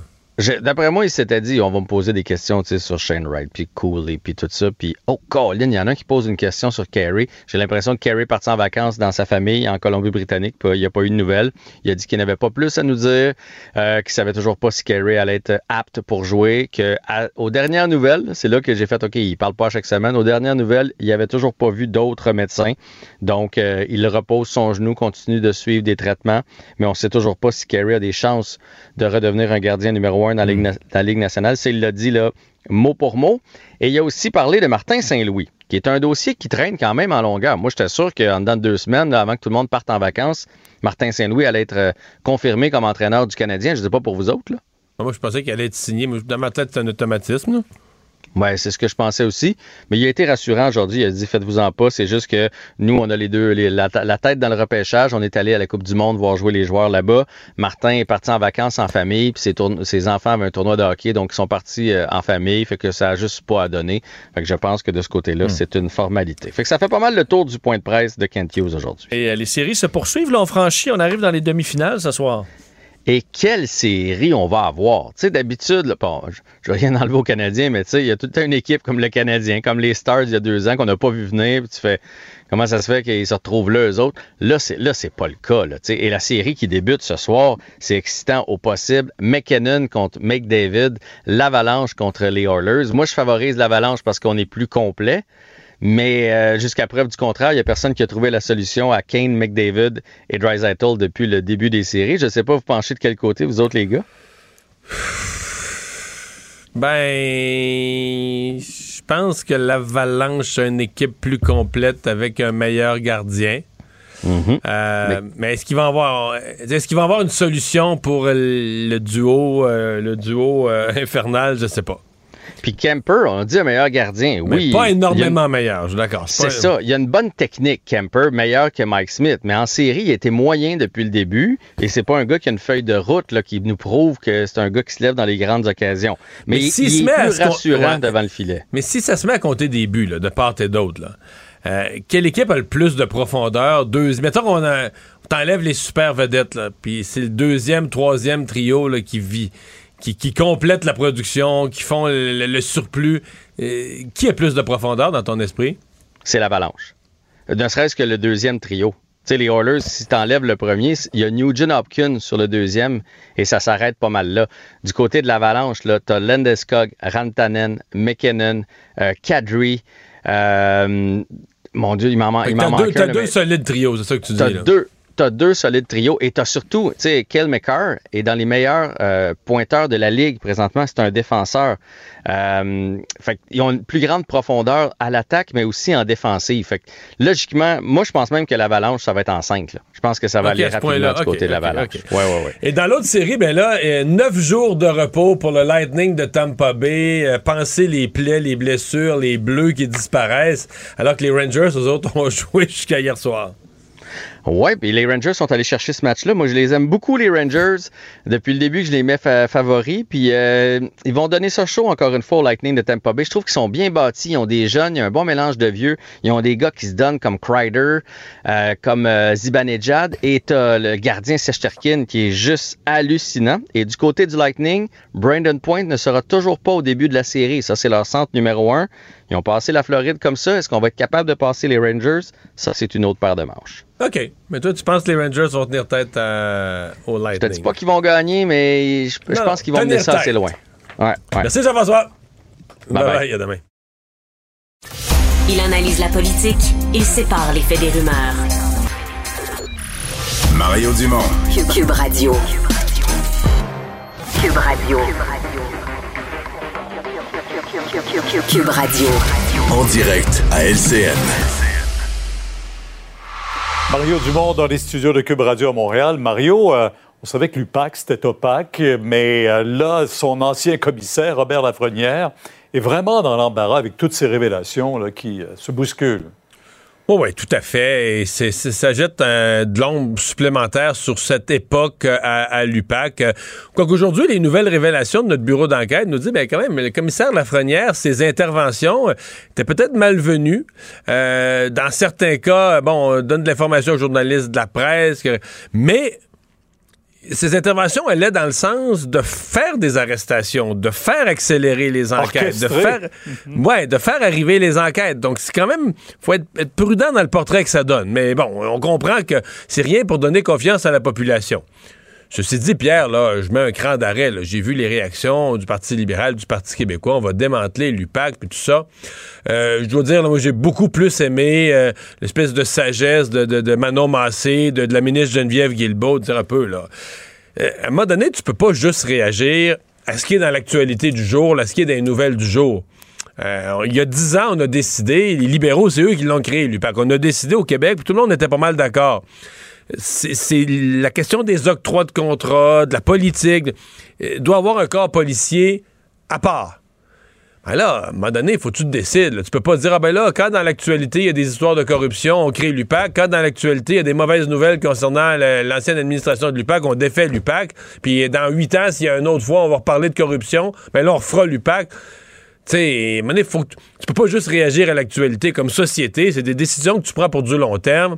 D'après moi, il s'était dit, on va me poser des questions sur Shane Wright, puis Cooley, puis tout ça. Puis, oh, Colin, il y en a un qui pose une question sur Kerry. J'ai l'impression que Kerry est parti en vacances dans sa famille en Colombie-Britannique, il n'y a pas eu de nouvelles. Il a dit qu'il n'avait pas plus à nous dire, euh, qu'il savait toujours pas si Kerry allait être apte pour jouer, que aux dernières nouvelles, c'est là que j'ai fait, OK, il parle pas chaque semaine. Aux dernières nouvelles, il avait toujours pas vu d'autres médecins. Donc, euh, il repose son genou, continue de suivre des traitements, mais on sait toujours pas si Kerry a des chances de redevenir un gardien numéro un dans la Ligue, na- dans la Ligue nationale. C'est, il l'a dit là, mot pour mot. Et il a aussi parlé de Martin Saint-Louis, qui est un dossier qui traîne quand même en longueur. Moi, j'étais sûr qu'en dedans de deux semaines, là, avant que tout le monde parte en vacances, Martin Saint-Louis allait être euh, confirmé comme entraîneur du Canadien. Je ne sais pas pour vous autres. Là. Moi, je pensais qu'il allait être signé. Dans ma tête, c'est un automatisme. là. Ouais, c'est ce que je pensais aussi. Mais il a été rassurant aujourd'hui. Il a dit faites-vous-en pas. C'est juste que nous, on a les deux, les- la, la tête dans le repêchage. On est allé à la Coupe du Monde voir jouer les joueurs là-bas. Martin est parti en vacances en famille. Puis ses, enfants avaient un tournoi de hockey. Donc, ils sont partis euh, en famille. Fait que ça a juste pas à donner. Fait que je pense que de ce côté-là, c'est une formalité. Fait que ça fait pas mal le tour du point de presse de Kent Hughes aujourd'hui. Et euh, les séries se poursuivent. Là, on franchit, on arrive dans les demi-finales ce soir. Et quelle série on va avoir? Tu sais, d'habitude, bon, je veux rien enlever aux Canadiens, mais tu sais, il y a toute une équipe comme le Canadien, comme les Stars il y a deux ans qu'on n'a pas vu venir, tu fais comment ça se fait qu'ils se retrouvent là, eux autres? Là, c'est là, c'est pas le cas. Là. Et la série qui débute ce soir, c'est excitant au possible. McKinnon contre McDavid, l'Avalanche contre les Oilers. Moi, je favorise l'Avalanche parce qu'on est plus complet. Mais euh, jusqu'à preuve du contraire, il n'y a personne qui a trouvé la solution à Kane, McDavid et Drysaitel depuis le début des séries. Je ne sais pas, vous penchez de quel côté, vous autres, les gars? Ben, je pense que l'Avalanche a une équipe plus complète avec un meilleur gardien. Euh, mais, est-ce qu'il va avoir est-ce qu'il va avoir une solution pour le, duo euh, le duo (laughs) infernal? Je sais pas Puis Kemper, on a dit un meilleur gardien. Mais Oui. pas énormément une- meilleur je suis d'accord C'est pas- ça. Il y a une bonne technique, Kemper, meilleur que Mike Smith. Mais en série, il était moyen depuis le début. Et c'est pas un gars qui a une feuille de route là, qui nous prouve que c'est un gars qui se lève dans les grandes occasions. Mais, Mais il, s'il il se est met plus rassurant ouais. devant le filet. Mais si ça se met à compter des buts, là, de part et d'autre, là, euh, quelle équipe a le plus de profondeur? Deux, mettons qu'on a, on t'enlève les super vedettes, là, puis c'est le deuxième, troisième trio là, qui vit, qui, qui complète la production, qui font le, le surplus. Euh, qui a plus de profondeur dans ton esprit? C'est l'Avalanche. Ne serait-ce que le deuxième trio. Tu sais, les Oilers, si tu enlèves le premier, il y a Nugent Hopkins sur le deuxième et ça s'arrête pas mal là. Du côté de l'Avalanche, tu as Landeskog, Rantanen, McKinnon, euh, Kadri. euh, mon Dieu, il m'en T'as manque deux, t'as là, deux mais- solides trios, c'est ça que tu dis. T'as là. deux, t'as deux solides trios et t'as surtout, tu sais, Kel McCarr est dans les meilleurs euh, pointeurs de la ligue présentement. C'est un défenseur. Euh, fait ils ont une plus grande profondeur à l'attaque, mais aussi en défensive. Fait que, logiquement, moi, je pense même que l'Avalanche, ça va être en 5. Là. Je pense que ça va aller rapidement du côté de l'Avalanche. Ouais, ouais, ouais. Et dans l'autre série, ben là, euh, neuf jours de repos pour le Lightning de Tampa Bay. Pensez les plaies, les blessures, les bleus qui disparaissent, alors que les Rangers, eux autres, (laughs) ont joué jusqu'à hier soir. Ouais, puis les Rangers sont allés chercher ce match-là. Moi, je les aime beaucoup, les Rangers. Depuis le début je les mets fa- favoris. Puis euh, ils vont donner ça chaud encore une fois au Lightning de Tampa Bay. Je trouve qu'ils sont bien bâtis. Ils ont des jeunes, il y a un bon mélange de vieux. Ils ont des gars qui se donnent comme Kreider, euh, comme euh, Zibanejad. Et le gardien Sesterkin qui est juste hallucinant. Et du côté du Lightning, Brandon Point ne sera toujours pas au début de la série. Ça, c'est leur centre numéro un. Ils ont passé la Floride comme ça. Est-ce qu'on va être capable de passer les Rangers? Ça, c'est une autre paire de manches. OK. Mais toi, tu penses que les Rangers vont tenir tête à- au Je te Lightning? dis pas qu'ils vont gagner, mais je, je Non, pense qu'ils vont tenir mener ça assez tête. loin. Ouais, ouais. Merci Jean-François. Bye Bye bye. bye, à demain. Il analyse la politique, il sépare les faits des rumeurs. Mario Dumont. Cube, Cube Radio. Cube Radio. Cube Radio. En direct à LCN. Mario Dumont dans les studios de Cube Radio à Montréal. Mario, euh, on savait que l'UPAC, c'était opaque, mais euh, là, son ancien commissaire, Robert Lafrenière, est vraiment dans l'embarras avec toutes ces révélations là, qui euh, se bousculent. Oui, oui, tout à fait. C'est, ça jette euh, de l'ombre supplémentaire sur cette époque euh, à, l'UPAC. Quoique aujourd'hui, les nouvelles révélations de notre bureau d'enquête nous disent, ben quand même, le commissaire Lafrenière, ses interventions euh, étaient peut-être malvenues. Dans certains cas, bon, on donne de l'information aux journalistes de la presse, mais ces interventions allaient dans le sens de faire des arrestations, de faire accélérer les enquêtes, de Orchestré. faire, ouais, de faire arriver les enquêtes. Donc, c'est quand même, faut être, être prudent dans le portrait que ça donne. Mais bon, on comprend que c'est rien pour donner confiance à la population. Ceci dit, Pierre, là, je mets un cran d'arrêt. J'ai vu les réactions du Parti libéral, du Parti québécois. On va démanteler l'UPAC puis tout ça. Euh, je dois dire, là, moi, j'ai beaucoup plus aimé euh, l'espèce de sagesse de, Manon Massé, de, la ministre Geneviève Guilbeault, dire un peu, là. Euh, à un moment donné, tu peux pas juste réagir à ce qui est dans l'actualité du jour, à ce qui est dans les nouvelles du jour. Il y a dix ans, on a décidé, les libéraux, c'est eux qui l'ont créé, l'UPAC. On a décidé au Québec, puis tout le monde était pas mal d'accord. C'est la question des octrois de contrats, de la politique. Il doit avoir un corps policier à part. Ben là, à un moment donné, il faut que tu te décides. là. Tu peux pas dire, ah ben là, quand dans l'actualité, il y a des histoires de corruption, on crée l'UPAC. Quand dans l'actualité, il y a des mauvaises nouvelles concernant l'ancienne administration de l'UPAC, on défait l'UPAC. Puis dans huit ans, s'il y a une autre fois, on va reparler de corruption, ben là, on refera l'UPAC. Tu sais, faut que tu peux pas juste réagir à l'actualité comme société. C'est des décisions que tu prends pour du long terme.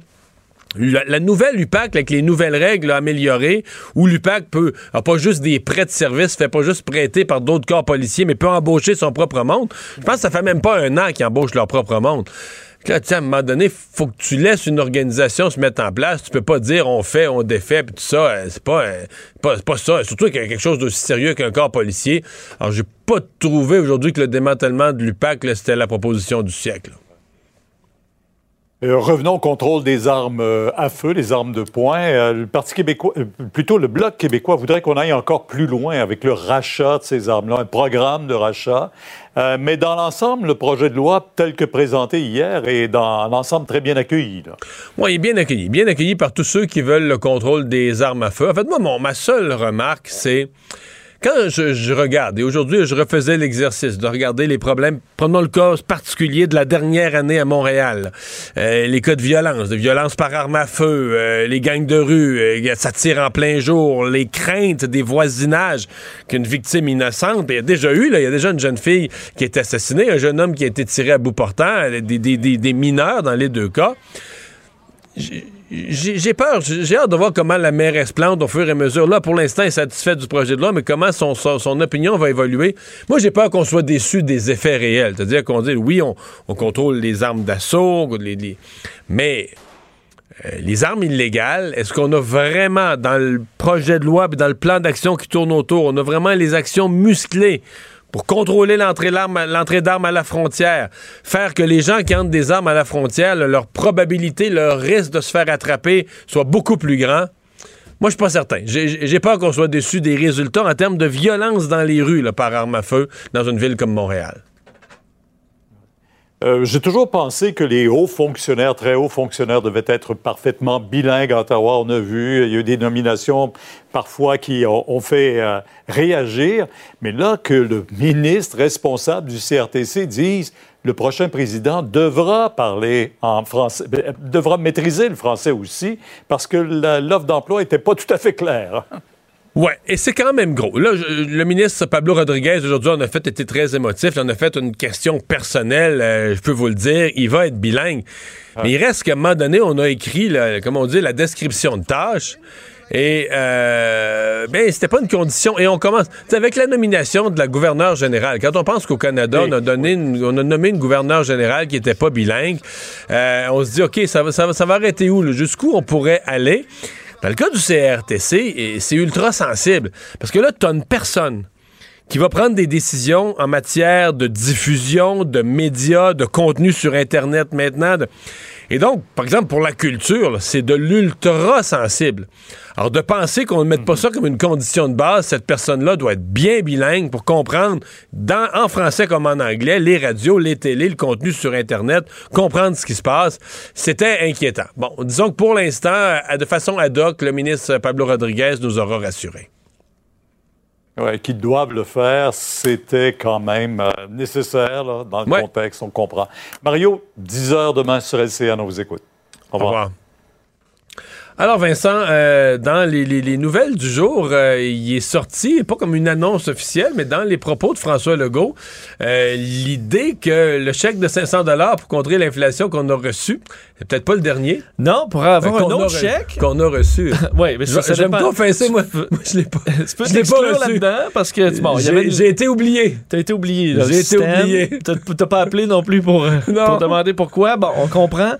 La, nouvelle UPAC, avec les nouvelles règles améliorées, où l'UPAC peut, a pas juste des prêts de service, fait pas juste prêter par d'autres corps policiers, mais peut embaucher son propre monde. Je pense que ça fait même pas un an qu'ils embauchent leur propre monde. Là, à un moment donné, faut que tu laisses une organisation se mettre en place. Tu peux pas dire on fait, on défait, puis tout ça. euh, C'est pas, euh, pas, pas ça. Surtout qu'il y a quelque chose d'aussi sérieux qu'un corps policier. Alors, j'ai pas trouvé aujourd'hui que le démantèlement de l'UPAC, c'était la proposition du siècle. Revenons au contrôle des armes euh, à feu, les armes de poing. Euh, le Parti québécois, euh, plutôt le Bloc québécois, voudrait qu'on aille encore plus loin avec le rachat de ces armes-là, un programme de rachat. Euh, mais dans l'ensemble, le projet de loi tel que présenté hier est dans l'ensemble très bien accueilli. Oui, bien accueilli. Bien accueilli par tous ceux qui veulent le contrôle des armes à feu. En fait, moi, mon, ma seule remarque, c'est quand je, regarde, et aujourd'hui, je refaisais l'exercice de regarder les problèmes, prenons le cas particulier de la dernière année à Montréal, Euh, les cas de violence, de violence par arme à feu, euh, les gangs de rue, euh, ça tire en plein jour, les craintes des voisinages qu'une victime innocente, il y a déjà eu, il y a déjà une jeune fille qui est assassinée, un jeune homme qui a été tiré à bout portant, des, mineurs dans les deux cas j'ai peur, j'ai hâte de voir comment la mairesse plante au fur et à mesure. Là, pour l'instant, elle est satisfaite du projet de loi, mais comment son, son, opinion va évoluer? Moi, j'ai peur qu'on soit déçu des effets réels. C'est-à-dire qu'on dit, oui, on, on contrôle les armes d'assaut, les, mais euh, les armes illégales, est-ce qu'on a vraiment, dans le projet de loi et dans le plan d'action qui tourne autour, on a vraiment les actions musclées pour contrôler l'entrée d'armes à la frontière, faire que les gens qui entrent des armes à la frontière, leur probabilité, leur risque de se faire attraper soit beaucoup plus grand. Moi, je suis pas certain. J'ai peur qu'on soit déçu des résultats en termes de violence dans les rues par arme à feu dans une ville comme Montréal. Euh, J'ai toujours pensé que les hauts fonctionnaires, très hauts fonctionnaires, devaient être parfaitement bilingues à Ottawa. On a vu, il y a eu des nominations parfois qui ont, fait euh, réagir. Mais là, que le ministre responsable du CRTC dise le prochain président devra parler en français, ben, devra maîtriser le français aussi, parce que l'offre d'emploi n'était pas tout à fait claire. Ouais, et c'est quand même gros. Là, je- le ministre Pablo Rodriguez, aujourd'hui, en a fait été très émotif. Il en a fait une question personnelle, euh, je peux vous le dire. Il va être bilingue. Mais il reste qu'à un moment donné, on a écrit, là, comme on dit, la description de tâche. Et, euh, ben, c'était pas une condition. Et on commence, avec la nomination de la gouverneure générale. Quand on pense qu'au Canada, on a donné, une- on a nommé une gouverneure générale qui était pas bilingue, euh, on se dit, OK, ça va, ça va, ça va arrêter où? Jusqu'où on pourrait aller? Dans le cas du CRTC, c'est ultra sensible. Parce que là, tu une personne qui va prendre des décisions en matière de diffusion, de médias, de contenu sur Internet maintenant. Et donc, par exemple, pour la culture, c'est de l'ultra sensible. Alors, de penser qu'on ne mette pas ça comme une condition de base, cette personne-là doit être bien bilingue pour comprendre, en français comme en anglais, les radios, les télés, le contenu sur Internet, comprendre ce qui se passe. C'était inquiétant. Bon, disons que pour l'instant, de façon ad hoc, le ministre Pablo Rodriguez nous aura rassurés. Ouais, qu'ils doivent le faire, c'était quand même euh, nécessaire là, dans le contexte, on comprend. Mario, 10 heures demain sur LCN, on vous écoute. Au revoir. Alors Vincent, euh, dans les, les- les nouvelles du jour, euh, il est sorti, pas comme une annonce officielle, mais dans les propos de François Legault, euh, l'idée que le chèque de 500 dollars pour contrer l'inflation qu'on a reçu, c'est peut-être pas le dernier. Non, pour avoir un autre chèque? Qu'on a reçu. (laughs) Oui, mais ça, J'aime dépend. confesser, moi, moi, (laughs) je l'ai pas. Tu peux je l'ai pas reçu. là-dedans parce que bon, J'ai- une- été oublié. T'as été oublié. J'ai été oublié. T'as pas appelé non plus pour, Non. pour demander pourquoi. Bon, on comprend.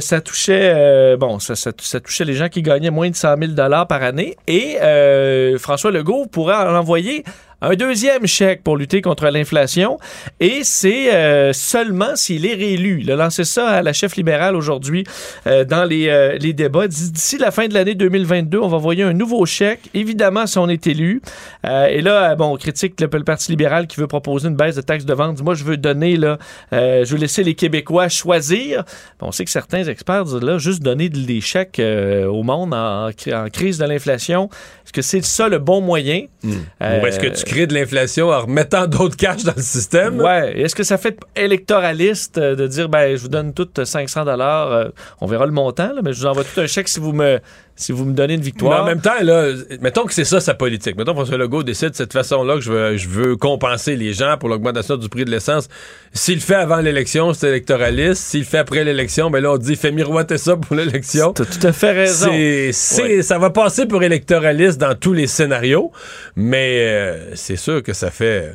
Ça touchait, bon, ça, ça, ça touchait les gens qui gagnaient moins de 100 000 dollars par année. Et euh, François Legault pourrait en envoyer un deuxième chèque pour lutter contre l'inflation. Et c'est euh, seulement s'il est réélu. Il a lancé ça à la chef libérale aujourd'hui euh, dans les, euh, les débats. D'ici la fin de l'année 2022, on va envoyer un nouveau chèque. Évidemment, si on est élu. Et là, bon, on critique le, Parti libéral qui veut proposer une baisse de taxes de vente. Moi, je veux donner, là, je veux laisser les Québécois choisir. Bon, on sait que certains experts disent, là, juste donner des chèques au monde en crise de l'inflation. Est-ce que c'est ça le bon moyen? Euh, Ou est-ce que tu crées de l'inflation en remettant (laughs) d'autres cash dans le système? Ouais. Est-ce que ça fait électoraliste euh, de dire, ben, je vous donne tout 500 dollars, euh, on verra le montant, là, mais je vous envoie tout un chèque si vous me, si vous me donnez une Mais victoire. en même temps, là, mettons que c'est ça sa politique. Mettons que François Legault décide de cette façon-là que je veux, je veux compenser les gens pour l'augmentation du prix de l'essence. S'il le fait avant l'élection, c'est électoraliste. S'il le fait après l'élection, ben là, on dit fait miroiter ça pour l'élection. T'as tout à fait raison. C'est, c'est- Ouais. Ça va passer pour électoraliste dans tous les scénarios, mais euh, c'est sûr que ça fait.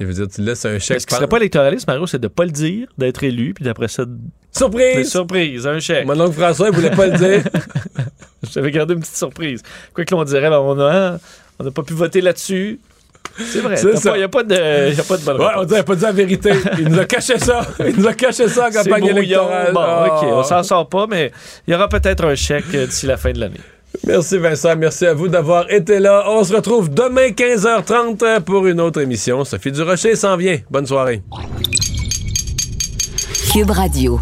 Je veux dire, tu laisses un Mais chèque. ce qui serait pas électoraliste, Mario, c'est de pas le dire, d'être élu, puis d'après ça. Surprise! Des surprises, un chèque. Mon oncle François, il voulait pas le dire. (laughs) J'avais gardé une petite surprise. Quoi que l'on dirait, ben, on a, on n'a pas pu voter là-dessus. C'est vrai. Il n'y a, pas de- y a pas de bonne Ouais, on dirait pas dit la vérité. Il nous a caché ça. Il nous a caché ça en campagne électorale. Bon, Ah. OK, on s'en sort pas, mais il y aura peut-être un chèque euh, d'ici la fin de l'année. Merci Vincent, merci à vous d'avoir été là. On se retrouve demain 15h30 pour une autre émission. Sophie Durocher s'en vient. Bonne soirée. Cube Radio.